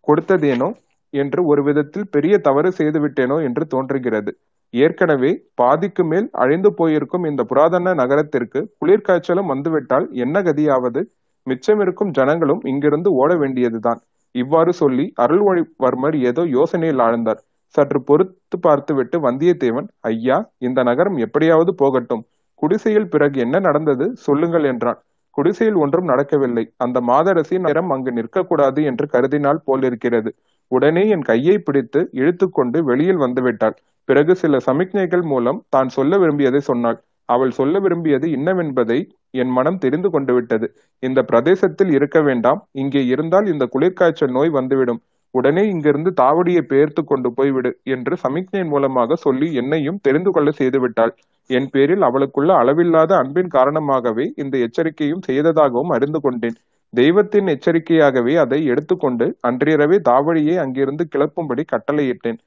கொடுத்ததேனோ என்று ஒரு விதத்தில் பெரிய தவறு செய்துவிட்டேனோ என்று தோன்றுகிறது. ஏற்கனவே பாதிக்கு மேல் அழிந்து போயிருக்கும் இந்த புராதன நகரத்திற்கு குளிர்காய்ச்சலும் வந்துவிட்டால் என்ன கதியாவது? மிச்சமிருக்கும் ஜனங்களும் இங்கிருந்து ஓட வேண்டியதுதான். இவ்வாறு சொல்லி அருள்மொழிவர்மர் ஏதோ யோசனையில் ஆழ்ந்தார். சற்று பொறுத்து பார்த்துவிட்டு வந்தியத்தேவன் ஐயா இந்த நகரம் எப்படியாவது போகட்டும். குடிசையில் பிறகு என்ன நடந்தது சொல்லுங்கள் என்றான். குடிசையில் ஒன்றும் நடக்கவில்லை. அந்த மாதரசி நேரம் அங்கு நிற்கக்கூடாது என்று கருதினால் போலிருக்கிறது. உடனே என் கையை பிடித்து இழுத்துக்கொண்டு வெளியில் வந்துவிட்டாள். பிறகு சில சமிக்ஞைகள் மூலம் தான் சொல்ல விரும்பியதை சொன்னாள். அவள் சொல்ல விரும்பியது என்னவென்பதை என் மனம் தெரிந்து கொண்டு விட்டது. இந்த பிரதேசத்தில் இருக்க வேண்டாம். இங்கே இருந்தால் இந்த குளிர்காய்ச்சல் நோய் வந்துவிடும். உடனே இங்கிருந்து தாவடியை பெயர்த்து கொண்டு போய்விடு என்று சமிக்ஞையின் மூலமாக சொல்லி என்னையும் தெரிந்து கொள்ள செய்துவிட்டாள். என் பேரில் அவளுக்குள்ள அளவில்லாத அன்பின் காரணமாகவே இந்த எச்சரிக்கையும் செய்ததாகவும் அறிந்து கொண்டேன். தெய்வத்தின் எச்சரிக்கையாகவே அதை எடுத்துக்கொண்டு அன்றிரவே தாவடியை அங்கிருந்து கிளப்பும்படி கட்டளையிட்டேன்.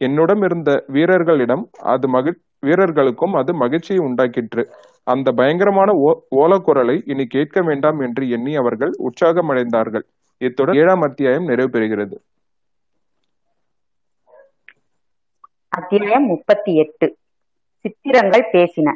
என்னுடன் இருந்த வீரர்களிடம் அது மகிழ் வீரர்களுக்கும் அது மகிழ்ச்சியை உண்டாக்கிற்று. அந்த பயங்கரமான ஓ ஓலக்குரலை இனி கேட்க வேண்டாம் என்று எண்ணி அவர்கள் உற்சாகமடைந்தார்கள். இத்துடன் ஏழாம் அத்தியாயம் நிறைவு பெறுகிறது அத்தியாயம் முப்பத்தி எட்டு. சித்திரங்கள் பேசின.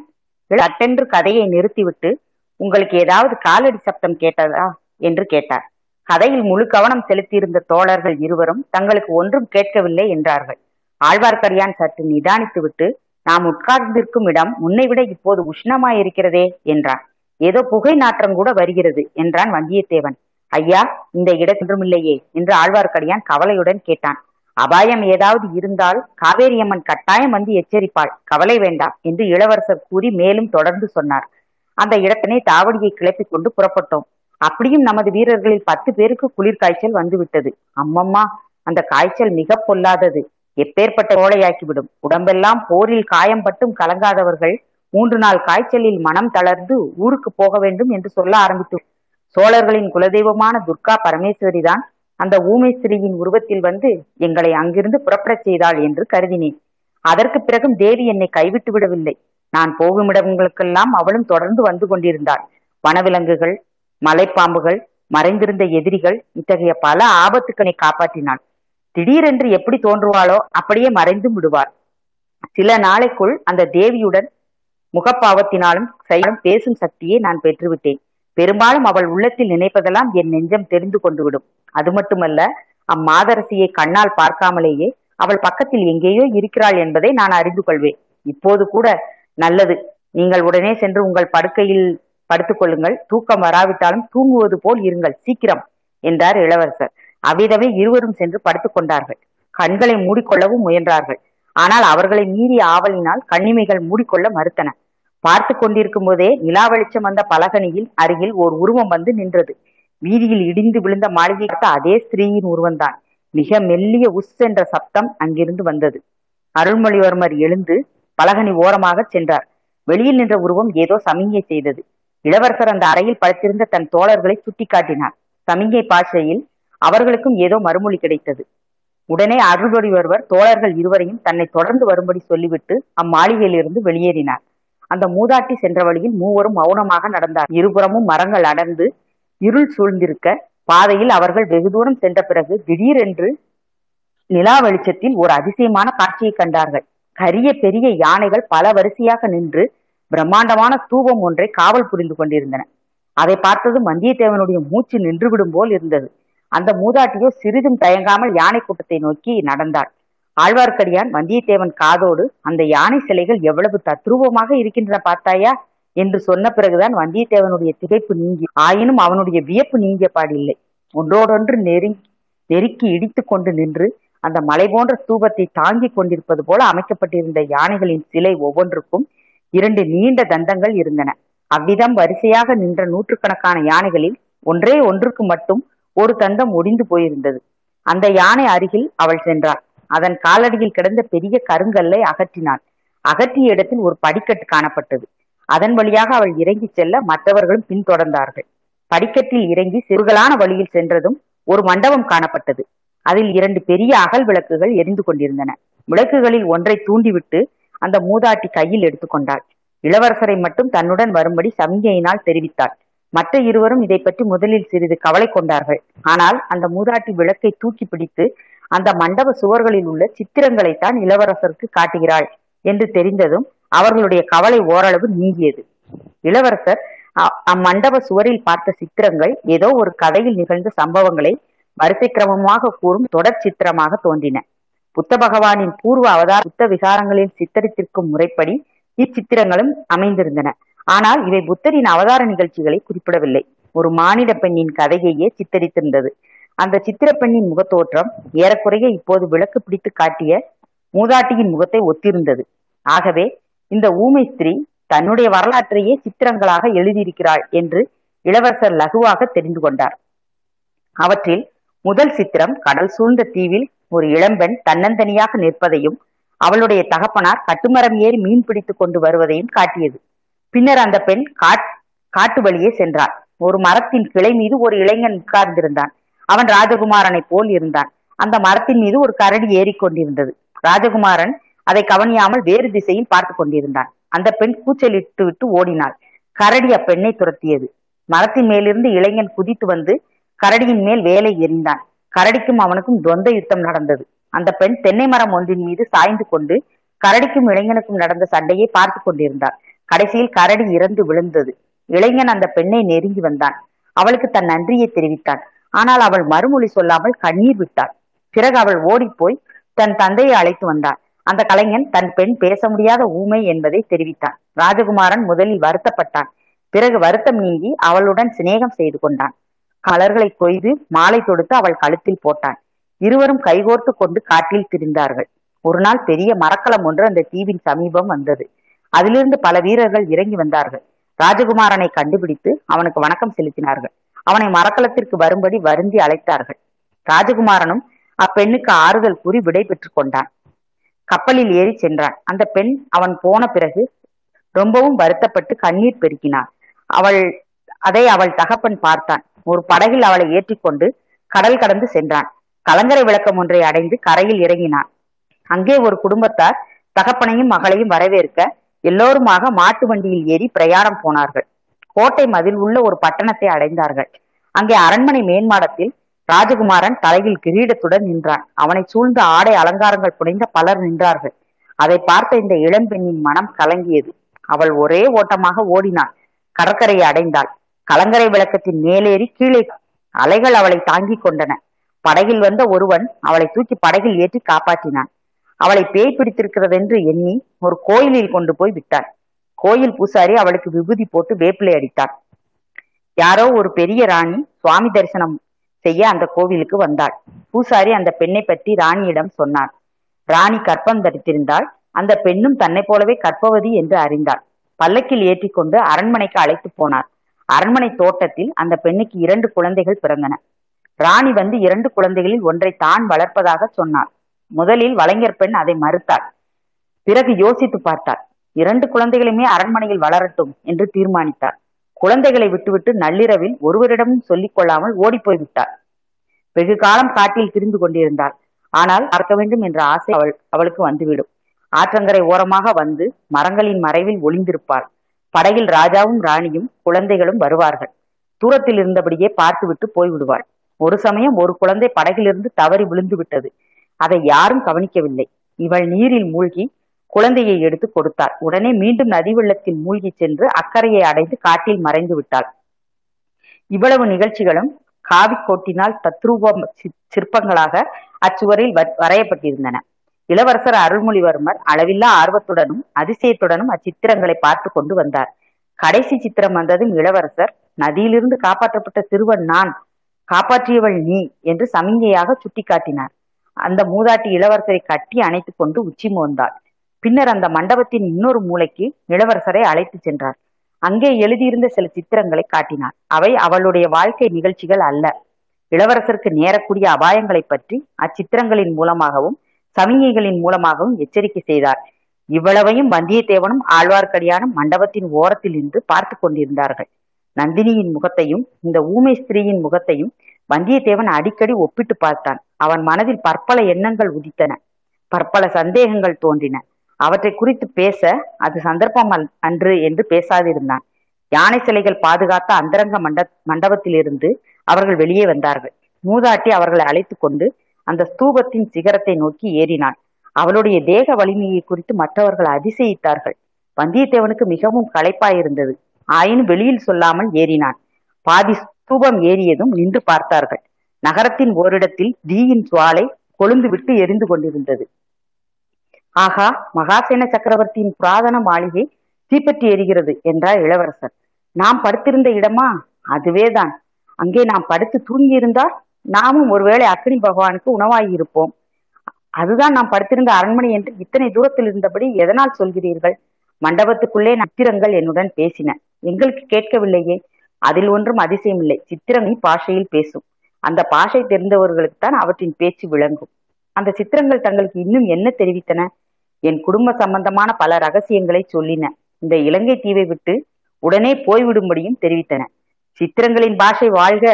சட்டென்று கதையை நிறுத்திவிட்டு உங்களுக்கு ஏதாவது காலடி சப்தம் கேட்டதா? என்று கேட்டார். கதையில் முழு கவனம் செலுத்தியிருந்த தோழர்கள் இருவரும் தங்களுக்கு ஒன்றும் கேட்கவில்லை என்றார்கள். ஆழ்வார்க்கடியான் சற்று நிதானித்துவிட்டு நாம் உட்கார்ந்திருக்கும் இடம் முன்னை விட இப்போது உஷ்ணமாயிருக்கிறதே என்றான். ஏதோ புகை நாற்றம் கூட வருகிறது என்றான் வந்தியத்தேவன். ஐயா இந்த இடத்தொன்றுமில்லையே என்று ஆழ்வார்க்கடியான் கவலையுடன் கேட்டான். அபாயம் ஏதாவது இருந்தால் காவேரியம்மன் கட்டாயம் வந்து எச்சரிப்பாள். கவலை வேண்டாம் என்று இளவரசர் கூறி மேலும் தொடர்ந்து சொன்னார். அந்த இடத்தினை தாவடியை கிளப்பிக் கொண்டு புறப்பட்டோம். அப்படியும் நமது வீரர்களில் பத்து பேருக்கு குளிர் காய்ச்சல் வந்துவிட்டது. அம்மம்மா அந்த காய்ச்சல் மிக பொல்லாதது. எப்பேற்பட்ட கோழையாக்கிவிடும். உடம்பெல்லாம் போரில் காயம் பட்டும் கலங்காதவர்கள் மூன்று நாள் காய்ச்சலில் மனம் தளர்ந்து ஊருக்கு போக வேண்டும் என்று சொல்ல ஆரம்பித்து சோழர்களின் குலதெய்வமான துர்கா பரமேஸ்வரி தான் அந்த ஊமேஸ்வரியின் உருவத்தில் வந்து எங்களை அங்கிருந்து புறப்படச் செய்தாள் என்று கருதினேன். அதற்கு பிறகும் தேவி என்னை கைவிட்டு விடவில்லை. நான் போகும் இடங்களுக்கெல்லாம் அவளும் தொடர்ந்து வந்து கொண்டிருந்தாள். வனவிலங்குகள் மலைப்பாம்புகள் மறைந்திருந்த எதிரிகள் இத்தகைய பல ஆபத்துக்களை காப்பாற்றினாள். திடீரென்று எப்படி தோன்றுவாளோ அப்படியே மறைந்து விடுவார் சில நாளைக்குள் அந்த தேவியுடன் முகப்பாவத்தினாலும் செயலும் பேசும் சக்தியை நான் பெற்றுவிட்டேன். பெரும்பாலும் அவள் உள்ளத்தில் நினைப்பதெல்லாம் என் நெஞ்சம் தெரிந்து கொண்டுவிடும். அது மட்டுமல்ல அம்மாதரசியை கண்ணால் பார்க்காமலேயே அவள் பக்கத்தில் எங்கேயோ இருக்கிறாள் என்பதை நான் அறிந்து கொள்வேன். இப்போது கூட நல்லது. நீங்கள் உடனே சென்று உங்கள் படுக்கையில் படுத்துக் கொள்ளுங்கள். தூக்கம் வராவிட்டாலும் தூங்குவது போல் இருங்கள். சீக்கிரம் என்றார் இளவரசர். அவ்விதமே இருவரும் சென்று படுத்துக் கொண்டார்கள். கண்களை மூடிக்கொள்ளவும் முயன்றார்கள். ஆனால் அவர்களை மீறிய ஆவலினால் கண்ணிமைகள் மூடிக்கொள்ள மறுத்தன. பார்த்து கொண்டிருக்கும் போதே நிலா வெளிச்சம் வந்த பலகனியில் அருகில் ஓர் உருவம் வந்து நின்றது. வீதியில் இடிந்து விழுந்த மாளிகை அதே ஸ்திரீயின் உருவம்தான். மிக மெல்லிய உஸ் என்ற சப்தம் அங்கிருந்து வந்தது. அருள்மொழிவர்மர் எழுந்து பலகனி ஓரமாக சென்றார். வெளியில் நின்ற உருவம் ஏதோ சமிகை செய்தது. இளவரசர் அந்த அறையில் படுத்திருந்த தன் தோழர்களை சுட்டிக்காட்டினார். சமிகை பாஷையில் அவர்களுக்கும் ஏதோ மறுமொழி கிடைத்தது. உடனே அருள்மொழிவர்மர் தோழர்கள் இருவரையும் தன்னை தொடர்ந்து வரும்படி சொல்லிவிட்டு அம்மாளிகையிலிருந்து வெளியேறினார். அந்த மூதாட்டி சென்ற வழியில் மூவரும் மௌனமாக நடந்தார். இருபுறமும் மரங்கள் அடர்ந்து இருள் சூழ்ந்திருக்க பாதையில் அவர்கள் வெகு தூரம் சென்ற பிறகு திடீரென்று நிலா வெளிச்சத்தில் ஒரு அதிசயமான காட்சியை கண்டார்கள். கரிய பெரிய யானைகள் பல வரிசையாக நின்று பிரம்மாண்டமான தூபம் ஒன்றை காவல் புரிந்து கொண்டிருந்தன. அதை பார்த்தது வந்தியத்தேவனுடைய மூச்சு நின்றுவிடும் போல் இருந்தது. அந்த மூதாட்டியோ சிறிதும் தயங்காமல் யானை கூட்டத்தை நோக்கி நடந்தாள். ஆழ்வார்க்கடியான் வந்தியத்தேவன் காதோடு அந்த யானை சிலைகள் எவ்வளவு தத்ரூபமாக இருக்கின்றன பார்த்தாயா? என்று சொன்ன பிறகுதான் வந்தியத்தேவனுடைய திகைப்பு நீங்கி ஆயினும் அவனுடைய வியப்பு நீங்கிய பாடில்லை. ஒன்றோடொன்று நெருங்கி நெருக்கி இடித்து கொண்டு நின்று அந்த மலை போன்ற ஸ்தூபத்தை தாங்கிக் கொண்டிருப்பது போல அமைக்கப்பட்டிருந்த யானைகளின் சிலை ஒவ்வொன்றுக்கும் இரண்டு நீண்ட தந்தங்கள் இருந்தன. அவ்விதம் வரிசையாக நின்ற நூற்றுக்கணக்கான யானைகளில் ஒன்றே ஒன்றுக்கு மட்டும் ஒரு தந்தம் ஒடிந்து போயிருந்தது. அந்த யானை அருகில் அவள் சென்றாள். அதன் காலடியில் கிடந்த பெரிய கருங்கல்லை அகற்றினாள் அகற்றிய இடத்தில் ஒரு படிக்கட்டு காணப்பட்டது. அதன் வழியாக அவள் இறங்கி செல்ல மற்றவர்களும் பின்தொடர்ந்தார்கள். படிக்கட்டில் இறங்கி சிறுகலான வழியில் சென்றதும் ஒரு மண்டபம் காணப்பட்டது. அதில் இரண்டு பெரிய அகல் விளக்குகள் எரிந்து கொண்டிருந்தன. விளக்குகளில் ஒன்றை தூண்டிவிட்டு அந்த மூதாட்டி கையில் எடுத்துக்கொண்டாள் இளவரசரை மட்டும் தன்னுடன் வரும்படி சமிகையினால் தெரிவித்தாள். மற்ற இருவரும் இதை பற்றி முதலில் சிறிது கவலை கொண்டார்கள். ஆனால் அந்த மூதாட்டி விளக்கை தூக்கி பிடித்து அந்த மண்டப சுவர்களில் உள்ள சித்திரங்களைத்தான் இளவரசருக்கு காட்டுகிறாள் என்று தெரிந்ததும் அவர்களுடைய கவலை ஓரளவு நீங்கியது. இளவரசர் அம்மண்டப சுவரில் பார்த்த சித்திரங்கள் ஏதோ ஒரு கதையில் நிகழ்ந்த சம்பவங்களை வரிசை கிரமமாக கூறும் தொடர் சித்திரமாக தோன்றின. புத்த பகவானின் பூர்வ அவதார புத்த விகாரங்களில் சித்தரித்திருக்கும் முறைப்படி இச்சித்திரங்களும் அமைந்திருந்தன. ஆனால் இவை புத்தரின் அவதார நிகழ்ச்சிகளை குறிப்பிடவில்லை. ஒரு மானிட பெண்ணின் கதையையே சித்தரித்திருந்தது. அந்த சித்திரப்பெண்ணின் முகத்தோற்றம் ஏறக்குறைய இப்போது விளக்கு பிடித்து காட்டிய மூதாட்டியின் முகத்தை ஒத்திருந்தது. ஆகவே இந்த ஊமை ஸ்திரீ தன்னுடைய வரலாற்றையே சித்திரங்களாக எழுதியிருக்கிறாள் என்று இளவரசர் லகுவாக தெரிந்து கொண்டார். அவற்றில் முதல் சித்திரம் கடல் சூழ்ந்த தீவில் ஒரு இளம்பெண் தன்னந்தனியாக நிற்பதையும் அவளுடைய தகப்பனார் கட்டுமரம் ஏறி மீன் பிடித்துக் கொண்டு வருவதையும் காட்டியது. பின்னர் அந்த பெண் காட் காட்டு வழியே சென்றாள். ஒரு மரத்தின் கிளை மீது ஒரு இளைஞன் உட்கார்ந்திருந்தான். அவன் ராஜகுமாரனை போல் இருந்தான். அந்த மரத்தின் மீது ஒரு கரடி ஏறிக்கொண்டிருந்தது ராஜகுமாரன் அதை கவனியாமல் வேறு திசையில் பார்த்து கொண்டிருந்தான். அந்த பெண் கூச்சலிட்டு விட்டு ஓடினாள். கரடி அப்பெண்ணை துரத்தியது. மரத்தின் மேலிருந்து இளைஞன் குதித்து வந்து கரடியின் மேல் வேலை எறிந்தான். கரடிக்கும் அவனுக்கும் துவந்த யுத்தம் நடந்தது. அந்த பெண் தென்னை மரம் ஒன்றின் மீது சாய்ந்து கொண்டு கரடிக்கும் இளைஞனுக்கும் நடந்த சண்டையை பார்த்து கொண்டிருந்தாள். கடைசியில் கரடி இறந்து விழுந்தது. இளைஞன் அந்த பெண்ணை நெருங்கி வந்தான். அவளுக்கு தன் நன்றியை தெரிவித்தான். ஆனால் அவள் மறுமொழி சொல்லாமல் கண்ணீர் விட்டாள். பிறகு அவள் ஓடிப்போய் தன் தந்தையை அழைத்து வந்தாள். அந்த கலைஞன் தன் பெண் பேச முடியாத ஊமை என்பதை தெரிவித்தான். ராஜகுமாரன் முதலில் வருத்தப்பட்டான். பிறகு வருத்தம் நீங்கி அவளுடன் சிநேகம் செய்து கொண்டான். கலர்களை கொய்து மாலை தொடுத்து அவள் கழுத்தில் போட்டான். இருவரும் கைகோர்த்து கொண்டு காட்டில் திரிந்தார்கள். ஒரு நாள் பெரிய மரக்கலம் ஒன்று அந்த தீவின் சமீபம் வந்தது. அதிலிருந்து பல வீரர்கள் இறங்கி வந்தார்கள். ராஜகுமாரனை கண்டுபிடித்து அவனுக்கு வணக்கம் செலுத்தினார்கள். அவனை மரக்கலத்திற்கு வரும்படி வருந்தி அழைத்தார்கள். ராஜகுமாரனும் அப்பெண்ணுக்கு ஆறுதல் கூறி விடை பெற்றுக் கொண்டான். கப்பலில் ஏறி சென்றான். அந்த பெண் அவன் போன பிறகு ரொம்பவும் வருத்தப்பட்டு கண்ணீர் பெருக்கினாள் அவள் அதை அவள் தகப்பன் பார்த்தான். ஒரு படகில் அவளை ஏற்றிக்கொண்டு கடல் கடந்து சென்றான். கலங்கரை விளக்கம் ஒன்றை அடைந்து கரையில் இறங்கினான். அங்கே ஒரு குடும்பத்தார் தகப்பனையும் மகளையும் வரவேற்க எல்லோருமாக மாட்டு வண்டியில் ஏறி பிரயாணம் போனார்கள். கோட்டை மதில் உள்ள ஒரு பட்டணத்தை அடைந்தார்கள். அங்கே அரண்மனை மேன்மாடத்தில் ராஜகுமாரன் தலையில் கிரீடத்துடன் நின்றான். அவனை சூழ்ந்த ஆடை அலங்காரங்கள் புனைந்த பலர் நின்றார்கள். அதை பார்த்த இந்த இளம்பெண்ணின் மனம் கலங்கியது. அவள் ஒரே ஓட்டமாக ஓடினாள். கடற்கரையை அடைந்தாள். கலங்கரை விளக்கத்தின் மேலேறி கீழே அலைகள் அவளை தாங்கிக் கொண்டன. படகில் வந்த ஒருவன் அவளை தூக்கி படகில் ஏற்றி காப்பாற்றினான். அவளை பேய் பிடித்திருக்கிறதென்று எண்ணி ஒரு கோயிலில் கொண்டு போய் விட்டான். கோயில் பூசாரி அவளுக்கு விபூதி போட்டு வேப்பிலை அடித்தார். யாரோ ஒரு பெரிய ராணி சுவாமி தரிசனம் செய்ய அந்த கோவிலுக்கு வந்தாள். பூசாரி அந்த பெண்ணை பற்றி ராணியிடம் சொன்னார். ராணி கற்பம் தரித்திருந்தாள். அந்த பெண்ணும் தன்னை போலவே கற்பவதி என்று அறிந்தாள். பல்லக்கில் ஏற்றிக்கொண்டு அரண்மனைக்கு அழைத்து போனார். அரண்மனை தோட்டத்தில் அந்த பெண்ணுக்கு இரண்டு குழந்தைகள் பிறந்தன. ராணி வந்து இரண்டு குழந்தைகளில் ஒன்றை தான் வளர்ப்பதாக சொன்னாள் முதலில் வலைஞர் பெண் அதை மறுத்தாள். பிறகு யோசித்து பார்த்தாள். இரண்டு குழந்தைகளுமே அரண்மனையில் வளரட்டும் என்று தீர்மானித்தார். குழந்தைகளை விட்டுவிட்டு நள்ளிரவில் ஒருவரிடமும் சொல்லிக் கொள்ளாமல் ஓடிப்போய் விட்டார் வெகு காலம் காட்டில் திரிந்து கொண்டிருந்தாள் ஆனால் பார்க்க வேண்டும் என்ற ஆசை அவள் அவளுக்கு வந்துவிடும். ஆற்றங்கரை ஓரமாக வந்து மரங்களின் மறைவில் ஒளிந்திருப்பாள். படகில் ராஜாவும் ராணியும் குழந்தைகளும் வருவார்கள். தூரத்தில் இருந்தபடியே பார்த்துவிட்டு போய்விடுவாள். ஒரு சமயம் ஒரு குழந்தை படகிலிருந்து தவறி விழுந்து விட்டது அதை யாரும் கவனிக்கவில்லை. இவள் நீரில் மூழ்கி குழந்தையை எடுத்து கொடுத்தார் உடனே மீண்டும் நதி வெள்ளத்தில் மூழ்கி சென்று அக்கறையை அடைந்து காட்டில் மறைந்து விட்டாள். இவ்வளவு நிகழ்ச்சிகளும் காவிக்கோட்டினால் தத்ரூப சிற்பங்களாக அச்சுவரில் வரையப்பட்டிருந்தன. இளவரசர் அருள்மொழிவர்மர் அளவில்லா ஆர்வத்துடனும் அதிசயத்துடனும் அச்சித்திரங்களை பார்த்து கொண்டு வந்தார். கடைசி சித்திரம் வந்ததும் இளவரசர் நதியிலிருந்து காப்பாற்றப்பட்ட சிறுவன் நான் காப்பாற்றியவள் நீ என்று சமிஞ்சையாக சுட்டிக்காட்டினார். அந்த மூதாட்டி இளவரசரை கட்டி அணைத்துக் கொண்டு உச்சி மோந்தாள். பின்னர் அந்த மண்டபத்தின் இன்னொரு மூலைக்கு இளவரசரை அழைத்து சென்றார். அங்கே எழுதியிருந்த சில சித்திரங்களை காட்டினார். அவை அவளுடைய வாழ்க்கை நிகழ்ச்சிகள் அல்ல. இளவரசருக்கு நேரக்கூடிய அபாயங்களை பற்றி அச்சித்திரங்களின் மூலமாகவும் சமிகைகளின் மூலமாகவும் எச்சரிக்கை செய்தார். இவ்வளவையும் வந்தியத்தேவனும் ஆழ்வார்க்கடியானும் மண்டபத்தின் ஓரத்தில் நின்று பார்த்து கொண்டிருந்தார்கள். நந்தினியின் முகத்தையும் இந்த ஊமை ஸ்திரீயின் முகத்தையும் வந்தியத்தேவன் அடிக்கடி ஒப்பிட்டு பார்த்தான். அவன் மனதில் பற்பல எண்ணங்கள் உதித்தன. பற்பல சந்தேகங்கள் தோன்றின. அவற்றை குறித்து பேச அது சந்தர்ப்பம் அன்று என்று பேசாதிருந்தான். யானை சிலைகள் பாதுகாத்த அந்தரங்க மண்ட மண்டபத்திலிருந்து அவர்கள் வெளியே வந்தார்கள். மூதாட்டி அவர்களை அழைத்து கொண்டு அந்த ஸ்தூபத்தின் சிகரத்தை நோக்கி ஏறினாள். அவளுடைய தேக வலிமையை குறித்து மற்றவர்கள் அதிசயித்தார்கள். வந்தியத்தேவனுக்கு மிகவும் களைப்பாயிருந்தது. ஆயினும் வெளியில் சொல்லாமல் ஏறினான். பாதி ஸ்தூபம் ஏறியதும் நின்று பார்த்தார்கள். நகரத்தின் ஓரிடத்தில் தீயின் சுவாலை கொழுந்து விட்டு எரிந்து கொண்டிருந்தது. ஆகா மகாசேன சக்கரவர்த்தியின் புராதன மாளிகை தீப்பற்றி எரிகிறது என்றார் இளவரசர். நாம் படுத்திருந்த இடமா? அதுவேதான். அங்கே நாம் படுத்து தூங்கி இருந்தால் நாமும் ஒருவேளை அக்னி பகவானுக்கு உணவாகியிருப்போம் அதுதான் நாம் படுத்திருந்த அரண்மனை என்று இத்தனை தூரத்தில் இருந்தபடி எதனால் சொல்கிறீர்கள்? மண்டபத்துக்குள்ளே நத்திரங்கள் என்னுடன் பேசின. எங்களுக்கு கேட்கவில்லையே. அதில் ஒன்றும் அதிசயம் இல்லை சித்திரம் பாஷையில் பேசும். அந்த பாஷை தெரிந்தவர்களுக்கு தான் அவற்றின் பேச்சு விளங்கும். அந்த சித்திரங்கள் தங்களுக்கு இன்னும் என்ன தெரிவித்தன? என் குடும்ப சம்பந்தமான பல ரகசியங்களை சொல்லின. இந்த இலங்கை தீவை விட்டு உடனே போய்விடும்படியும் தெரிவித்தன. சித்திரங்களின் பாஷை வாழ்க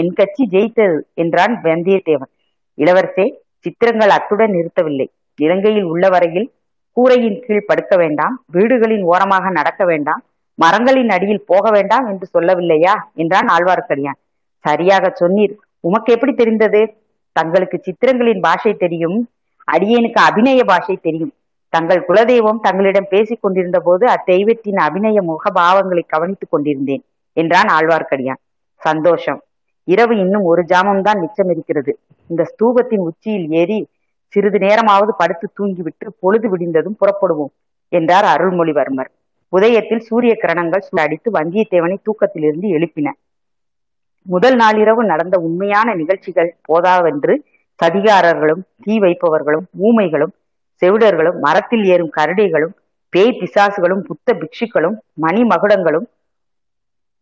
என் கட்சி ஜெயித்தது என்றான் வந்தியத்தேவன். இளவரசே சித்திரங்கள் அத்துடன் நிறுத்தவில்லை. இலங்கையில் உள்ள வரையில் கூரையின் கீழ் படுக்க வேண்டாம் வீடுகளின் ஓரமாக நடக்க வேண்டாம் மரங்களின் அடியில் போக வேண்டாம் என்று சொல்லவில்லையா என்றான் ஆழ்வார்க்கடியான். சரியாக சொன்னீர். உமக்கு எப்படி தெரிந்தது? தங்களுக்கு சித்திரங்களின் பாஷை தெரியும் அடியேனுக்கு அபிநய பாஷை தெரியும். தங்கள் குலதெய்வம் தங்களிடம் பேசிக் கொண்டிருந்த போது அத்தெய்வத்தின் அபிநய முகபாவங்களை கவனித்துக் கொண்டிருந்தேன் என்றான் ஆழ்வார்க்கடியான். சந்தோஷம். இரவு இன்னும் ஒரு ஜாமம் தான் மிச்சம் இருக்கிறது. இந்த ஸ்தூபத்தின் உச்சியில் ஏறி சிறிது நேரமாவது படுத்து தூங்கிவிட்டு பொழுது விடிந்ததும் புறப்படுவோம் என்றார் அருள்மொழிவர்மர். உதயத்தில் சூரிய கிரணங்கள் அடித்து வந்தியத்தேவனை தூக்கத்திலிருந்து எழுப்பின. முதல் நாளிரவு நடந்த உண்மையான நிகழ்ச்சிகள் போதாவென்று சதிகாரர்களும் தீ வைப்பவர்களும் ஊமைகளும் செவிடர்களும் மரத்தில் ஏறும் கரடிகளும் பேய் பிசாசுகளும் புத்த பிக்ஷுக்களும் மணி மகுடங்களும்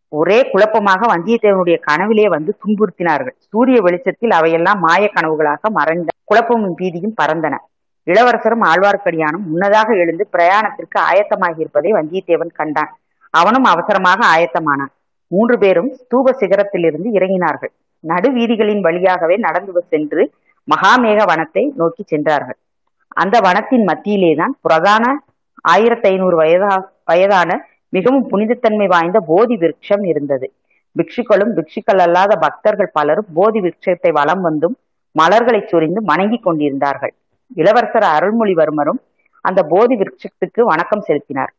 ஒரே குழப்பமாக வந்தியத்தேவனுடைய கனவிலே வந்து துன்புறுத்தினார்கள். சூரிய வெளிச்சத்தில் அவையெல்லாம் மாய கனவுகளாக மறைந்த குழப்பமும் பீதியும் பறந்தன. இளவரசரும் ஆழ்வார்க்கடியானும் முன்னதாக எழுந்து பிரயாணத்திற்கு ஆயத்தமாகி இருப்பதை வந்தியத்தேவன் கண்டான். அவனும் அவசரமாக ஆயத்தமானான். மூன்று பேரும் ஸ்தூப சிகரத்திலிருந்து இறங்கினார்கள். நடு வீதிகளின் வழியாகவே நடந்து சென்று மகாமேக வனத்தை நோக்கி சென்றார்கள். அந்த வனத்தின் மத்தியிலேதான் பிரதான ஆயிரத்தி ஐநூறு வயதா வயதான மிகவும் புனிதத்தன்மை வாய்ந்த போதி விருட்சம் இருந்தது. பிக்ஷுக்களும் பிக்ஷுக்கள் அல்லாத பக்தர்கள் பலரும் போதி விருட்சத்தை வலம் வந்தும் மலர்களை சொரிந்து வணங்கி கொண்டிருந்தார்கள். இளவரசர் அருள்மொழிவர்மரும் அந்த போதி விருட்சத்துக்கு வணக்கம் செலுத்தினார்.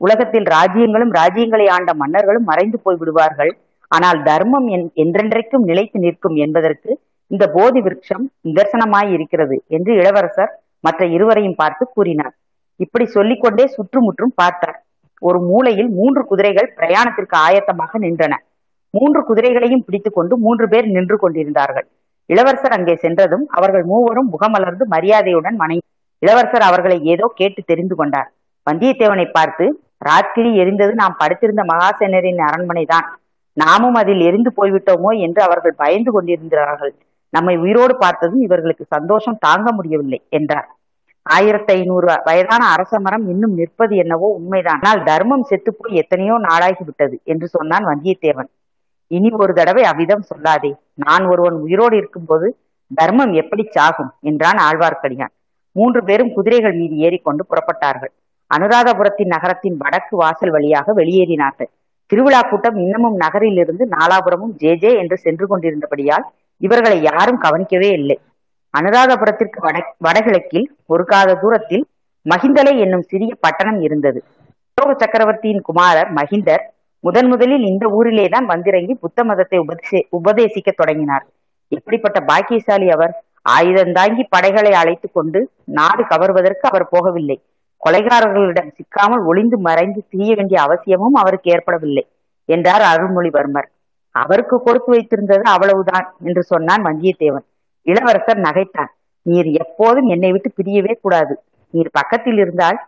உலகத்தில் ராஜ்யங்களும் ராஜ்யங்களை ஆண்ட மன்னர்களும் மறைந்து போய் விடுவார்கள் ஆனால் தர்மம் என்றென்றைக்கும் நிலைத்து நிற்கும் என்பதற்கு இந்த போதி விருட்சம் நிதர்சனமாய் இருக்கிறது என்று இளவரசர் மற்ற இருவரையும் பார்த்து கூறினார். இப்படி சொல்லிக்கொண்டே சுற்றுமுற்றும் பார்த்தார். ஒரு மூலையில் மூன்று குதிரைகள் பிரயாணத்திற்கு ஆயத்தமாக நின்றன. மூன்று குதிரைகளையும் பிடித்துக் கொண்டு மூன்று பேர் நின்று கொண்டிருந்தார்கள். இளவரசர் அங்கே சென்றதும் அவர்கள் மூவரும் முகமலர்ந்து மரியாதையுடன் மனை இளவரசர் அவர்களை ஏதோ கேட்டு தெரிந்து கொண்டார். வந்தியத்தேவனை பார்த்து ராத்திரி எரிந்தது நாம் படுத்திருந்த மகாசேனரின் அரண்மனைதான். நாமும் அதில் எரிந்து போய்விட்டோமோ? என்று அவர்கள் பயந்து கொண்டிருந்தார்கள். நம்மை உயிரோடு பார்த்ததும் இவர்களுக்கு சந்தோஷம் தாங்க முடியவில்லை என்றார். ஆயிரத்தி ஐநூறு வயதான அரச மரம் இன்னும் நிற்பது என்னவோ உண்மைதான். ஆனால் தர்மம் செத்துப்போய் எத்தனையோ நாளாகி விட்டது என்று சொன்னான் வந்தியத்தேவன். இனி ஒரு தடவை அவ்விதம் சொல்லாதே. நான் ஒருவன் உயிரோடு இருக்கும்போது தர்மம் எப்படி சாகும் என்றான் ஆழ்வார்க்கடியான். மூன்று பேரும் குதிரைகள் மீது ஏறிக்கொண்டு புறப்பட்டார்கள். அனுராதபுரத்தின் நகரத்தின் வடக்கு வாசல் வழியாக வெளியேறினார்கள். திருவிழா கூட்டம் இன்னமும் நகரிலிருந்து நாலாபுரமும் ஜே ஜே என்று சென்று கொண்டிருந்தபடியால் இவர்களை யாரும் கவனிக்கவே இல்லை. அனுராதபுரத்திற்கு வட வடகிழக்கில் ஒரு காத தூரத்தில் மகிந்தலை என்னும் சிறிய பட்டணம் இருந்தது. அசோக சக்கரவர்த்தியின் குமாரர் மகிந்தர் முதன் முதலில் இந்த ஊரிலேதான் வந்திறங்கி புத்த மதத்தை உபதேசி உபதேசிக்க தொடங்கினார். இப்படிப்பட்ட பாக்கியசாலி அவர் ஆயுதந்தாங்கி படைகளை அழைத்து கொண்டு நாடு கவர்வதற்கு அவர் போகவில்லை. கொலைகாரர்களிடம் சிக்காமல் ஒளிந்து மறைந்து செய்ய வேண்டிய அவசியமும் அவருக்கு ஏற்படவில்லை என்றார் அருள்மொழிவர்மர். அவருக்கு கொடுத்து வைத்திருந்தது அவ்வளவுதான் என்று சொன்னான் வந்தியத்தேவன். இளவரசர் நகைத்தார் நீர் எப்போதும் என்னை விட்டு பிரியவே கூடாது. நீர் பக்கத்தில் இருந்தால்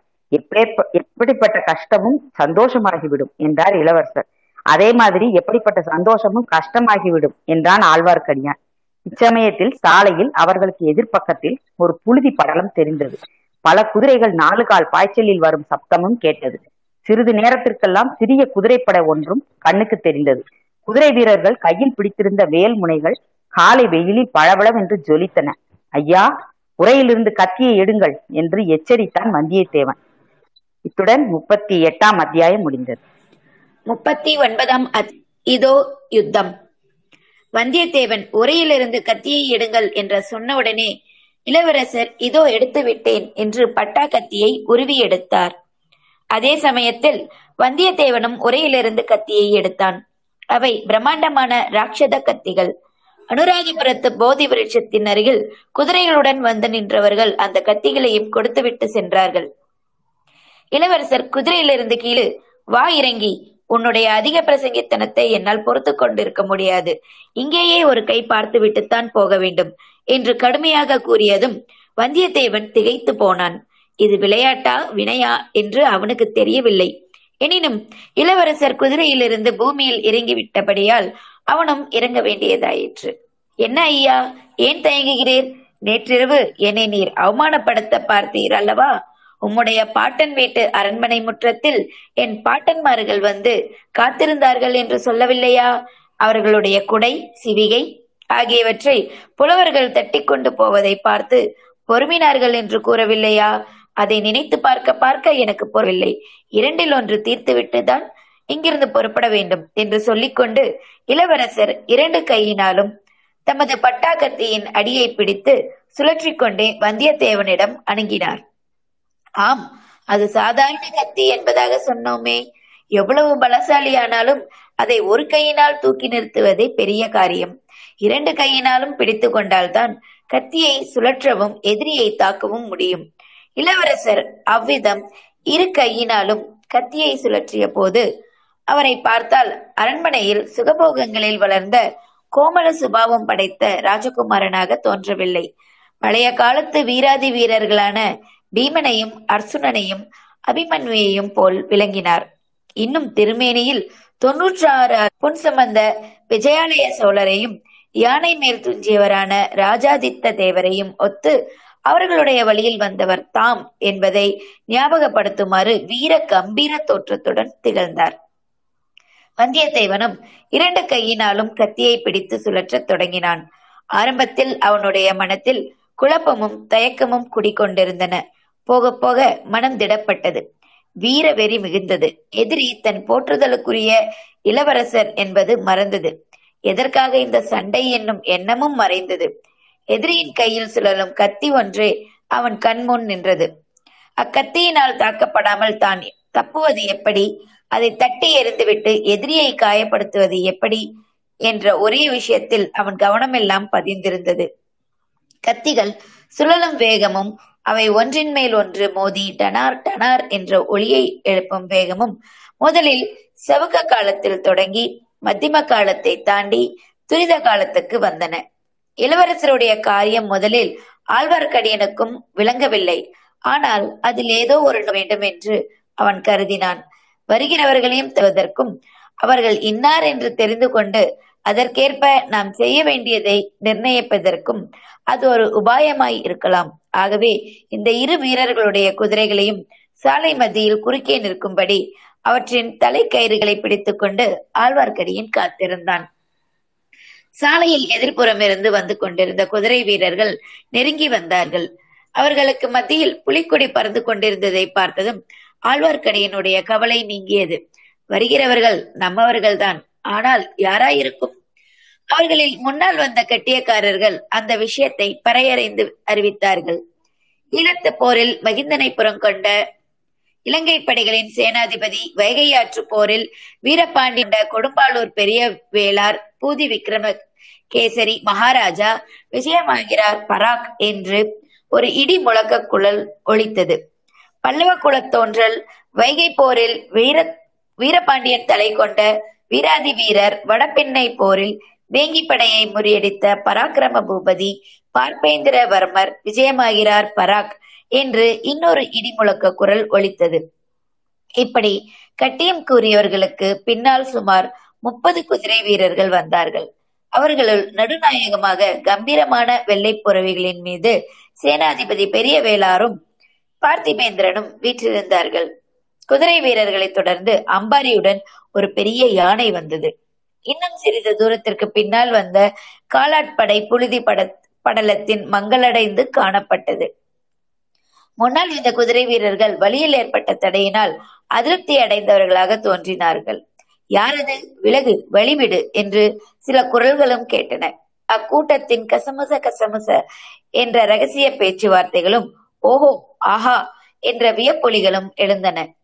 எப்படிப்பட்ட கஷ்டமும் சந்தோஷமாகிவிடும் என்றார் இளவரசர். அதே மாதிரி எப்படிப்பட்ட சந்தோஷமும் கஷ்டமாகிவிடும் என்றான் ஆழ்வார்க்கடியான். இச்சமயத்தில் சாலையில் அவர்களுக்கு எதிர்ப்பக்கத்தில் ஒரு புழுதி படலம் தெரிந்தது. பல குதிரைகள் நாலு கால் பாய்ச்சலில் வரும் சப்தமும் கேட்டது. சிறிது நேரத்திற்கெல்லாம் சிறிய குதிரைப்படை ஒன்றும் கண்ணுக்கு தெரிந்தது. குதிரை வீரர்கள் கையில் பிடித்திருந்த வேல் முனைகள் காலை வெயிலில் பளபளவென்று ஜொலித்தன. ஐயா உரையிலிருந்து கத்தியை எடுங்கள் என்று எச்சரித்தான் வந்தியத்தேவன். இத்துடன் முப்பத்தி எட்டாம் அத்தியாயம் முடிந்தது. முப்பத்தி ஒன்பதாம் இதோ யுத்தம். வந்தியத்தேவன் உரையிலிருந்து கத்தியை எடுங்கள் என்ற சொன்னவுடனே இளவரசர் இதோ எடுத்து விட்டேன் என்று பட்டா கத்தியை உருவி எடுத்தார். அதே சமயத்தில் வந்தியத்தேவனும் உரையிலிருந்து கத்தியை எடுத்தான். அவை பிரம்மாண்டமான ராட்சத கத்திகள். அனுராகிபுரத்து போதி விருட்சத்தின் அருகில் குதிரைகளுடன் வந்து நின்றவர்கள் அந்த கத்திகளையும் கொடுத்துவிட்டு சென்றார்கள். இளவரசர் குதிரையிலிருந்து கீழே வா இறங்கி. உன்னுடைய அதிக பிரசங்கித்தனத்தை என்னால் பொறுத்து கொண்டிருக்க முடியாது. இங்கேயே ஒரு கை பார்த்து விட்டுத்தான் போக வேண்டும் என்று கடுமையாக கூறியதும் வந்தியத்தேவன் திகைத்து போனான். இது விளையாட்டா வினையா? என்று அவனுக்கு தெரியவில்லை. எனினும் இளவரசர் குதிரையிலிருந்து பூமியில் இறங்கிவிட்டபடியால் அவனும் இறங்க வேண்டியதாயிற்று. என்ன ஐயா ஏன் தயங்குகிறீர்? நேற்றிரவு என்னை நீர் அவமானப்படுத்த பார்த்தீர் அல்லவா? உம்முடைய பாட்டன் வீட்டு அரண்மனை முற்றத்தில் என் பாட்டன்மார்கள் வந்து காத்திருந்தார்கள் என்று சொல்லவில்லையா? அவர்களுடைய குடை சிவிகை ஆகியவற்றை புலவர்கள் தட்டி கொண்டு போவதை பார்த்து பொறுமினார்கள் என்று கூறவில்லையா? அதை நினைத்து பார்க்க பார்க்க எனக்கு பொறவில்லை இரண்டில் ஒன்று தீர்த்துவிட்டு தான் இங்கிருந்து புறப்பட வேண்டும் என்று சொல்லிக்கொண்டு இளவரசர் இரண்டு கையினாலும் தமது பட்டாக்கத்தியின் அடியை பிடித்து சுழற்றிக் கொண்டே வந்தியத்தேவனிடம் அணுகினார். ஆம் அது சாதாரண கத்தி என்பதாக சொன்னோமே. எவ்வளவு பலசாலியானாலும் அதை ஒரு கையினால் தூக்கி நிறுத்துவதே பெரிய காரியம். இரண்டு கையினாலும் பிடித்து கொண்டால்தான் கத்தியை சுழற்றவும் எதிரியை தாக்கவும் முடியும். இளவரசர் அவ்விதம் இரு கையினாலும் கத்தியை சுழற்றிய போது அவரை பார்த்தால் அரண்மனையில் சுகபோகங்களில் வளர்ந்த கோமல சுபாவம் படைத்த ராஜகுமாரனாக தோன்றவில்லை. பழைய காலத்து வீராதி வீரர்களான பீமனையும் அர்சுனனையும் அபிமன்யுவையும் போல் விளங்கினார். இன்னும் திருமேனியில் தொன்னூற்றி ஆறு பொன் சம்பந்த விஜயாலய சோழரையும் யானை மேல் துஞ்சியவரான ராஜாதித்த தேவரையும் ஒத்து அவர்களுடைய வழியில் வந்தவர் தாம் என்பதை ஞாபகப்படுத்துமாறு வீர கம்பீர தோற்றத்துடன் திகழ்ந்தார். வந்தியத்தேவனும் இரண்டு கையினாலும் கத்தியை பிடித்து சுழற்றத் தொடங்கினான். ஆரம்பத்தில் அவனுடைய மனத்தில் குழப்பமும் தயக்கமும் குடிக்கொண்டிருந்தன போக போக மனம் திடப்பட்டது. வீர வெறி மிகுந்தது. எதிரி தன் போற்றுதலுக்குரிய இளவரசர் என்பது மறந்தது. எதற்காக இந்த சண்டை என்னும் எண்ணமும் மறைந்தது. எதிரியின் கையில் சுழலும் கத்தி ஒன்றே அவன் கண்முன் நின்றது. அக்கத்தியினால் தாக்கப்படாமல் தான் தப்புவது எப்படி? அதை தட்டி எறிந்துவிட்டு எதிரியை காயப்படுத்துவது எப்படி? என்ற ஒரே விஷயத்தில் அவன் கவனமெல்லாம் பதிந்திருந்தது. கத்திகள் சுழலும் வேகமும் அவை ஒன்றின் மேல் ஒன்று மோதி டனார் டனார் என்ற ஒளியை எழுப்பும் வேகமும் முதலில் செவக காலத்தில் தொடங்கி மத்திம காலத்தை தாண்டி துரித காலத்துக்கு வந்தன. இளவரசருடைய காரியம் முதலில் ஆழ்வார்க்கடியனுக்கும் விளங்கவில்லை. ஆனால் அதில் ஏதோ ஒரு வேண்டும் என்று அவன் கருதினான். வருகிறவர்களையும் தருவதற்கும் அவர்கள் இன்னார் என்று தெரிந்து கொண்டு அதற்கேற்ப நாம் செய்ய வேண்டியதை நிர்ணயிப்பதற்கும் அது ஒரு உபாயமாய் இருக்கலாம். ஆகவே இந்த இரு வீரர்களுடைய குதிரைகளையும் சாலை மத்தியில் குறுக்கே நிற்கும்படி அவற்றின் தலைக்கயிறுகளை பிடித்துக்கொண்டு ஆழ்வார்க்கடியின் காத்திருந்தான். சாலையில் எதிர்ப்புறம் இருந்து வந்து கொண்டிருந்த குதிரை வீரர்கள் நெருங்கி வந்தார்கள். அவர்களுக்கு மத்தியில் புலிக்கொடி பறந்து கொண்டிருந்ததை பார்த்ததும் ஆழ்வார்க்கடியினுடைய கவலை நீங்கியது. வருகிறவர்கள் நம்மவர்கள்தான் ஆனால் யாராயிருக்கும்? அவர்களில் முன்னால் வந்த கட்டியக்காரர்கள் அந்த விஷயத்தை பறையறைந்து அறிவித்தார்கள். ஈழத்து போரில் மகிந்தனை புறம் கொண்ட இலங்கை படைகளின் சேனாதிபதி வைகையாற்று போரில் வீரபாண்டிய கொடும்பாளூர் பெரிய வேளார் பூதி விக்ரம கேசரி மகாராஜா விஜயமாகிறார் பராக் என்று ஒரு இடி முழக்க குழல் ஒழித்தது. பல்லவ குலத்தோன்றல் வைகை போரில் வீர வீரபாண்டியன் தலை கொண்ட வீராதி வீரர் வடபெண்ணை போரில் வேங்கி படையை முறியடித்த பராக்கிரம பூபதி பார்ப்பேந்திரவர்மர் விஜயமாகிறார் பராக் என்று இன்னொரு இடி முழக்க குரல் ஒலித்தது இப்படி கட்டியம் கூறியவர்களுக்கு பின்னால் சுமார் முப்பது குதிரை வீரர்கள் வந்தார்கள். அவர்களுள் நடுநாயகமாக கம்பீரமான வெள்ளை புறவிகளின் மீது சேனாதிபதி பெரிய வேளாரும் பார்த்திபேந்திரனும் வீற்றிருந்தார்கள். குதிரை வீரர்களை தொடர்ந்து அம்பாரியுடன் ஒரு பெரிய யானை வந்தது. இன்னும் சிறிது தூரத்திற்கு பின்னால் வந்த காலாட்படை புழுதி பட படலத்தின் மங்களடைந்து காணப்பட்டது. முன்னால் இந்த குதிரை வீரர்கள் வழியில் ஏற்பட்ட தடையினால் அதிருப்தி அடைந்தவர்களாக தோன்றினார்கள். யாரது? விலகு வழிவிடு என்று சில குரல்களும் கேட்டன. அக்கூட்டத்தின் கசமுச கசமுச என்ற ரகசிய பேச்சுவார்த்தைகளும் ஓஹோ ஆஹா என்ற வியப்பொலிகளும் எழுந்தன.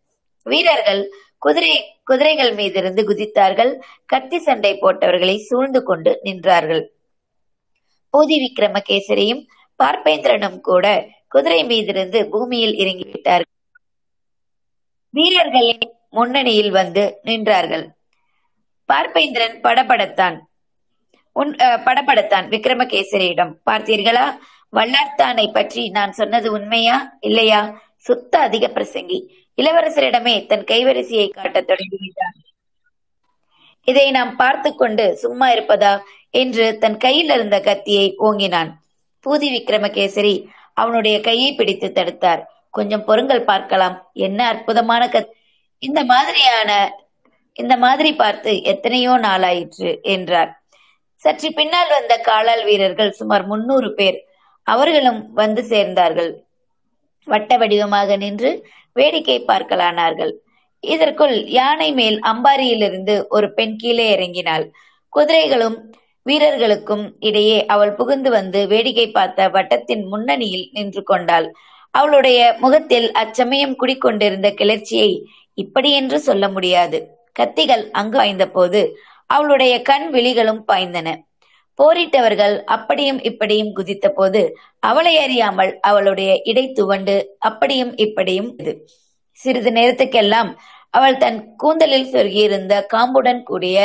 வீரர்கள் குதிரை குதிரைகள் மீதிருந்து குதித்தார்கள். கத்தி சண்டை போட்டவர்களை சூழ்ந்து கொண்டு நின்றார்கள். பூதி விக்ரமகேசரியும் பார்ப்பேந்திரனும் கூட குதிரை மீதிருந்து பூமியில் இறங்கிவிட்டார்கள். வீரர்களின் முன்னணியில் வந்து நின்றார்கள். பார்ப்பேந்திரன் படபடத்தான். உன் படபடத்தான் விக்ரமகேசரியிடம் பார்த்தீர்களா? வல்லார்த்தானை பற்றி நான் சொன்னது உண்மையா? இல்லையா? சுத்த அதிக பிரசங்கி. இளவரசரிடமே தன் கைவரிசையை காட்டத் தொடங்கிவிட்டார் இதை நாம் பார்த்து கொண்டு சும்மா இருப்பதா? என்று தன் கையில் இருந்த கத்தியை ஓங்கினான். பூதி விக்ரமகேசரி அவனுடைய கையை பிடித்து தடுத்தார். கொஞ்சம் பொருங்கள் பார்க்கலாம். என்ன அற்புதமான கத் இந்த மாதிரியான இந்த மாதிரி பார்த்து எத்தனையோ நாளாயிற்று என்றார். சற்று பின்னால் வந்த காலால் வீரர்கள் சுமார் முன்னூறு பேர் அவர்களும் வந்து சேர்ந்தார்கள். வட்ட வடிவமாக நின்று வேடிக்கை பார்க்கலானார்கள். இதற்குள் யானை மேல் அம்பாரியிலிருந்து ஒரு பெண் கீழே இறங்கினாள். குதிரைகளும் வீரர்களுக்கும் இடையே அவள் புகுந்து வந்து வேடிக்கை பார்த்த வட்டத்தின் முன்னணியில் நின்று கொண்டாள். அவளுடைய முகத்தில் அச்சமயம் குடிக்கொண்டிருந்த கிளர்ச்சியை இப்படி என்று சொல்ல முடியாது. கத்திகள் அங்கு பாய்ந்த போது அவளுடைய கண் விழிகளும் பாய்ந்தன. போரிட்டவர்கள் அப்படியும் இப்படியும் குதித்த போது அவளை அறியாமல் அவளுடைய இடை துவண்டு அப்படியும் இப்படியும் சிறிது நேரத்துக்கெல்லாம் அவள் தன் கூந்தலில் சொருகியிருந்த காம்புடன் கூடிய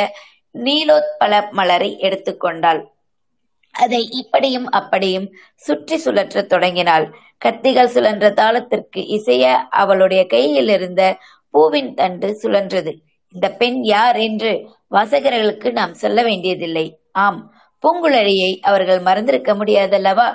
நீலோத்பல மலரை எடுத்துக்கொண்டாள் அதை இப்படியும் அப்படியும் சுற்றி சுழற்ற தொடங்கினாள். கத்திகள் சுழன்ற தாளத்திற்கு இசைய அவளுடைய கையில் இருந்த பூவின் தண்டு சுழன்றது. இந்த பெண் யார் என்று வாசகர்களுக்கு நாம் சொல்ல வேண்டியதில்லை. ஆம் பூங்குழலியை அவர்கள் மறந்திருக்க முடியாதல்லவா?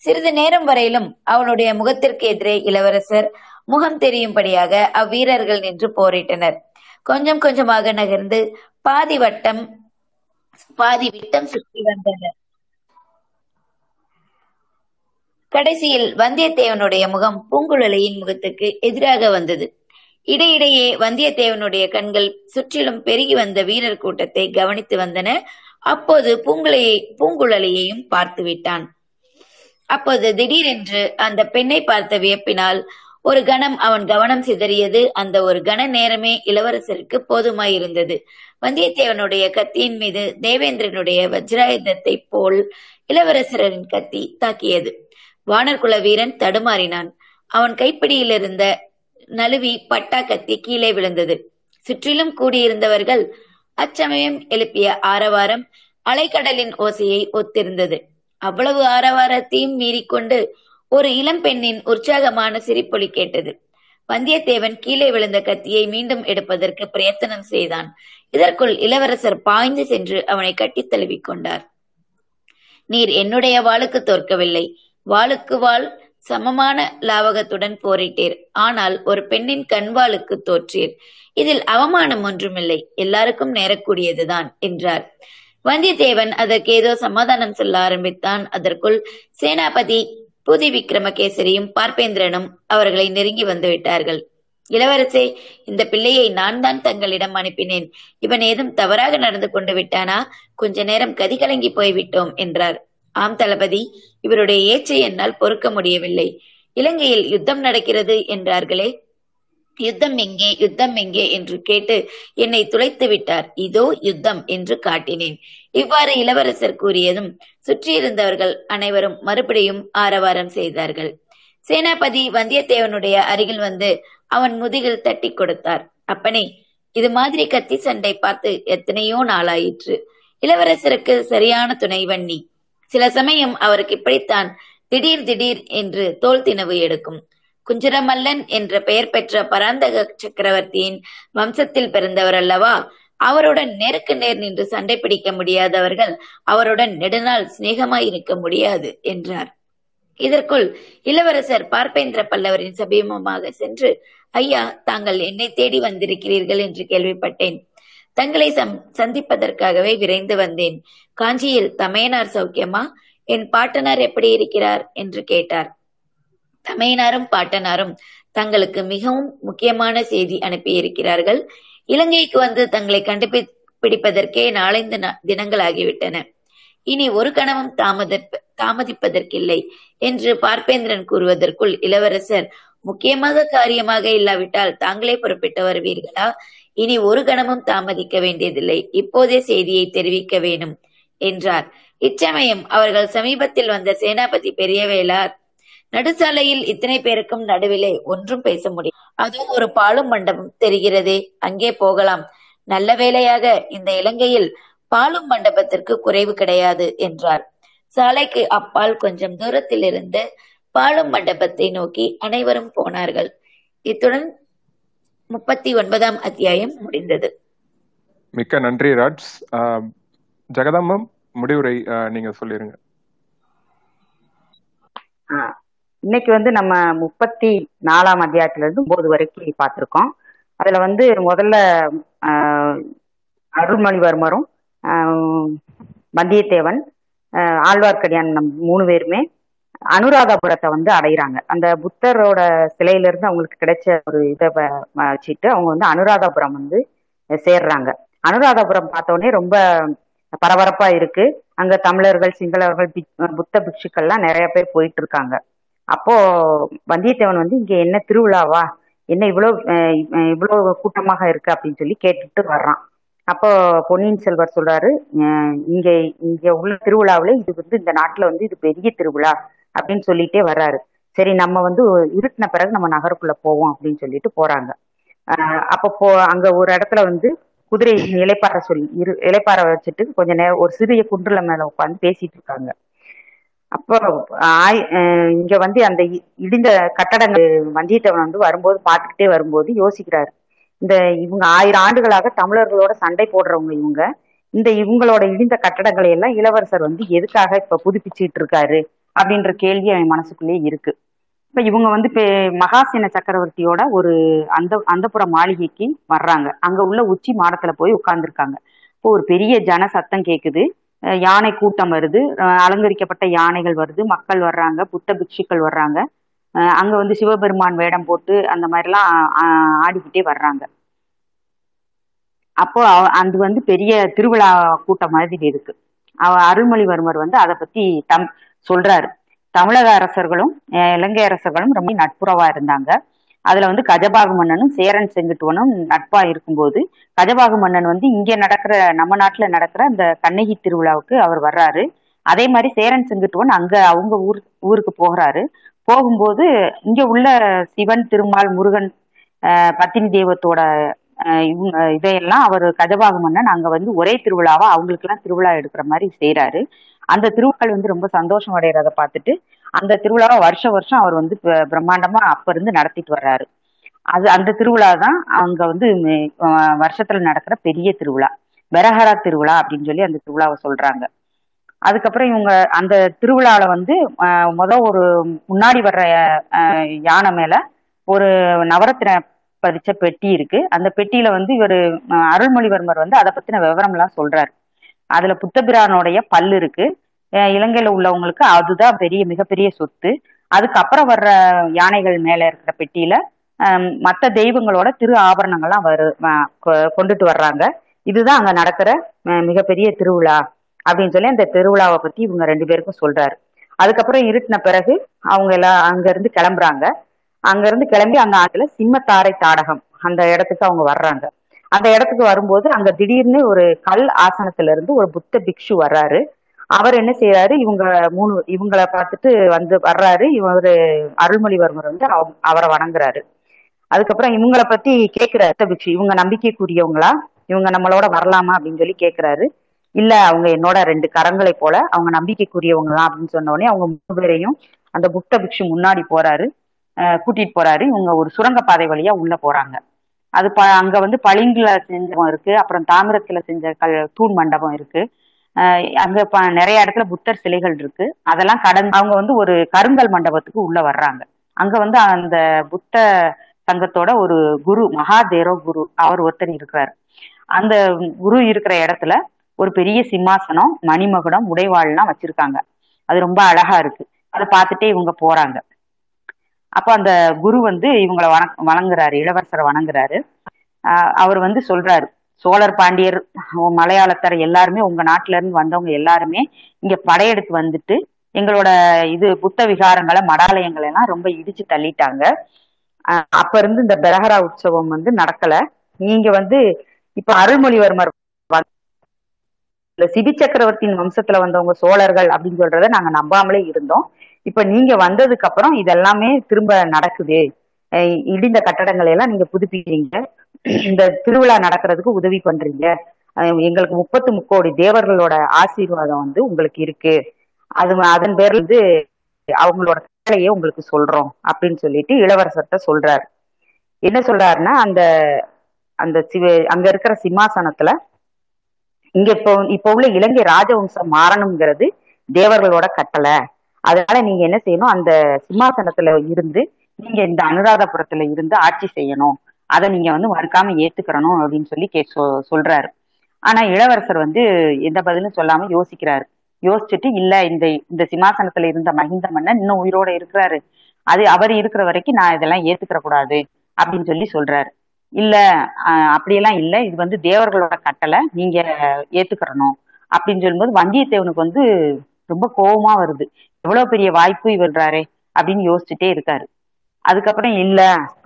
சிறிது நேரம் வரையிலும் அவனுடைய முகத்திற்கு எதிரே இளவரசர் முகம் தெரியும்படியாக அவ்வீரர்கள் நின்று போரிட்டனர். கொஞ்சம் கொஞ்சமாக நகர்ந்து பாதி வட்டம் பாதி விட்டம் சுற்றி வந்தனர். கடைசியில் வந்தியத்தேவனுடைய முகம் பூங்குழலியின் முகத்துக்கு எதிராக வந்தது. இடையிடையே வந்தியத்தேவனுடைய கண்கள் சுற்றிலும் பெருகி வந்த வீரர் கூட்டத்தை கவனித்து வந்தன. அப்போது பூங்குழையை பூங்குழலியையும் பார்த்து விட்டான். அப்போது திடீரென்று அந்த பெண்ணை பார்த்த வியப்பினால் ஒரு கணம் அவன் கவனம் சிதறியது. அந்த ஒரு கண நேரமே இளவரசருக்கு போதுமாயிருந்தது. வந்தியத்தேவனுடைய கத்தியின் மீது தேவேந்திரனுடைய வஜ்ராயுதத்தை போல் இளவரசரின் கத்தி தாக்கியது. வானர்குல வீரன் தடுமாறினான். அவன் கைப்பிடியில் இருந்த நழுவி பட்டா கத்தி கீழே விழுந்தது. சுற்றிலும் கூடியிருந்தவர்கள் அச்சமயம் எழுப்பிய ஆரவாரம் அலைக்கடலின் ஓசையை ஒத்திருந்தது. அவ்வளவு ஆரவாரத்தையும் மீறிக்கொண்டு ஒரு இளம் பெண்ணின் உற்சாகமான சிரிப்பொலி கேட்டது. வந்தியத்தேவன் கீழே விழுந்த கத்தியை மீண்டும் எடுப்பதற்கு பிரயத்தனம் செய்தான். இதற்குள் இளவரசர் பாய்ந்து சென்று அவனை கட்டித் தழுவிக் கொண்டார். நீர் என்னுடைய வாளுக்கு தோற்கவில்லை. வாளுக்கு வாள் சமமான லாவகத்துடன் போரிட்டீர். ஆனால் ஒரு பெண்ணின் கண்வாளுக்கு தோற்றீர். இதில் அவமானம் ஒன்றுமில்லை. எல்லாருக்கும் நேரக்கூடியதுதான் என்றார். வந்தியத்தேவன் அதற்கு ஏதோ சமாதானம் சொல்ல ஆரம்பித்தான். அதற்குள் சேனாபதி புதி விக்ரமகேசரியும் பார்ப்பேந்திரனும் அவர்களை நெருங்கி வந்து விட்டார்கள். இளவரசே இந்த பிள்ளையை நான் தான் தங்களிடம் அனுப்பினேன். இவன் ஏதும் தவறாக நடந்து கொண்டு விட்டானா? கொஞ்ச நேரம் கதிகலங்கி போய்விட்டோம் என்றார். ஆம் தளபதி இவருடைய ஏச்சை என்னால் பொறுக்க முடியவில்லை. இலங்கையில் யுத்தம் நடக்கிறது என்றார்களே? யுத்தம் எங்கே யுத்தம் எங்கே என்று கேட்டு என்னை துளைத்து விட்டார். இதோ யுத்தம் என்று காட்டினேன். இவ்வாறு இளவரசர் கூறியதும் சுற்றியிருந்தவர்கள் அனைவரும் மறுபடியும் ஆரவாரம் செய்தார்கள். சேனாபதி வந்தியத்தேவனுடைய அருகில் வந்து அவன் முதுகில் தட்டி கொடுத்தார். அப்பனே இது மாதிரி கத்தி சண்டை பார்த்து எத்தனையோ நாளாயிற்று. இளவரசருக்கு சரியான துணைவன் நீ சில சமயம் அவருக்கு இப்படித்தான் திடீர் திடீர் என்று தோல் தினவு எடுக்கும். குஞ்சரமல்லன் என்ற பெயர் பெற்ற பராந்தக சக்கரவர்த்தியின் வம்சத்தில் பிறந்தவர் அல்லவா? அவருடன் நேருக்கு நேர் நின்று சண்டை பிடிக்க முடியாதவர்கள் அவருடன் நெடுநாள் சிநேகமாய் இருக்க முடியாது என்றார். இதற்குள் இளவரசர் பார்ப்பேந்திர பல்லவரின் சபீமமாக சென்று ஐயா தாங்கள் என்னை தேடி வந்திருக்கிறீர்கள் என்று கேள்விப்பட்டேன். தங்களை சந்திப்பதற்காகவே விரைந்து வந்தேன். காஞ்சியில் தமையனார் சௌக்கியமா? என் பாட்டனார் எப்படி இருக்கிறார்? என்று கேட்டார். தமையனாரும் பாட்டனாரும் தங்களுக்கு மிகவும் முக்கியமான செய்தி அனுப்பியிருக்கிறார்கள். இலங்கைக்கு வந்து தங்களை கண்டுபிடிப்பதற்கே நாலைந்து தினங்கள் ஆகிவிட்டன இனி ஒரு கணமும் தாமத தாமதிப்பதற்கில்லை என்று பார்ப்பேந்திரன் கூறுவதற்குள் இளவரசர் முக்கியமாக காரியமாக இல்லாவிட்டால் தாங்களே புறப்பட்டு வருவீர்களா? இனி ஒரு கணமும் தாமதிக்க வேண்டியதில்லை. இப்போதே செய்தியை தெரிவிக்க வேணும் என்றார். இச்சமயம் அவர்கள் சமீபத்தில் வந்த சேனாபதி பெரியவேளார். நடுசாலையில் இத்தனை பேருக்கும் நடுவிலே ஒன்றும் பேச முடியும். அதுவும் ஒரு பாலும் மண்டபம் தெரிகிறதே. அங்கே போகலாம். நல்ல வேளையாக இந்த இலங்கையில் பாலும் மண்டபத்திற்கு குறைவு கிடையாது என்றார். சாலைக்கு அப்பால் கொஞ்சம் தூரத்தில் இருந்து பாலும் மண்டபத்தை நோக்கி அனைவரும் போனார்கள். இத்துடன் முப்பத்தி ஒன்பதாம் அத்தியாயம் முடிந்தது. மிக்க நன்றி ராஜ். ஜெகதம்மம் முடிவுரை நீங்க சொல்லிருங்க. இன்னைக்கு வந்து நம்ம முப்பத்தி நாலாம் அத்தியாயத்துல இருந்து ஒன்பது வரைக்கும் பார்த்திருக்கோம். அதுல வந்து முதல்ல அருள்மொழிவர்மரும் வந்தியத்தேவன் ஆழ்வார்க்கடியான் நம் மூணு பேருமே அனுராதபுரத்தை வந்து அடைகிறாங்க அந்த புத்தரோட சிலையில இருந்து அவங்களுக்கு கிடைச்ச ஒரு இதை வச்சுட்டு அவங்க வந்து அனுராதபுரம் வந்து சேர்றாங்க. அனுராதபுரம் பார்த்தோடனே ரொம்ப பரபரப்பா இருக்கு. அங்க தமிழர்கள் சிங்களவர்கள் புத்த பிக்ஷுக்கள்லாம் நிறைய பேர் போயிட்டு இருக்காங்க அப்போ வந்தியத்தேவன் வந்து இங்க என்ன திருவிழாவா? என்ன இவ்வளவு இவ்வளவு கூட்டமாக இருக்கு அப்படின்னு சொல்லி கேட்டுட்டு வர்றான். அப்போ பொன்னியின் செல்வர் சொல்றாரு இங்க இங்க உள்ள திருவிழாவில இது வந்து இந்த நாட்டுல வந்து இது பெரிய திருவிழா அப்படின்னு சொல்லிட்டே வர்றாரு. சரி நம்ம வந்து இருட்டின பிறகு நம்ம நகருக்குள்ள போவோம் அப்படின்னு சொல்லிட்டு போறாங்க. அப்போ போ அங்க ஒரு இடத்துல வந்து குதிரை இலைப்பாற சொல்லி இரு இலைப்பாற வச்சுட்டு கொஞ்ச நேரம் ஒரு சிறிய குன்றுல மேல உட்காந்து பேசிட்டு இருக்காங்க. அப்போ ஆய் இங்க வந்து அந்த இடிந்த கட்டடங்கள் வந்தியத்தேவன் வந்து வரும்போது பார்த்துக்கிட்டே வரும்போது யோசிக்கிறாரு. இந்த இவங்க ஆயிரம் ஆண்டுகளாக தமிழர்களோட சண்டை போடுறவங்க இவங்க. இந்த இவங்களோட இடிந்த கட்டடங்களை எல்லாம் இளவரசர் வந்து எதுக்காக இப்ப புதுப்பிச்சுட்டு இருக்காரு? அப்படின்ற கேள்வி அவன் மனசுக்குள்ளேயே இருக்கு. இப்ப இவங்க வந்து இப்போ மகாசேன சக்கரவர்த்தியோட ஒரு அந்த அந்தப்புற மாளிகைக்கு வர்றாங்க. அங்க உள்ள உச்சி மாடத்துல போய் உட்கார்ந்துருக்காங்க. இப்போ ஒரு பெரிய ஜன சத்தம் கேக்குது. யானை கூட்டம் வருது. அலங்கரிக்கப்பட்ட யானைகள் வருது. மக்கள் வர்றாங்க. புத்த பிக்ஷுக்கள் வர்றாங்க. அங்க வந்து சிவபெருமான் வேடம் போட்டு அந்த மாதிரிலாம் ஆடிக்கிட்டே வர்றாங்க. அப்போ அது வந்து பெரிய திருவிழா கூட்டம் மாதிரி இருக்கு. அருள்மொழிவர்மர் வந்து அதை பத்தி தம் சொல்றாரு. தமிழக அரசர்களும் இலங்கை அரசர்களும் ரொம்ப நட்புறவா இருந்தாங்க. அதுல வந்து கஜபாகு மன்னனும் சேரன் செங்குட்டுவனும் நட்பா இருக்கும்போது கஜபாகு மன்னன் வந்து இங்க நடக்கிற நம்ம நாட்டுல நடக்கிற அந்த கண்ணகி திருவிழாவுக்கு அவர் வர்றாரு. அதே மாதிரி சேரன் செங்குட்டுவன் அங்க அவங்க ஊர் ஊருக்கு போகிறாரு. போகும்போது இங்க உள்ள சிவன் திருமால் முருகன் பத்தினி தெய்வத்தோட இவங்க இதையெல்லாம் அவர் கஜபாகு மன்னன் அங்க வந்து ஒரே திருவிழாவா அவங்களுக்கு எல்லாம் திருவிழா எடுக்கிற மாதிரி செய்யறாரு அந்த திருவிழாக்கள் வந்து ரொம்ப சந்தோஷம் அடைகிறத பார்த்துட்டு அந்த திருவிழாவை வருஷ வருஷம் அவர் வந்து ப- பிரம்மாண்டமா அப்ப இருந்து நடத்திட்டு வர்றாரு. அது அந்த திருவிழா தான் அங்க வந்து வருஷத்துல நடக்கிற பெரிய திருவிழா. பெரஹரா திருவிழா அப்படின்னு சொல்லி அந்த திருவிழாவை சொல்றாங்க. அதுக்கப்புறம் இவங்க அந்த திருவிழால வந்து அஹ், முத ஒரு முன்னாடி வர்ற யானை மேல ஒரு நவரத்தின பதிச்ச பெட்டி இருக்கு. அந்த பெட்டியில வந்து இவர் அருள்மொழிவர்மர் வந்து அதை பத்தின விவரம் எல்லாம் சொல்றாரு. அதுல புத்தபிரானுடைய பல்லு இருக்கு. இலங்கையில உள்ளவங்களுக்கு அதுதான் பெரிய மிகப்பெரிய சொத்து. அதுக்கப்புறம் வர்ற யானைகள் மேல இருக்கிற பெட்டியில மற்ற மத்த தெய்வங்களோட திரு ஆபரணங்கள்லாம் வரு கொ- கொண்டுட்டு வர்றாங்க. இதுதான் அங்க நடக்கிற மிகப்பெரிய திருவிழா அப்படின்னு சொல்லி அந்த திருவிழாவை பத்தி இவங்க ரெண்டு பேருக்கும் சொல்றாரு. அதுக்கப்புறம் இருட்டின பிறகு அவங்க எல்லாம் அங்க இருந்து கிளம்புறாங்க. அங்க இருந்து கிளம்பி அந்த ஆண்டுல சிம்மத்தாரை தாடகம். அந்த இடத்துக்கு அவங்க வர்றாங்க. அந்த இடத்துக்கு வரும்போது அங்க திடீர்னு ஒரு கல் ஆசனத்துல இருந்து ஒரு புத்த பிக்ஷு வர்றாரு. அவர் என்ன செய்யறாரு இவங்க மூணு இவங்களை பார்த்துட்டு வந்து வர்றாரு. இவரு அருள்மொழிவர்மர் வந்து அவரை வணங்குறாரு. அதுக்கப்புறம் இவங்களை பத்தி கேக்குறாரு புத்த பிக்ஷு. இவங்க நம்பிக்கைக்குரியவங்களா? இவங்க நம்மளோட வரலாமா அப்படின்னு சொல்லி கேட்கிறாரு இல்ல அவங்க என்னோட ரெண்டு கரங்களை போல அவங்க நம்பிக்கைக்குரியவங்களா அப்படின்னு சொன்ன உடனே அவங்க மூணு பேரையும் அந்த புத்த பிக்ஷு முன்னாடி போறாரு. கூட்டிட்டு போறாரு. இவங்க ஒரு சுரங்கப்பாதை வழியா உள்ள போறாங்க. அது ப அங்க வந்து பளிங்குல செஞ்சவம் இருக்கு. அப்புறம் தாமிரத்துல செஞ்ச கல் தூண் மண்டபம் இருக்கு. அங்க நிறைய இடத்துல புத்தர் சிலைகள் இருக்கு. அதெல்லாம் கடந்து அவங்க வந்து ஒரு கருங்கல் மண்டபத்துக்கு உள்ள வர்றாங்க. அங்க வந்து அந்த புத்த சங்கத்தோட ஒரு குரு மகாதேரோ குரு அவர் ஒருத்தர் இருக்கிறார். அந்த குரு இருக்கிற இடத்துல ஒரு பெரிய சிம்மாசனம் மணிமகுடம் உடைவாள்லாம் வச்சிருக்காங்க. அது ரொம்ப அழகா இருக்கு. அதை பார்த்துட்டே இவங்க போறாங்க. அப்ப அந்த குரு வந்து இவங்கள வணக் வணங்குறாரு இளவரசரை வணங்குறாரு. ஆஹ் அவர் வந்து சொல்றாரு சோழர் பாண்டியர் மலையாளத்தர் எல்லாருமே உங்க நாட்டுல இருந்து வந்தவங்க எல்லாருமே இங்க படையெடுத்து வந்துட்டு எங்களோட இது புத்த விகாரங்களை மடாலயங்களை எல்லாம் ரொம்ப இடிச்சு தள்ளிட்டாங்க. அப்ப இருந்து இந்த பெரஹரா உற்சவம் வந்து நடக்கல. நீங்க வந்து இப்ப அருள்மொழிவர்மர் சிபி சக்கரவர்த்தியின் வம்சத்துல வந்தவங்க சோழர்கள் அப்படின்னு சொல்றத நாங்க நம்பாமலே இருந்தோம். இப்ப நீங்க வந்ததுக்கு அப்புறம் இதெல்லாமே திரும்ப நடக்குது. இடிந்த கட்டடங்களை எல்லாம் நீங்க புதுப்பிக்கிறீங்க. இந்த திருவிழா நடக்கிறதுக்கு உதவி பண்றீங்க. எங்களுக்கு முப்பத்து முக்கோடி தேவர்களோட ஆசீர்வாதம் வந்து உங்களுக்கு இருக்கு. அது அதன் பேர்ல இருந்து அவங்களோட கட்டளையே உங்களுக்கு சொல்றோம் அப்படின்னு சொல்லிட்டு இளவரசர்கிட்ட சொல்றாரு. என்ன சொல்றாருன்னா அந்த அந்த சிவ அங்க இருக்கிற சிம்மாசனத்துல இங்க இப்போ இப்போ உள்ள இலங்கை ராஜவம்சம் மாறணுங்கிறது தேவர்களோட கட்டளை. அதனால நீங்க என்ன செய்யணும்? அந்த சிம்மாசனத்துல இருந்து நீங்க இந்த அனுராதபுரத்துல இருந்து ஆட்சி செய்யணும். அதை நீங்க வந்து மறுக்காம ஏத்துக்கிறணும் அப்படின்னு சொல்லி கே சொ- சொல்றாரு. ஆனா இளவரசர் வந்து எந்த பதிலும் சொல்லாம யோசிக்கிறாரு. யோசிச்சுட்டு இல்ல இந்த இந்த சிம்மாசனத்துல இருந்த மகிந்த மன்னன் இன்னும் உயிரோட இருக்கிறாரு. அது அவர் இருக்கிற வரைக்கும் நான் இதெல்லாம் ஏத்துக்கிற கூடாது அப்படின்னு சொல்லி சொல்றாரு. இல்ல அப்படியெல்லாம் இல்ல. இது வந்து தேவர்களோட கட்டளை. நீங்க ஏத்துக்கிறணும். அப்படின்னு சொல்லும்போது வந்தியத்தேவனுக்கு வந்து ரொம்ப கோவமா வருது. எவ்வளவு பெரிய வாய்ப்பு இவர்றாரே அப்படின்னு யோசிச்சுட்டே இருக்காரு. அதுக்கப்புறம் இல்ல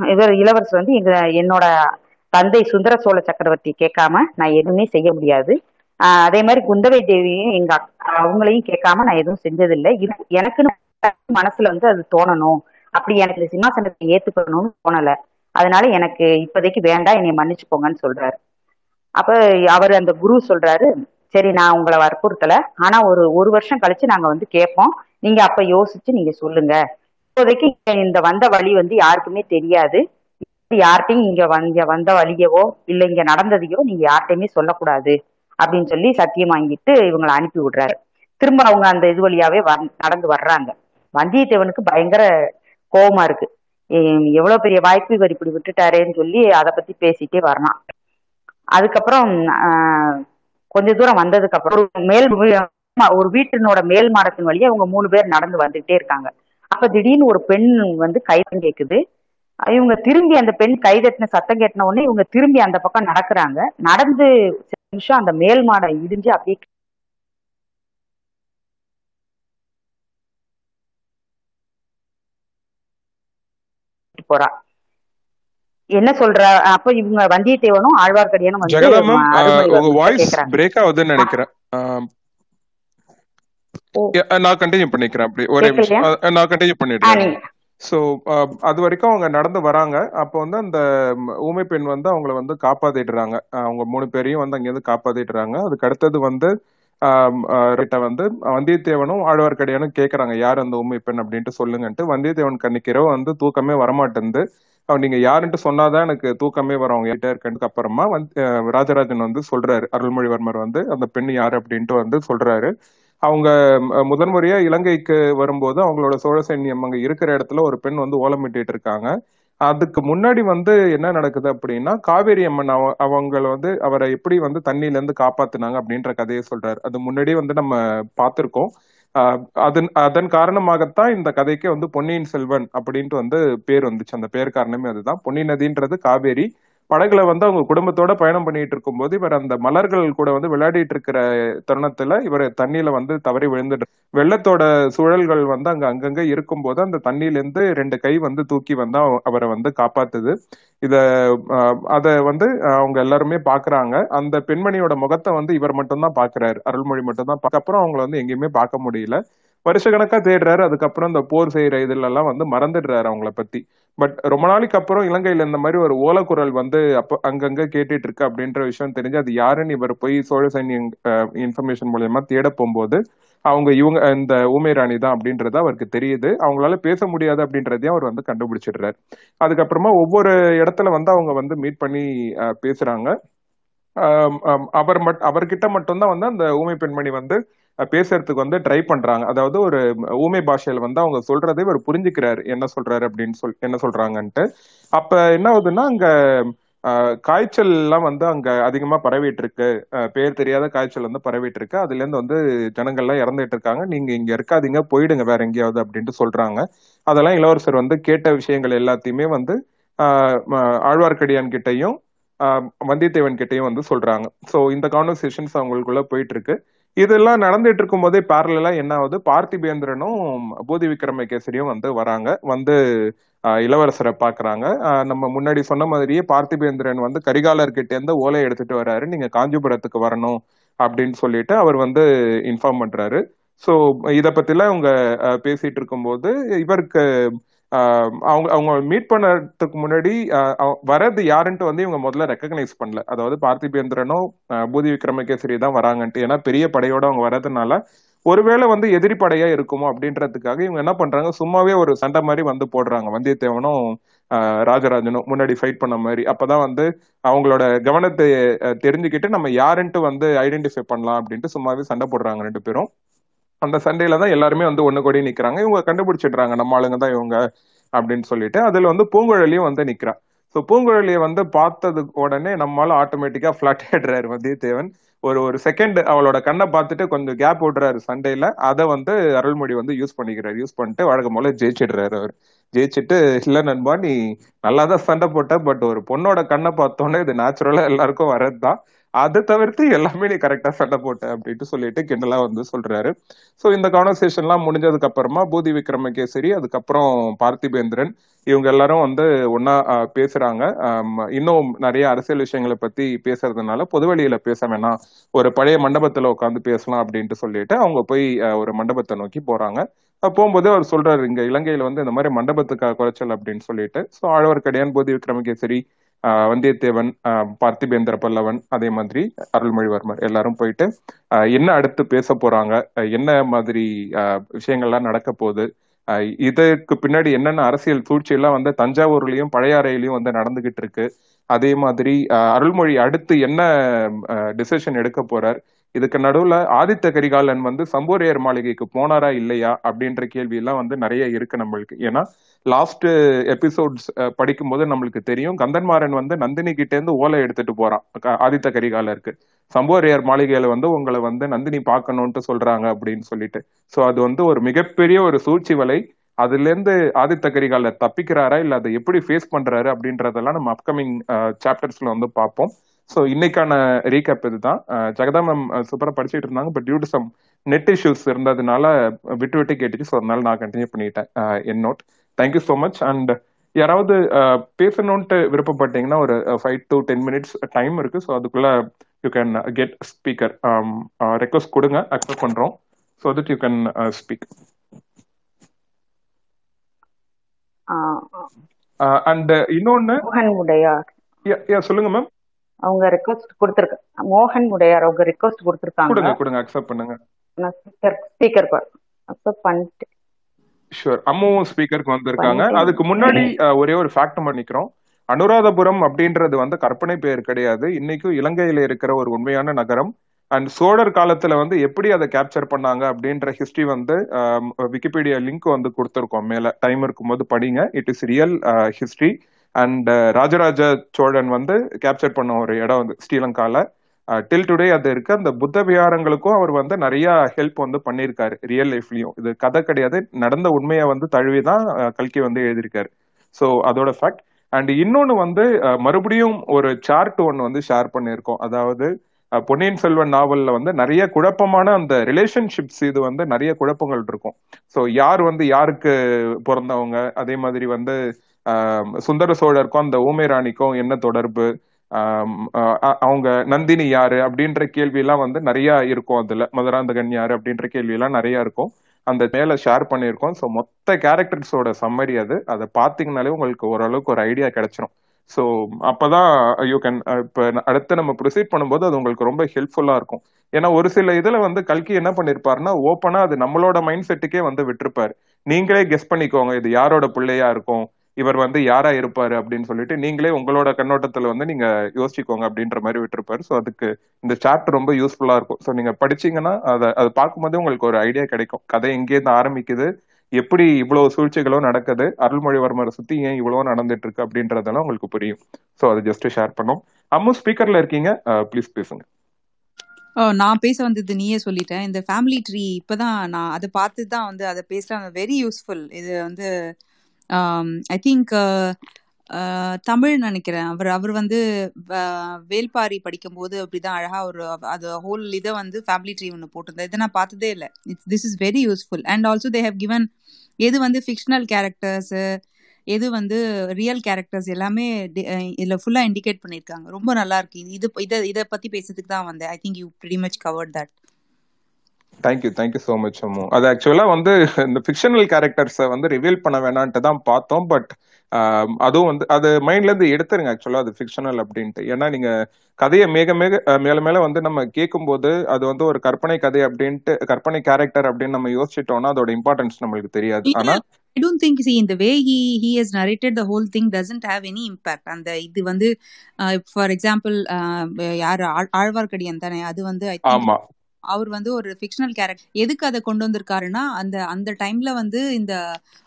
இவர் இளவரசர் வந்து எங்க என்னோட தந்தை சுந்தர சோழ சக்கரவர்த்தி கேட்காம நான் எதுவுமே செய்ய முடியாது. ஆஹ் அதே மாதிரி குந்தவை தேவியும் எங்க அக்கா அவங்களையும் கேட்காம நான் எதுவும் செஞ்சதில்லை. இது எனக்குன்னு மனசுல வந்து அது தோணணும். அப்படி எனக்கு இந்த சிம்மாசனத்தை ஏத்துக்கணும்னு தோணல. அதனால எனக்கு இப்போதைக்கு வேண்டாம் என்னை மன்னிச்சுக்கோங்கன்னு சொல்றாரு. அப்ப அவர் அந்த குரு சொல்றாரு சரி நான் உங்களை வற்புறுத்தல. ஆனா ஒரு ஒரு வருஷம் கழிச்சு நாங்க வந்து கேட்போம். நீங்க அப்ப யோசிச்சு நீங்க சொல்லுங்க. இப்போதைக்கு இந்த வந்த வழி வந்து யாருக்குமே தெரியாது. யார்கிட்டையும் இங்க வ- இங்க வந்த வழியவோ இல்ல இங்க நடந்ததையோ நீங்க யார்கிட்டையுமே சொல்லக்கூடாது. அப்படின்னு சொல்லி சத்தியம் வாங்கிட்டு இவங்களை அனுப்பி விடுறாரு. திரும்ப அவங்க அந்த இது வழியாவே வ- நடந்து வர்றாங்க. வந்தியத்தேவனுக்கு பயங்கர கோபமா இருக்கு. எவ்வளவு பெரிய வாய்ப்பு இவர் இப்படி விட்டுட்டாரேன்னு சொல்லி அதை பத்தி பேசிட்டே வரலாம். அதுக்கப்புறம் கொஞ்ச தூரம் வந்ததுக்கு அப்புறம் மேல் ஒரு வீட்டினோட மேல் மாடத்தின் வழியா அவங்க மூணு பேர் நடந்து வந்துகிட்டே இருக்காங்க. அப்ப திடீர்னு ஒரு பெண் வந்து கைதம் கேக்குது. இவங்க திரும்பி அந்த பெண் கைதட்டின சத்தம் கேட்டின உடனே இவங்க திரும்பி அந்த பக்கம் நடக்கிறாங்க. நடந்து நிமிஷம் அந்த மேல் மாடம் இடிஞ்சு அப்படியே போறா. என்ன சொல்ற? அப்ப இவங்க வந்தியத்தேவனும் ஆழ்வார்க்கடியானும் வந்து ஜெகதாமம் ம- உங்க அருள்மொழிவர்மர்கிட்ட வாய்ஸ் கேக்குறாங்க பிரேக் ஆகுதுன்னு நினைக்கிறேன் ஆம், ஓ yeah, நான் கண்டினியூ பண்ணிக்கிறேன். அப்படி ஒரே நான் கண்டினியூ ஆ பண்ணிடுறேன். நீங்க. ஸோ அது வரைக்கும் அவங்க நடந்து வராங்க. அப்போ வந்து அந்த ஊமை பெண் வந்து அவங்கள வந்து காப்பாத்திடுறாங்க. அவங்க மூணு பேரையும் வந்து அங்கேருந்து காப்பாத்திடுறாங்க. அதுக்கு அடுத்தது வந்து வந்து வந்தியத்தேவனும் ஆழ்வார்க்கடியானும் கேக்குறாங்க யார் அந்த ஊமை பெண்? அப்படின்ட்டு சொல்லுங்கன்ட்டு. வந்தியத்தேவன் கண்ணிக்கிறவ வந்து தூக்கமே வரமாட்டேந்து அவன் நீங்க யாருன்ட்டு சொன்னாதான் எனக்கு தூக்கமே வரும். அவங்க கிட்ட இருக்கதுக்கு அப்புறமா வந்து ராஜராஜன் வந்து சொல்றாரு. அருள்மொழிவர்மர் வந்து அந்த பெண் யாரு? அப்படின்ட்டு வந்து சொல்றாரு. அவங்க முதன்முறையா இலங்கைக்கு வரும்போது அவங்களோட சோழ சைன்யம் அங்க இருக்கிற இடத்துல ஒரு பெண் வந்து ஓலமிட்டு இருக்காங்க. அதுக்கு முன்னாடி வந்து என்ன நடக்குது அப்படின்னா காவேரி அம்மன் அவ அவங்கள வந்து அவரை எப்படி வந்து தண்ணியில இருந்து காப்பாத்தினாங்க அப்படின்ற கதையை சொல்றாரு. அது முன்னாடியே வந்து நம்ம பார்த்திருக்கோம். அதன் அதன் காரணமாகத்தான் இந்த கதைக்கே வந்து பொன்னியின் செல்வன் அப்படின்ட்டு வந்து பேர் வந்துச்சு. அந்த பேர் காரணமே அதுதான். பொன்னி நதின்றது காவேரி படகுல வந்து அவங்க குடும்பத்தோட பயணம் பண்ணிட்டு இருக்கும்போது இவர் அந்த மலர்கள் கூட வந்து விளையாடிட்டு இருக்கிற தருணத்துல இவர் தண்ணியில வந்து தவறி விழுந்துட்டு வெள்ளத்தோட சுழல்கள் வந்து அங்க அங்கங்க இருக்கும்போது அந்த தண்ணியில இருந்து ரெண்டு கை வந்து தூக்கி வந்து அவரை வந்து காப்பாத்துது. இத அத வந்து அவங்க எல்லாருமே பாக்குறாங்க. அந்த பெண்மணியோட முகத்தை வந்து இவர் மட்டும்தான் பாக்குறாரு. அருள்மொழி மட்டும்தான் அப்புறம் அவங்கள வந்து எங்கேயுமே பார்க்க முடியல. வருஷ கணக்கா தேடுறாரு அதுக்கப்புறம் இந்த போர் செய்யற இதுலலாம் வந்து மறந்துடுறாரு அவங்கள பத்தி. பட் ரொம்ப நாளைக்கு அப்புறம் இலங்கையில இந்த மாதிரி ஒரு ஓலக்குரல் வந்து அப்ப அங்கங்க கேட்டுட்டு இருக்கு அப்படின்ற விஷயம் தெரிஞ்சு அது யாருன்னு இவர் போய் சோழ சைன்யம் இன்ஃபர்மேஷன் மூலயமா தேட போகும்போது அவங்க இவங்க இந்த ஊமை ராணி தான் அப்படின்றது அவருக்கு தெரியுது. அவங்களால பேச முடியாது அப்படின்றதையும் அவர் வந்து கண்டுபிடிச்சிடுறாரு. அதுக்கப்புறமா ஒவ்வொரு இடத்துல வந்து அவங்க வந்து மீட் பண்ணி பேசுறாங்க. அவர் மட் அவர்கிட்ட மட்டும்தான் வந்து அந்த ஊமை பெண்மணி வந்து பேசுறதுக்கு வந்து ட்ரை பண்றாங்க. அதாவது ஒரு ஊமை பாஷையில வந்து அவங்க சொல்றதை இவர் புரிஞ்சுக்கிறாரு. என்ன சொல்றாரு அப்படின்னு சொல் என்ன சொல்றாங்கன்ட்டு. அப்ப என்ன ஆகுதுன்னா அங்க காய்ச்சல் எல்லாம் வந்து அங்க அதிகமா பரவிட்டு இருக்கு பேர் தெரியாத காய்ச்சல் வந்து பரவிட்டு இருக்கு அதுல இருந்து வந்து ஜனங்கள்லாம் இறந்துட்டு இருக்காங்க நீங்க இங்க இருக்காதீங்க போயிடுங்க வேற எங்கேயாவது அப்படின்ட்டு சொல்றாங்க. அதெல்லாம் இளவரசர் வந்து கேட்ட விஷயங்கள் எல்லாத்தையுமே வந்து ஆழ்வார்க்கடியான் கிட்டையும் வந்தியத்தேவன் கிட்டையும் வந்து சொல்றாங்க. சோ இந்த கான்வர்சேஷன்ஸ் அவங்களுக்குள்ள போயிட்டு இருக்கு இதெல்லாம் நடந்துட்டு இருக்கும் போதே பேரலா என்ன ஆகுது? பார்த்திபேந்திரனும் பூதி விக்ரமகேசரியும் வந்து வராங்க. வந்து இளவரசரை பாக்குறாங்க நம்ம முன்னாடி சொன்ன மாதிரியே பார்த்திபேந்திரன் வந்து கரிகாலர்கிட்ட இருந்து ஓலை எடுத்துட்டு வராரு. நீங்க காஞ்சிபுரத்துக்கு வரணும் அப்படின்னு சொல்லிட்டு அவர் வந்து இன்ஃபார்ம் பண்றாரு. சோ இத பத்திலாம் அவங்க பேசிட்டு இருக்கும்போது இவருக்கு அவங்க அவங்க மீட் பண்ணதுக்கு முன்னாடி வரது யாருன்ட்டு வந்து இவங்க முதல்ல ரெக்கக்னைஸ் பண்ணல. அதாவது பார்த்திபேந்திரனும் பூதி விக்ரமகேசரி தான் வராங்கன்ட்டு. ஏன்னா பெரிய படையோட அவங்க வர்றதுனால ஒருவேளை வந்து எதிரி படையா இருக்குமோ அப்படின்றதுக்காக இவங்க என்ன பண்றாங்க சும்மாவே ஒரு சண்டை மாதிரி வந்து போடுறாங்க. வந்தியத்தேவனும் ராஜராஜனும் முன்னாடி ஃபைட் பண்ண மாதிரி. அப்பதான் வந்து அவங்களோட கவனத்தை தெரிஞ்சுக்கிட்டு நம்ம யாருன்ட்டு வந்து ஐடென்டிஃபை பண்ணலாம் அப்படின்ட்டு சும்மாவே சண்டை போடுறாங்க ரெண்டு பேரும். அந்த சண்டையில தான் எல்லாருமே வந்து ஒண்ணு கூடி நிக்கிறாங்க. இவங்க கண்டுபிடிச்சிடுறாங்க நம்ம ஆளுங்க தான் இவங்க அப்படின்னு சொல்லிட்டு. அதுல வந்து பூங்குழலியும் வந்து நிக்கிறா. ஸோ பூங்குழலியை வந்து பார்த்தது உடனே நம்மளால ஆட்டோமேட்டிக்கா ஃபிளாட் ஆயிடுறாரு வந்தியத்தேவன் ஒரு ஒரு செகண்ட் அவளோட கண்ணை பார்த்துட்டு கொஞ்சம் கேப் விடுறாரு சண்டையில. அதை வந்து அருள்மொழி வந்து யூஸ் பண்ணிக்கிறாரு. யூஸ் பண்ணிட்டு வழக்கம் போல ஜெயிச்சிடுறாரு அவர். ஜெயிச்சுட்டு இல்ல நண்பா நீ நல்லாதான் சண்டை போட்ட பட் ஒரு பொண்ணோட கண்ணை பார்த்தோன்னே இது நேச்சுரலா எல்லாருக்கும் வரதுதான் அதை தவிர்த்து எல்லாமே நீ கரெக்டா சண்டை போட்ட அப்படின்ட்டு சொல்லிட்டு கிண்டலா வந்து சொல்றாரு. சோ இந்த கான்வர்சேஷன்லாம் முடிஞ்சதுக்கு அப்புறமா பூதி விக்ரமகேசரி அதுக்கப்புறம் பார்த்திபேந்திரன் இவங்க எல்லாரும் வந்து ஒன்னா பேசுறாங்க. இன்னும் நிறைய அரசியல் விஷயங்களை பத்தி பேசுறதுனால பொதுவெளியில பேச வேணாம். ஒரு பழைய மண்டபத்துல உட்காந்து பேசலாம் அப்படின்ட்டு சொல்லிட்டு அவங்க போய் ஒரு மண்டபத்தை நோக்கி போறாங்க. போகும்போது அவர் சொல்றாரு இங்க இலங்கையில வந்து இந்த மாதிரி மண்டபத்துக்கு குறைச்சல் அப்படின்னு சொல்லிட்டு. சோ ஆழ்வார்க்கடியான் போதி விக்ரமகேசரி வந்தியத்தேவன் பார்த்திபேந்திர பல்லவன் அதே மாதிரி அருள்மொழிவர்மர் எல்லாரும் போயிட்டு என்ன அடுத்து பேச போறாங்க என்ன மாதிரி விஷயங்கள்லாம் நடக்க போகுது இதுக்கு பின்னாடி என்னென்ன அரசியல் சூழ்ச்சி எல்லாம் வந்து தஞ்சாவூர்லயும் பழையாறையிலயும் வந்து நடந்துகிட்டு இருக்கு. அதே மாதிரி அருள்மொழி அடுத்து என்ன டிசிஷன் எடுக்க போறார்? இதுக்கு நடுவுல ஆதித்த கரிகாலன் வந்து சம்போரையர் மாளிகைக்கு போனாரா இல்லையா அப்படின்ற கேள்வி எல்லாம் வந்து நிறைய இருக்கு நம்மளுக்கு. ஏன்னா லாஸ்ட் எபிசோட்ஸ் படிக்கும் போது நம்மளுக்கு தெரியும். கந்தன்மாறன் வந்து நந்தினி கிட்ட இருந்து ஓலை எடுத்துட்டு போறான். ஆதித்த கரிகாலருக்கு. சம்போரையர் மாளிகையில வந்து உங்களை வந்து நந்தினி பார்க்கணும்ட்டு சொல்றாங்க அப்படின்னு சொல்லிட்டு. ஸோ அது வந்து ஒரு மிகப்பெரிய ஒரு சூழ்ச்சி வலை. அதுல இருந்து ஆதித்த கரிகாலர் தப்பிக்கிறாரா? இல்ல அதை எப்படி ஃபேஸ் பண்றாரு? அப்படின்றதெல்லாம் நம்ம அப்கமிங் சாப்டர்ஸ்ல வந்து பார்ப்போம். ஸோ இன்னைக்கான ரீகேப் இதுதான். ஜெகதா மேம் சூப்பராக படிச்சுட்டு இருந்தாங்க. But due to some net issues இருந்ததுனால விட்டு விட்டு கேட்டுச்சு. ஸோ அதனால நான் கண்டினியூ பண்ணிட்டேன் என் note thank you so much and யாராவது பேசணும்ட்டு விருப்பப்பட்டீங்கன்னா ஒரு five to ten minutes time இருக்கு. ஸோ அதுக்குள்ள you can get speaker request கொடுங்க. அக்செப்ட் பண்றோம். So that you can speak and இன்னொன்னு yeah, சொல்லுங்க மேம் அவங்க ரெக்வஸ்ட் கொடுத்துருக்க மோகன் உடையார் அவங்க ரெக்வஸ்ட் கொடுத்துருக்காங்க கொடுங்க கொடுங்க. அக்செப்ட் பண்ணுங்க. நான் ஸ்பீக்கர் ஸ்பீக்கர் அக்செப்ட் பண்ணிட்டு ஷூர் அம்மாவும் ஸ்பீக்கருக்கு வந்திருக்காங்க. அதுக்கு முன்னாடி ஒரே ஒரு ஃபேக்ட் பண்ணிக்கிறோம் அனுராதபுரம் அப்படின்றது வந்து கற்பனை பெயர் கிடையாது. இன்னைக்கும் இலங்கையில இருக்கிற ஒரு உண்மையான நகரம். அண்ட் சோழர் காலத்துல வந்து எப்படி அதை கேப்சர் பண்ணாங்க அப்படின்ற ஹிஸ்டரி வந்து விக்கிபீடியா லிங்க் வந்து கொடுத்துருக்கோம். மேல டைம் இருக்கும்போது படிங்க. It is real history and Rajaraja Cholan வந்து கேப்சர் பண்ண ஒரு இடம் வந்து ஸ்ரீலங்கால. டில் டுடே அது இருக்கு. அந்த புத்த விகாரங்களுக்கும் அவர் வந்து நிறைய ஹெல்ப் வந்து பண்ணியிருக்காரு. ரியல் லைஃப்லயும் இது கதை கிடையாது. நடந்த உண்மையை வந்து தழுவி தான் கல்கி வந்து எழுதியிருக்காரு. ஸோ அதோட ஃபேக்ட் அண்ட் இன்னொன்று வந்து மறுபடியும் ஒரு சார்ட் ஒன்று வந்து ஷேர் பண்ணியிருக்கோம். அதாவது பொன்னியின் செல்வன் நாவல்ல வந்து நிறைய குழப்பமான அந்த ரிலேஷன்ஷிப்ஸ் இது வந்து நிறைய குழப்பங்கள் இருக்கும். ஸோ யார் வந்து யாருக்கு பிறந்தவங்க? அதே மாதிரி வந்து சுந்தர சோழருக்கும் அந்த ஊமை ராணிக்கும் என்ன தொடர்பு? அவங்க நந்தினி யாரு அப்படின்ற கேள்வி எல்லாம் வந்து நிறைய இருக்கும் அதுல. மதுராந்தகன் யாரு அப்படின்ற கேள்வி எல்லாம் நிறைய இருக்கும். அந்த மேல ஷேர் பண்ணியிருக்கோம். ஸோ மொத்த கேரக்டர்ஸோட சம்மரி அது. அதை பார்த்தீங்கனாலே உங்களுக்கு ஓரளவுக்கு ஒரு ஐடியா கிடைச்சிரும். ஸோ அப்பதான் யூ கேன் இப்போ அடுத்து நம்ம ப்ரொசீட் பண்ணும்போது அது உங்களுக்கு ரொம்ப ஹெல்ப்ஃபுல்லா இருக்கும். ஏன்னா ஒரு சில இதுல வந்து கல்கி என்ன பண்ணிருப்பாருன்னா ஓப்பனா அது நம்மளோட மைண்ட் செட்டுக்கே வந்து விட்டுருப்பாரு. நீங்களே கெஸ் பண்ணிக்கோங்க இது யாரோட பிள்ளையா இருக்கும்? இவர் வந்து யாரா இருப்பாரு அப்படின்னு சொல்லிட்டு நீங்களே உங்களோட கண்ணோட்டத்துல வந்து நீங்க யோசிச்சுக்கோங்க அப்படின்ற மாதிரி விட்டுருப்பாரு. ஸோ அதுக்கு இந்த சாப்டர் ரொம்ப யூஸ்ஃபுல்லா இருக்கும். ஸோ நீங்க படிச்சீங்கன்னா அதை அதை பார்க்கும்போது உங்களுக்கு ஒரு ஐடியா கிடைக்கும். கதை எங்கேருந்து ஆரம்பிக்குது எப்படி இவ்வளவு சூழ்ச்சிகளும் நடக்குது அருள்மொழிவர்மரை சுத்தி ஏன் இவ்வளவு நடந்துட்டு இருக்கு அப்படின்றதெல்லாம் உங்களுக்கு புரியும். ஸோ அதை ஜஸ்ட் ஷேர் பண்ணோம். அம்மு ஸ்பீக்கர்ல இருக்கீங்க. ப்ளீஸ் பேசுங்க. நான் பேச வந்தது நீயே சொல்லிட்டேன். இந்த ஃபேமிலி ட்ரீ இப்பதான் நான் அதை பார்த்து தான் வந்து அதை பேசுறாங்க. வெரி யூஸ்ஃபுல் இது வந்து ஐ திங்க் தமிழ் நினைக்கிறேன். அவர் அவர் வந்து வேல்பாரி படிக்கும்போது அப்படிதான் அழகா ஒரு அது ஹோல் இதை வந்து ஃபேமிலி ட்ரீ ஒன்று போட்டிருந்தேன் இதை நான் பார்த்ததே இல்லை. It's this is very useful and also they have given எது வந்து ஃபிக்ஷனல் கேரக்டர்ஸு எது வந்து ரியல் கேரக்டர்ஸ் எல்லாமே இதில் ஃபுல்லாக இண்டிகேட் பண்ணியிருக்காங்க. ரொம்ப நல்லா இருக்கு. இது இதை இதை பற்றி பேசுறதுக்கு தான் வந்தேன். I think you very much covered that thank you thank you so much Ammu அது ஆக்சுவலா வந்து இந்த ஃபிக்ஷனல் கேரக்டர்ஸை வந்து ரிவீல் பண்ண வேணான்ட்டு தான் பார்த்தோம் பட் அதுவும் வந்து அது மைண்ட்ல இருந்து எடுத்துருங்க ஆக்சுவலா அது ஃபிக்ஷனல் அப்படின்ட்டு. ஏன்னா நீங்க கதையை மேக மேக மேல மேல வந்து நம்ம கேட்கும்போது அது வந்து ஒரு கற்பனை கதை அப்படின்ட்டு கற்பனை கேரக்டர் அப்படின்னு நம்ம யோசிச்சிட்டோம்னா அதோட இம்பார்ட்டன்ஸ் நம்மளுக்கு தெரியாது. ஆனா ஐ டோன்ட் திங்க் சி இந்த way he he has narrated the whole thing doesn't have any impact அந்த இது வந்து ஃபார் எக்ஸாம்பிள் யார் ஆழ்- ஆழ்வார்க்கடியான் தானே அது வந்து ஐ திங்க் ஆமா. அவர் வந்து ஒரு ஃபிக்ஷனல் கேரக்டர் எதுக்கு அதை கொண்டு வந்திருக்காருன்னா அந்த அந்த டைம்ல வந்து இந்த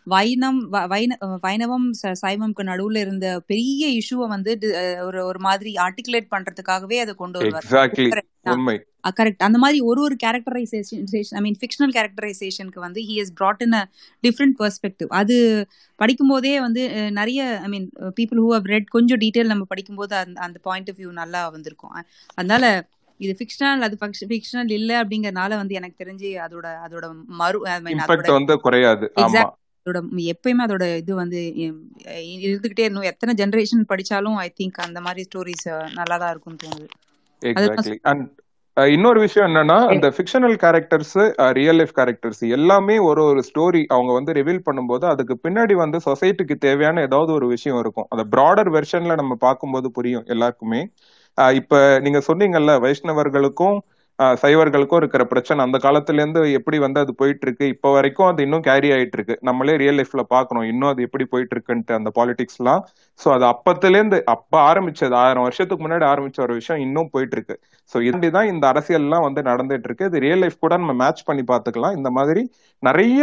வைணம் வைண வைணவம் சைவம்க்கு நடுவுல இருந்த பெரிய இஷ்யூவை வந்து ஒரு ஒரு மாதிரி ஆர்டிகுலேட் பண்றதுக்காகவே அதை கொண்டு வருவார். உண்மை. கரெக்ட் அந்த மாதிரி ஒரு ஒரு கேரக்டரைசேஷன் ஐ மீன் ஃபிக்ஷனல் கேரக்டரைசேஷனுக்கு வந்து he has brought in a different perspective அது படிக்கும்போதே வந்து நிறைய I mean people who have read கொஞ்சம் டீட்டெயில் நம்ம படிக்கும்போது அந்த அந்த பாயிண்ட் ஆஃப் வியூ நல்லா வந்திருக்கும். அதனால இது ஃபிக்ஷனல் அது ஃபிக்ஷனல் இல்ல அப்படிங்கறனால வந்து எனக்கு தெரிஞ்சு அதோட அதோட மறு இம்பாக்ட் வந்து குறையாது. அதோட எப்பயுமே அதோட இது வந்து இருந்துகிட்டே இன்னும் எத்தனை ஜெனரேஷன் படிச்சாலும் ஐ திங்க் அந்த மாதிரி ஸ்டோரிஸ் நல்லா தான் இருக்கும்னு தோணுது. எக்ஸாக்ட்லி அண்ட் இன்னொரு விஷயம் என்னன்னா அந்த fictional characters real life characters எல்லாமே ஒரு ஒரு ஸ்டோரி அவங்க வந்து ரிவீல் பண்ணும்போது அதுக்கு பின்னாடி வந்து சொசைட்டிக்கு தேவையான ஏதாவது ஒரு விஷயம் இருக்கும். அந்த ப்ராடர் வெர்ஷன்ல நம்ம பார்க்கும்போது புரியும் எல்லாருக்குமே. இப்ப நீங்க சொன்னீங்கல்ல வைஷ்ணவர்களுக்கும் சைவர்களுக்கும் இருக்கிற பிரச்சனை. அந்த காலத்துல இருந்து எப்படி வந்து அது போயிட்டு இருக்கு இப்ப வரைக்கும் அது இன்னும் கேரி ஆயிட்டு இருக்கு நம்மளே ரியல் லைஃப்ல பாக்குறோம் இன்னும் அது எப்படி போயிட்டு இருக்குன்ட்டு அந்த பாலிடிக்ஸ் எல்லாம் சோ அது அப்பத்துல இருந்து அப்ப ஆரம்பிச்சது ஆயிரம் வருஷத்துக்கு முன்னாடி ஆரம்பிச்ச ஒரு விஷயம் இன்னும் போயிட்டு இருக்கு சோ இதுதான் இந்த அரசியல் எல்லாம் வந்து நடந்துட்டு இருக்கு இது ரியல் லைஃப் கூட நம்ம மேட்ச் பண்ணி பாத்துக்கலாம் இந்த மாதிரி நிறைய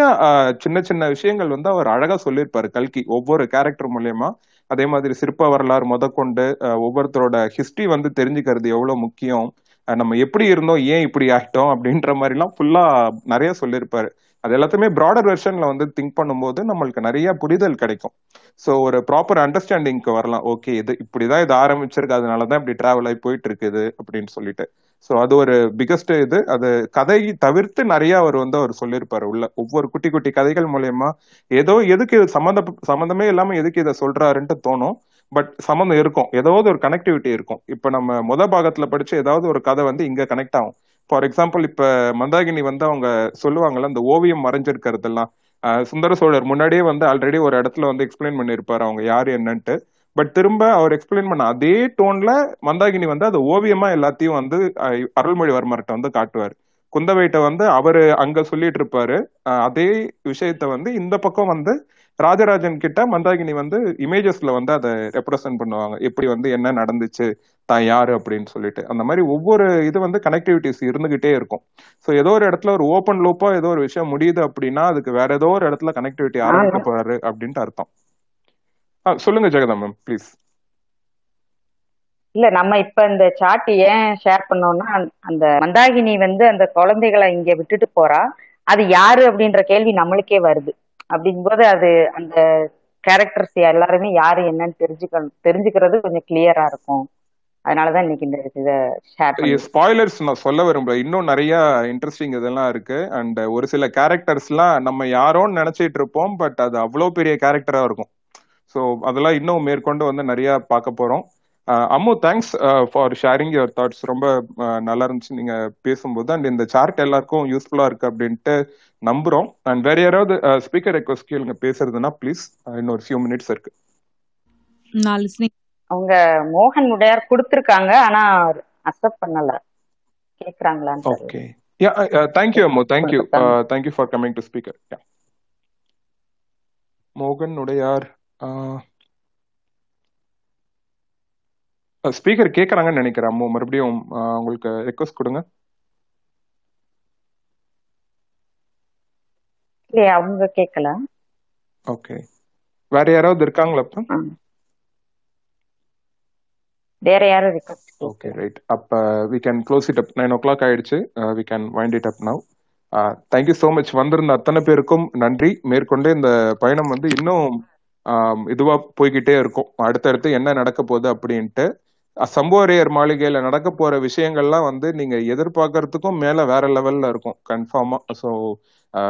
சின்ன சின்ன விஷயங்கள் வந்து அவர் அழகா சொல்லியிருப்பாரு கல்கி. ஒவ்வொரு கேரக்டர் மூலயமா. அதே மாதிரி சிற்ப வரலாறு முதற்கொண்டு ஒவ்வொருத்தரோட ஹிஸ்டரி வந்து தெரிஞ்சுக்கிறது எவ்வளவு முக்கியம். நம்ம எப்படி இருந்தோம் ஏன் இப்படி ஆகிட்டோம் அப்படின்ற மாதிரி எல்லாம் ஃபுல்லா நிறைய சொல்லியிருப்பாரு. அது எல்லாத்தையுமே ப்ராடர் வெர்ஷன்ல வந்து திங்க் பண்ணும்போது நம்மளுக்கு நிறைய புரிதல் கிடைக்கும். ஸோ ஒரு ப்ராப்பர் அண்டர்ஸ்டாண்டிங்க்கு வரலாம். ஓகே இது இப்படிதான் இது ஆரம்பிச்சிருக்கு அதனாலதான் இப்படி டிராவல் ஆகி போயிட்டு இருக்குது அப்படின்னு சொல்லிட்டு. ஸோ அது ஒரு பிகஸ்ட் இது. அது கதை தவிர்த்து நிறைய அவர் வந்து அவர் சொல்லியிருப்பாரு. உள்ள ஒவ்வொரு குட்டி குட்டி கதைகள் மூலயமா ஏதோ எதுக்கு இது சம்மந்த சம்மந்தமே இல்லாம எதுக்கு இதை சொல்றாருன்ட்டு தோணும். பட் சம்மந்தம் இருக்கும். ஏதாவது ஒரு கனெக்டிவிட்டி இருக்கும். இப்ப நம்ம முத பாகத்துல படிச்சு ஏதாவது ஒரு கதை வந்து இங்க கனெக்ட் ஆகும். ஃபார் எக்ஸாம்பிள் இப்ப மந்தாகினி வந்து அவங்க சொல்லுவாங்கல்ல அந்த ஓவியம் மறைஞ்சிருக்கிறதெல்லாம். சுந்தர சோழர் முன்னாடியே வந்து ஆல்ரெடி ஒரு இடத்துல வந்து எக்ஸ்பிளைன் பண்ணியிருப்பாரு அவங்க யார் என்னன்ட்டு. பட் திரும்ப அவர் எக்ஸ்பிளைன் பண்ண அதே டோன்ல மந்தாகினி வந்து அது ஓவியமா எல்லாத்தையும் வந்து அருள்மொழிவர்மர்கிட்ட வந்து காட்டுவார். குந்தவைட்ட வந்து அவரு அங்க சொல்லிட்டு இருப்பாரு. அதே விஷயத்த வந்து இந்த பக்கம் வந்து ராஜராஜன் கிட்ட மந்தாகினி வந்து இமேஜஸ்ல வந்து அதை ரெப்ரசென்ட் பண்ணுவாங்க. எப்படி வந்து என்ன நடந்துச்சு தான் யாரு அப்படின்னு சொல்லிட்டு. அந்த மாதிரி ஒவ்வொரு இது வந்து கனெக்டிவிட்டிஸ் இருந்துகிட்டே இருக்கும். ஸோ ஏதோ ஒரு இடத்துல ஒரு ஓப்பன் லூப்பா ஏதோ ஒரு விஷயம் முடியுது அப்படின்னா அதுக்கு வேற ஏதோ ஒரு இடத்துல கனெக்டிவிட்டி ஆரம்பிக்க போறாரு அப்படின்ட்டு அர்த்தம். சொல்லுங்க ஜெகதா மேம் ப்ளீஸ் இல்ல நம்ம இப்ப இந்த சாட் ஏன் ஷேர் பண்ணோம்னா அந்த மந்தாகினி வந்து அந்த குழந்தைகளை இங்க விட்டுட்டு போறா. அது யாரு அப்படின்ற கேள்வி நம்மளுக்கே வருது. அப்படிங்கும்போது அது அந்த கேரக்டர்ஸ் எல்லாருமே யாரு என்னன்னு தெரிஞ்சுக்க தெரிஞ்சுக்கிறது கொஞ்சம் கிளியரா இருக்கும். அதனாலதான் இன்னைக்கு இந்த இதை ஷேர் ஸ்பாய்லர்ஸ் நான் சொல்ல விரும்பல. இன்னும் நிறைய இன்ட்ரெஸ்டிங் இதெல்லாம் இருக்கு. அண்ட் ஒரு சில கேரக்டர்ஸ்லாம் நம்ம யாரோன்னு நினைச்சிட்டு இருப்போம் பட் அது அவ்வளோ பெரிய கேரக்டரா இருக்கும். ஸோ அதெல்லாம் இன்னும் மேற்கொண்டு வந்து நிறைய பார்க்க போறோம். Ammu thanks for sharing your thoughts ரொம்ப நல்லா இருந்துச்சு நீங்க பேசும்போது. அண்ட் இந்த சார்ட் எல்லாருக்கும் யூஸ்ஃபுல்லா இருக்கு அப்படின்ட்டு நம்புறோம். அண்ட் வேற யாராவது ஸ்பீக்கர் ரெக்வஸ்ட் கேளுங்க. பேசுறதுன்னா ப்ளீஸ் இன்னொரு ஃபியூ மினிட்ஸ் இருக்கு. அவங்க மோகன் உடையார் கொடுத்திருக்காங்க. ஆனா அக்செப்ட் பண்ணல. கேக்குறாங்களான்னு தெரியல. Okay yeah thank you Ammu. Thank you கொடுத்தாங்க. Thank you for coming to speaker yeah மோகன் உடையார். ஸ்பீக்கர் கேக்குறாங்கன்னு நினைக்கிறேன் அம்மு. மறுபடியும் உங்களுக்கு ரெக்வஸ்ட் கொடுங்க. இல்லையே அவங்க கேட்கல ஓகே வேற யாராவது இருக்காங்களா அப்ப? ஆ. வேற யாரும் ரிக்வஸ்ட் ஓகே ரைட் அப்ப we can close it up nine o'clock ஆயிடுச்சு we can wind it up now thank you so much வந்திருந்த அத்தனை பேருக்கும் நன்றி. மேற்கொண்டு இந்த பயணம் வந்து இன்னும் இதுவா போய்கிட்டே இருக்கும். அடுத்தடுத்து என்ன நடக்க போகுது அப்படின்ட்டு சம்போரையர் மாளிகையில நடக்க போற விஷயங்கள்லாம் வந்து நீங்க எதிர்பார்க்கறதுக்கும் மேல வேற லெவல்ல இருக்கும். கன்ஃபார்மா ஸோ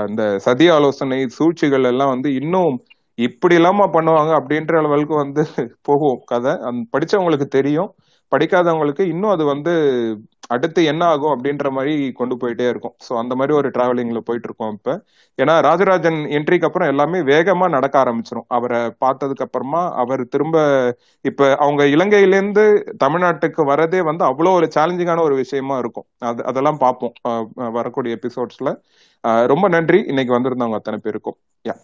இந்த சதி ஆலோசனை சூழ்ச்சிகள் எல்லாம் வந்து இன்னும் இப்படி இல்லாம பண்ணுவாங்க அப்படின்ற லெவலுக்கு வந்து போகும் கதை. அந் படிச்சவங்களுக்கு தெரியும். படிக்காதவங்களுக்கு இன்னும் அது வந்து அடுத்து என்ன ஆகும் அப்படின்ற மாதிரி கொண்டு போயிட்டே இருக்கும். ஸோ அந்த மாதிரி ஒரு டிராவலிங்ல போயிட்டு இருக்கோம் இப்போ. ஏன்னா ராஜராஜன் என்ட்ரிக்கு அப்புறம் எல்லாமே வேகமா நடக்க ஆரம்பிச்சிடும் அவரை பார்த்ததுக்கு அப்புறமா அவர் திரும்ப இப்ப அவங்க இலங்கையிலேருந்து தமிழ்நாட்டுக்கு வரதே வந்து அவ்வளோ ஒரு சேலஞ்சிங்கான ஒரு விஷயமா இருக்கும். அது அதெல்லாம் பார்ப்போம். வரக்கூடிய எபிசோட்ஸ்ல ரொம்ப நன்றி. இன்னைக்கு வந்திருந்தவங்க அத்தனை பேருக்கும். யா